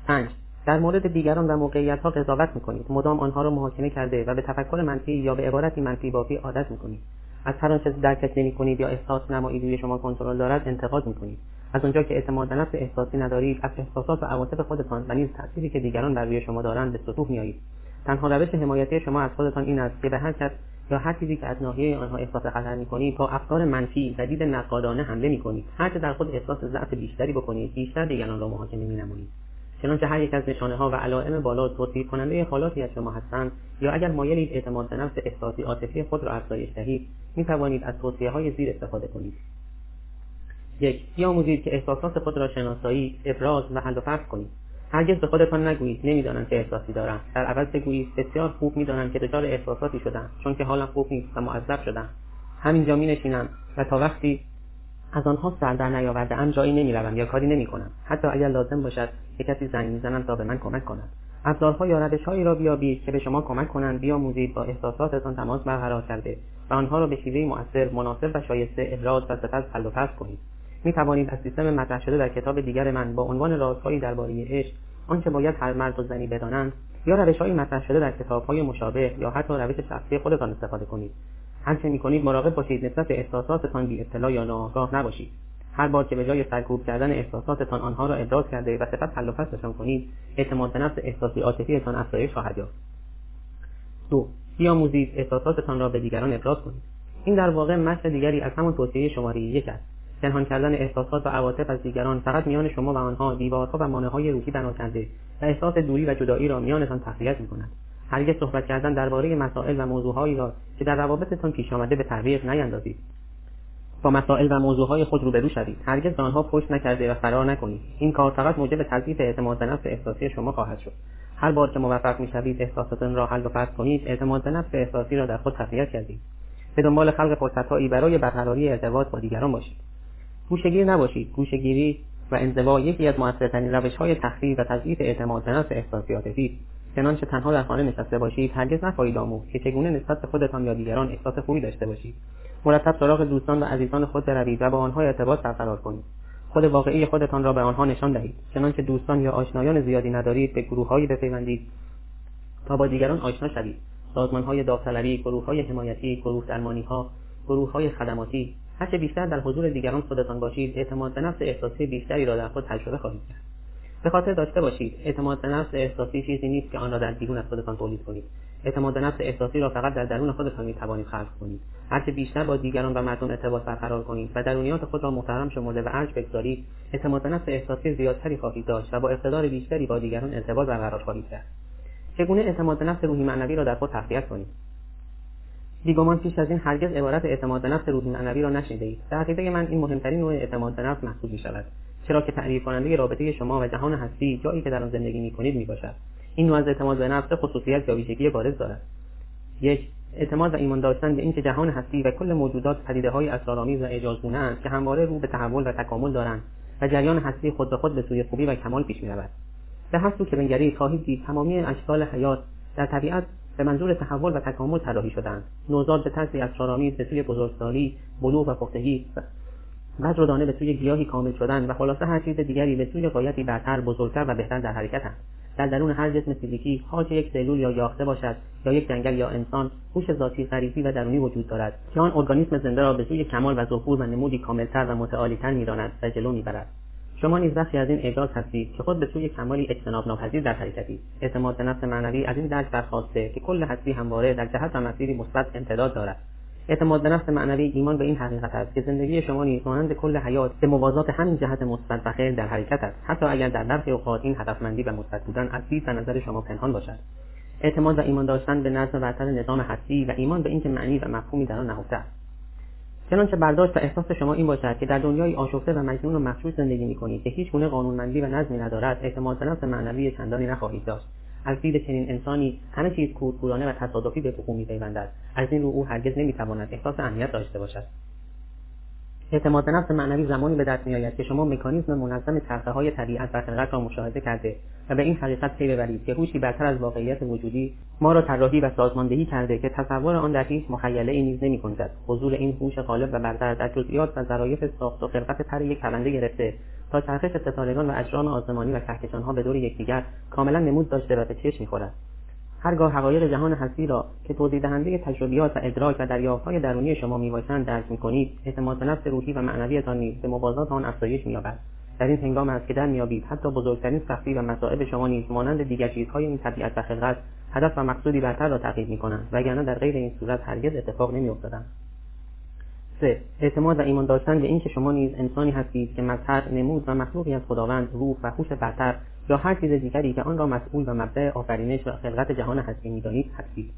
پنج در مورد دیگران و موقعیت ها قضاوت می‌کنید. مدام آنها را محاکمه کرده و به تفکر منفی یا به عبارتی منفی بافی عادت می‌کنید. از هر آنچه درکش نمی‌کنید یا احساس نمایید روی شما کنترل دارد انتقاد می‌کنید. از آنجا که اعتماد به نفس احساسی ندارید از احساسات و عواطف خودتان و نیز تأثیری که دیگران بر روی شما دارند به سطوح میآیید. تنها روش حمایتی شما از خودتان این است که به هر کس یا هر چیزی که از ناحیه آنها احساس خطر می‌کنید با افکار منفی و دید نقادانه حمله می‌کنید هرچه در خود احساس ضعف بیشتری بکنید بیشتر دیگران را محاکمه مینمایید چنانچه هر یک از نشانه ها و علائم بالا توصیف کننده حالاتی از شما هستند یا اگر مایلید اعتماد به نفس احساسی عاطفی خود را افزایش دهید می توانید از توصیه های زیر استفاده کنید. یک بیاموزید که احساسات خود را شناسایی ابراز و حل و فصل کنید. هرگز به خودتان نگویید. نمی‌دانم چه احساسی دارم. در عوض بگویید بسیار خوب می‌دانم که دچار احساساتی شدم چون که حالم خوب نیست و معذب شدم. همینجا می نشینم و تا وقتی از آنها سر در نیاورده ام جایی نمی‌روم یا کاری نمی‌کنم. حتی اگر لازم باشد که کسی زنگ می‌زنم تا به من کمک کند. ابزارها یا روشهایی را بیابید که به شما کمک کنند بیاموزید با احساساتتان تماس برقرار کرده و آنها را به شیوهای مؤثر مناسب و شایسته ابراز و سپس حل و فصل کنید. می توانید از سیستم مطرح شده در کتاب دیگر من با عنوان رازهایی درباره عشق آنچه باید هر مرد و زنی بدانند یا روشهایی مطرح شده در کتابهای مشابه یا حتی روش شخصی خودتان استفاده کنید. هرچه می‌کنید مراقب باشید نسبت به احساساتتان بی اطلاع یا ناآگاه نباشید. هر بار که به جای سرکوب کردن احساساتتان آنها را ابراز کرده و سپس حل و فصلشان کنید اعتماد به نفس احساسی عاطفیتان افزایش خواهد یافت. دو بیاموزید احساساتتان را به دیگران ابراز کنید. این در واقع متن دیگری از همان توصیه شماره یک است. پنهان کردن احساسات و عواطف از دیگران فقط میان شما و آنها دیوارها و مانعهای روحی بنا کرده و احساس دوری و جدایی را میانتان تقویت می‌کند. هرگز صحبت کردن درباره مسائل و موضوعهایی را که در روابطتان پیش آمده به تعویق نیندازید. با مسائل و موضوعهای خود روبرو شوید. هرگز به آنها پشت نکرده و فرار نکنید. این کار فقط موجب تضعیف اعتماد به نفس احساسی شما خواهد شد. هر بار که موفق می‌شوید احساساتتان را حل و فصل کنید. اعتماد به نفس احساسی را در خود تقویت کردید. به دنبال خلق فرصتهایی برای برقراری ارتباط با دیگران باشید. گوشگیر نباشید. گوشگیری و انزوا یکی از موثرترین روشهای تخریب و تضعیف اعتماد به نفس احساسی عاطفی چنانچه تنها در خانه نشسته باشید هرگز نخواهید آموخت که چگونه نسبت به خودتان یا دیگران احساس خوبی داشته باشید. مرتب سراغ دوستان و عزیزان خود بروید و با آنها ارتباط برقرار کنید. خود واقعی خودتان را به آنها نشان دهید. چنانچه دوستان یا آشنایان زیادی ندارید به گروههایی بپیوندید تا با دیگران آشنا شوید. سازمانهای داوطلبی گروههای حمایتی گروه درمانیها گروههای خدماتی هرچه بیشتر در حضور دیگران خودتان باشید. اعتماد به نفس احساسی بیشتری را در خود تجربه خواهید کرد. به خاطر داشته باشید. اعتماد به نفس احساسی چیزی نیست که آن را در بیرون از خودتان تولید کنید. اعتماد به نفس احساسی را فقط در درون خودتان می توانید خلق کنید. هرچه بیشتر با دیگران و مردم ارتباط برقرار کنید و درونیات خود را محترم شمرده و ارج بگذارید اعتماد به نفس احساسی زیادتری خواهید داشت و با اقتدار بیشتری با دیگران ارتباط برقرار خواهید کرد. چگونه اعتماد به نفس روحی معنوی را در خود تقویت کنید؟ بیگمان پیش از این هرگز عبارت اعتماد به نفس روحی معنوی را نشنیدهاید. در عقیده من این مهمترین نوع اعتماد به نفس محسوب می شود چرا که تعریف کننده رابطه شما و جهان هستی جایی که در آن زندگی می کنید می باشد این نوع از اعتماد به نفس خصوصیت یا ویژگی بارز دارد. یک اعتماد و ایمان داشتن به اینکه جهان هستی و کل موجودات پدیده های اسرارآمیز و اعجازگونه اند که همواره رو به تحول و تکامل دارند و جریان هستی خود به خود به سوی خوبی و کمال پیش می‌رود. به هر سو که بنگرید خواهید دید تمامی اشکال حیات در طبیعت به منظور تحول و تکامل طراحی شدند. نوزاد به طرزی اسرارآمیز به سوی بزرگسالی بلوغ و پختگی دانه به سوی گیاهی کامل شدن و خلاصه هر چیز دیگری به سوی غایتی برتر بزرگتر و بهتر در حرکتند در درون هر جسم فیزیکی حاج یک سلول یا یاخته باشد یا یک جنگل یا انسان هوش ذاتی غریزی و درونی وجود دارد که آن ارگانیسم زنده را به سوی کمال و ظهور و نمودی کاملتر و متعالیتر میراند و جلو می‌برد. شما نیز بخشی از این اعجاز هستید که خود به سوی کمالی اجتناب ناپذیر در حرکتید اعتماد به نفس معنوی از این درک برخواسته که کل هستی همواره در جهت و مسیری مثبت امتداد دارد. اعتماد به نفس معنوی ایمان به این حقیقت است که زندگی شما نیز مانند کل حیات به موازات همین جهت مثبت و خیر در حرکت است. حتی اگر در برخی اوقات این هدفمندی و مثبت بودن از دید و نظر شما پنهان باشد. اعتماد و ایمان داشتن به نظم برتر نظام هستی و ایمان به اینکه معنی و مفهومی در آن نهفته است. چنانچه برداشت و احساس شما این باشد که در دنیای آشفته و مجنون و مخشوش زندگی می‌کنید که هیچ گونه قانونمندی و نظمی ندارد اعتماد به نفس معنوی چندانی نخواهید داشت. از دید چنین انسانی همه چیز کورکورانه و تصادفی به وقوع میپیوندد. از این رو او هرگز نمی‌تواند احساس اهمیت داشته باشد. اعتماد به نفس معنوی زمانی به دست میآید که شما مکانیزم منظم چرخه های طبیعت و خلقت را مشاهده کرده و به این حقیقت پی ببرید که هوشی برتر از واقعیت وجودی ما را طراحی و سازماندهی کرده که تصور آن در هیچ مخیله ای نیز نمیگنجد حضور این هوش غالب و برتر در جزئیات و ظرایف ساخت و خلقت پر یک پرنده گرفته تا چرخش ستارگان و اجرام آسمانی و کهکشانها به دور یکدیگر کاملا نمود داشته و به چشم می‌خورد. هرگاه حقایق جهان هستی را که توضیح دهنده تجربیات و ادراک و دریافتهای درونی شما می‌باشند درک می‌کنید اعتماد به نفس روحی و معنویتان نیز به موازات آن افزایش مییابد. در این هنگام است که در میابید حتی بزرگترین سختی و مصائب شما نیز مانند دیگر چیزهای این طبیعت و خلقت هدف و مقصودی برتر را تعقیب می‌کنند وگرنه در غیر این صورت هرگز اتفاق نمیافتادند. سه اعتماد و ایمان داشتن به اینکه شما نیز انسانی هستید که مظهر نمود و مخلوقی از خداوند روح و هوش برتر یا هر چیز دیگری که آن را مسئول و مبدع آفرینش و خلقت جهان هستی می‌دانید هستید.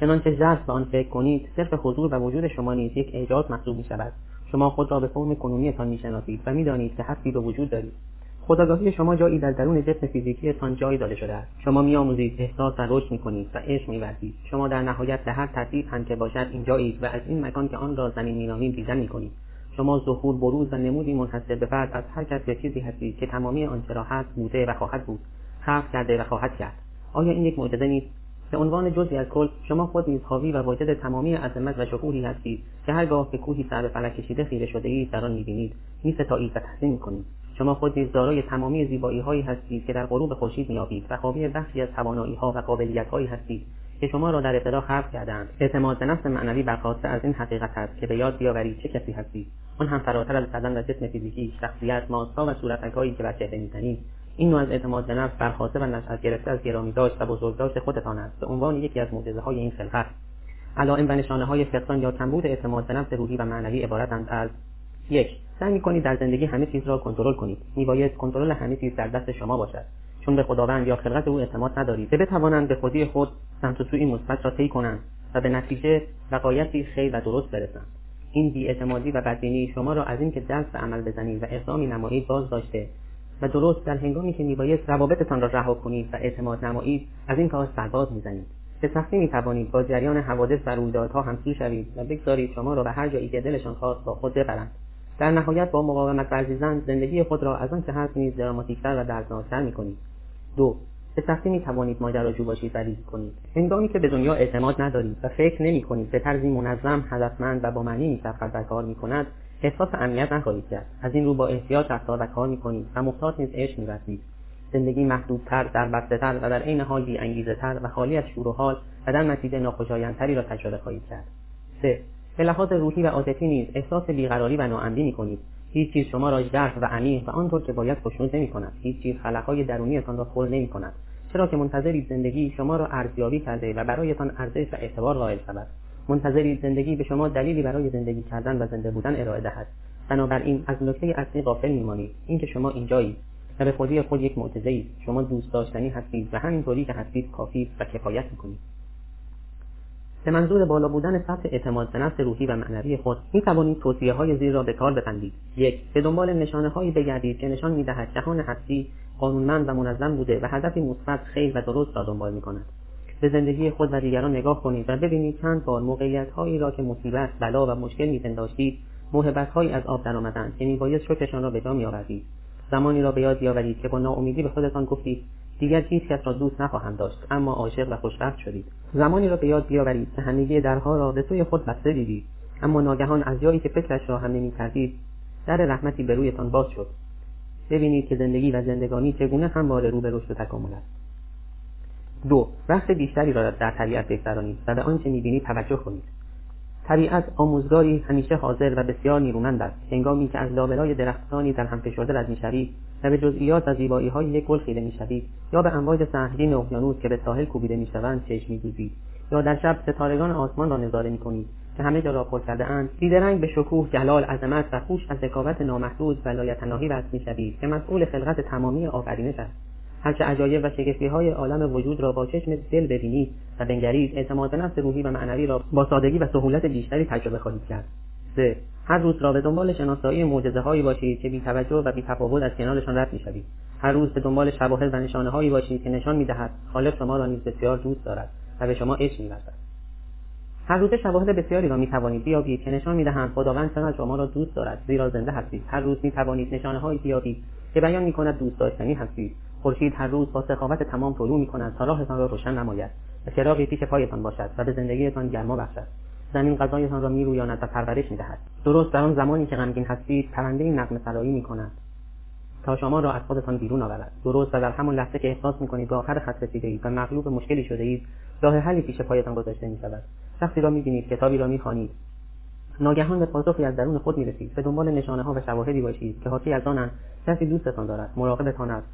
چنانچه ژرف به آن فکر کنید صرف حضور و وجود شما نیز یک اعجاز محسوب می شود شما خود را به فرم کنونیتان می‌شناسید و می‌دانید که هستی به وجود دارید. خداگاهی شما جایی در درون جسم فیزیکیتان جای داده شده است. شما میآموزید احساس و رشد می‌کنید و عشق میورزید. شما در نهایت به هر ترتیب هم که باشد اینجایید و از این مکان که آن را زمین مینامیم دیدن می‌کنید. شما ظهور بروز و نمودی منحصر به فرد از هر کس به چیزی هستید که تمامی آنچه را هست بوده و خواهد بود خلق کرده و خواهد کرد. آیا این یک معجزه نیست؟ به عنوان جزی از کل شما خود نیز حاوی و واجد تمامی عظمت و شکوهی هستید که هرگاه به کوهی سر به فلک کشیده خیره شده اید در آن می‌بینید. میستایید و تحسین می‌کنید. شما خود نیز دارای تمامی زیبایی هایی هستید که در غروب خورشید مییابید و حاوی بخشی از توانایی و قابلیت هایی هستید. که شما را در ابتدا خلق کردند اعتماد به نفس معنوی برخواسته از این حقیقت است که به یاد بیاورید چه کسی هستید. آن هم فراتر از بدن و جسم فیزیکی شخصیت ماسکها و صورتکهایی که بر چهره می‌زنید این نوع از اعتماد به نفس برخواسته و نشأت گرفته از گرامی داشت و بزرگداشت خودتان است. به عنوان یکی از معجزه های این خلقت علائم و نشانه های فقدان یا کمبود اعتماد به نفس روحی و معنوی عبارتند از یک سعی می‌کنید در زندگی همه چیز را کنترل کنید. میبایست کنترل همه چیز در دست شما باشد. چون به خداوند یا خلقت او اعتماد ندارید که بتوانند به خودی خود سمت و سوی مثبت را طی کنند و به نتیجه وقایتی خیر و درست برسند. این بیاعتمادی و بدبینی شما را از اینکه دست به عمل بزنید و اقدامی نمایید باز داشته و درست در هنگامی که میبایست روابطتان را رها کنید و اعتماد نمایید از این کار سرباز می‌زنید. به سختی می‌توانید با جریان حوادث و رویدادها همسو شوید و بگذارید شما را به هر جایی که دلشان خواست با خود ببرند. در نهایت با مقاومت ورزیدن زندگی خود را از آنچه هست نیز دراماتیکتر و دردناکتر می‌کنید. دو. به سختی می توانید ماجراجو باشید و ریسک کنید. هنگامی که به دنیا اعتماد ندارید و فکر نمی کنید به طرزی منظم هدفمند و با معنی میچرخد و کار می کند احساس امنیت نخواهید کرد. از این رو با احتیاط رفتار و کار می کنید و محتاط نیز عشق میورزید زندگی محدودتر در تر و در عین حال تر و خالی از شور و حال و در نتیجه ناخوشایندتری را تجربه خواهید کرد. سه. به لحاظ روحی و عاطفی نیز احساس بیقراری و ناامنی می‌کنید. هیچ چیز شما را ژرف و عمیق و آنطور که باید خوشنود نمی کند هیچ چیز خلقهای درونیتان را پر نمی کند چرا که منتظرید زندگی شما را ارزیابی کرده و برایتان ارزش و اعتبار قائل شود؟ منتظرید زندگی به شما دلیلی برای زندگی کردن و زنده بودن ارائه دهد. بنابراین از نکته اصلی غافل میمانید. اینکه شما اینجایید و به خودی خود یک معجزه شما دوست داشتنی هستید و همینطوری که هستید کافی و کفایت می‌کنید. به منظور بالا بودن سطح اعتماد به نفس روحی و معنوی خود می توانید توصیه های زیر را به کار ببندید. یک به دنبال نشانه هایی بگردید که نشان می‌دهد جهان هستی قانونمند و منظم بوده و هدفی مثبت خیر و درست را دنبال می کند به زندگی خود و دیگران نگاه کنید و ببینید چند بار موقعیت هایی را که مصیبت بلا و مشکل میپنداشتید موهبت هایی از آب درآمدند که میبایست شکرشان را به جا میآوردید. زمانی را به یاد بیاورید که با ناامیدی به خودتان گفتید دیگر هیچ کس را دوست نخواهم داشت اما عاشق و خوشبخت شدید. زمانی را به یاد بیاورید که همگی درها را به سوی خود بسته دیدید اما ناگهان از جایی که فکرش را هم نمی‌کردید در رحمتی به رویتان باز شد. ببینید که زندگی و زندگانی چگونه همواره رو به رشد و تکامل است. دو وقت بیشتری را در طبیعت بگذرانید و به آنچه می‌بینید توجه کنید. طبیعت آموزگاری همیشه حاضر و بسیار نیرومند است. هنگامی که از لابلای درختانی در هم فشرده رد می‌شوید و به جزئیات و زیبایی های یک گل خیره می‌شوید یا به امواج سهمگین اقیانوس که به ساحل کوبیده می‌شوند چشم میدوزید یا در شب ستارگان آسمان را نظاره می‌کنید که همه جا را پر کرده اند رنگ به شکوه جلال عظمت و خوش از ذکاوت نامحدود و لایتناهی وصل می‌شوید که مسئول خلقت تمامی آفرینش است. هرچه عجایب و شگفتی های عالم وجود را با چشم دل ببینید و بنگرید اعتماد نفس روحی و معنوی را با سادگی و سهولت بیشتری تجربه خواهید کرد. سه هر روز را به دنبال شناسایی معجزه هایی باشید که بی توجه و بی تفاوت از کنارشان رد می‌شوید. هر روز به دنبال شواهد و نشانه هایی باشید که نشان می‌دهد خالق شما را نیز بسیار دوست دارد و به شما عشق میورزد هر روزه شواهد بسیاری را می توانید بیابید که نشان می‌دهند خداوند چقدر شما را دوست دارد زیرا زنده هستید. هر روز می توانید نشانه هایی بیابید که بیان می کند دوست داشتنی هستید. خورشید هر روز با سخاوت تمام طلوع می کند تا راهتان را روشن نماید و چراغی پیش پایتان باشد و به زندگیتان گرما بخشد. زمین غذایتان را میرویاند و پرورش می‌دهد. درست در آن زمانی که غمگین هستید پرنده نغمه سرایی می‌کند تا شما را از خودتان بیرون آورد. درست و در همان لحظه که احساس می‌کنید به آخر خط رسیده و مغلوب مشکلی شده اید راه حلی پیش پایتان گذاشته می‌شود. شخصی را می‌بینید کتابی را می‌خوانید. ناگهان به پاسخی از درون خود می‌رسید. به دنبال نشانه ها و شواهدی باشید که حاکی از آنند کسی دوستتان دارد مراقبتان است.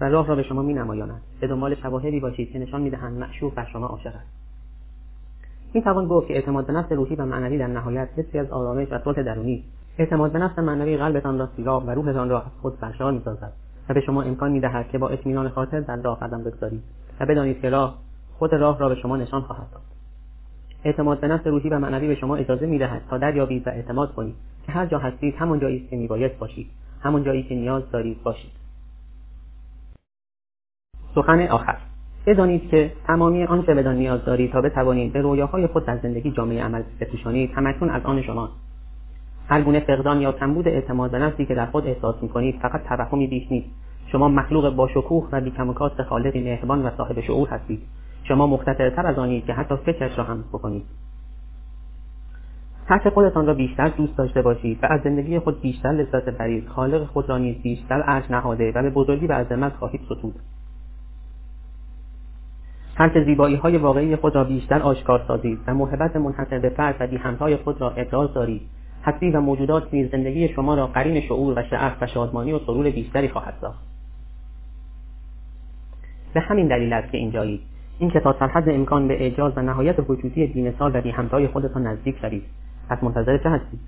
و راه را به شما مینمایاند به دنبال شواهدی باشید که نشان می‌دهند معشوق بر شما عاشق است. می توان گفت که اعتماد به نفس روحی و معنوی در نهایت حسی از آرامش و صلح درونی اعتماد به نفس معنوی قلبتان را سیراب و روحتان را از خود سرشار می‌سازد و به شما امکان می‌دهد که با اطمینان خاطر در راه قدم بگذارید و بدانید که راه خود راه را به شما نشان خواهد داد. اعتماد به نفس روحی و معنوی به شما اجازه می‌دهد تا دریابید و اعتماد کنید که هر جا هستید همان جایی است که میباید باشید. همان جایی که نیاز دارید باشید. سخن آخر. بدانید که تمامی آنچه بدان نیاز دارید تا بتوانید به رویاهای خود در زندگی جامعه عمل بپوشانید. همکنون از آن شماست. هر گونه فقدان یا کمبود اعتماد به نفسی که در خود احساس می‌کنید فقط توهمی بیش نیست. شما مخلوق با شکوه و بیکمکات خالقی مهربان و صاحب شعور هستید. شما مختصرتر از آنید که حتی فکرش را هم بکنید. هرچه خودتان را بیشتر دوست داشته باشید و از زندگی خود بیشتر لذت ببرید. خالق خود را نیز بیشتر ارج نهاده و به بزرگی و عظمت خواهید ستود. هرچه زیبایی های واقعی خود را بیشتر آشکار سازید و محبت منحصر به فرد و خود را ابراز دارید. هستی و موجودات نیز زندگی شما را قرین شعور و شعف و شادمانی و سرور بیشتری خواهد ساخت. به همین دلیل است که اینجایید. اینکه تا سرحد امکان به اعجاز و نهایت وجودی بیمثال و بی خودتان نزدیک شوید. پس منتظر چه هستید؟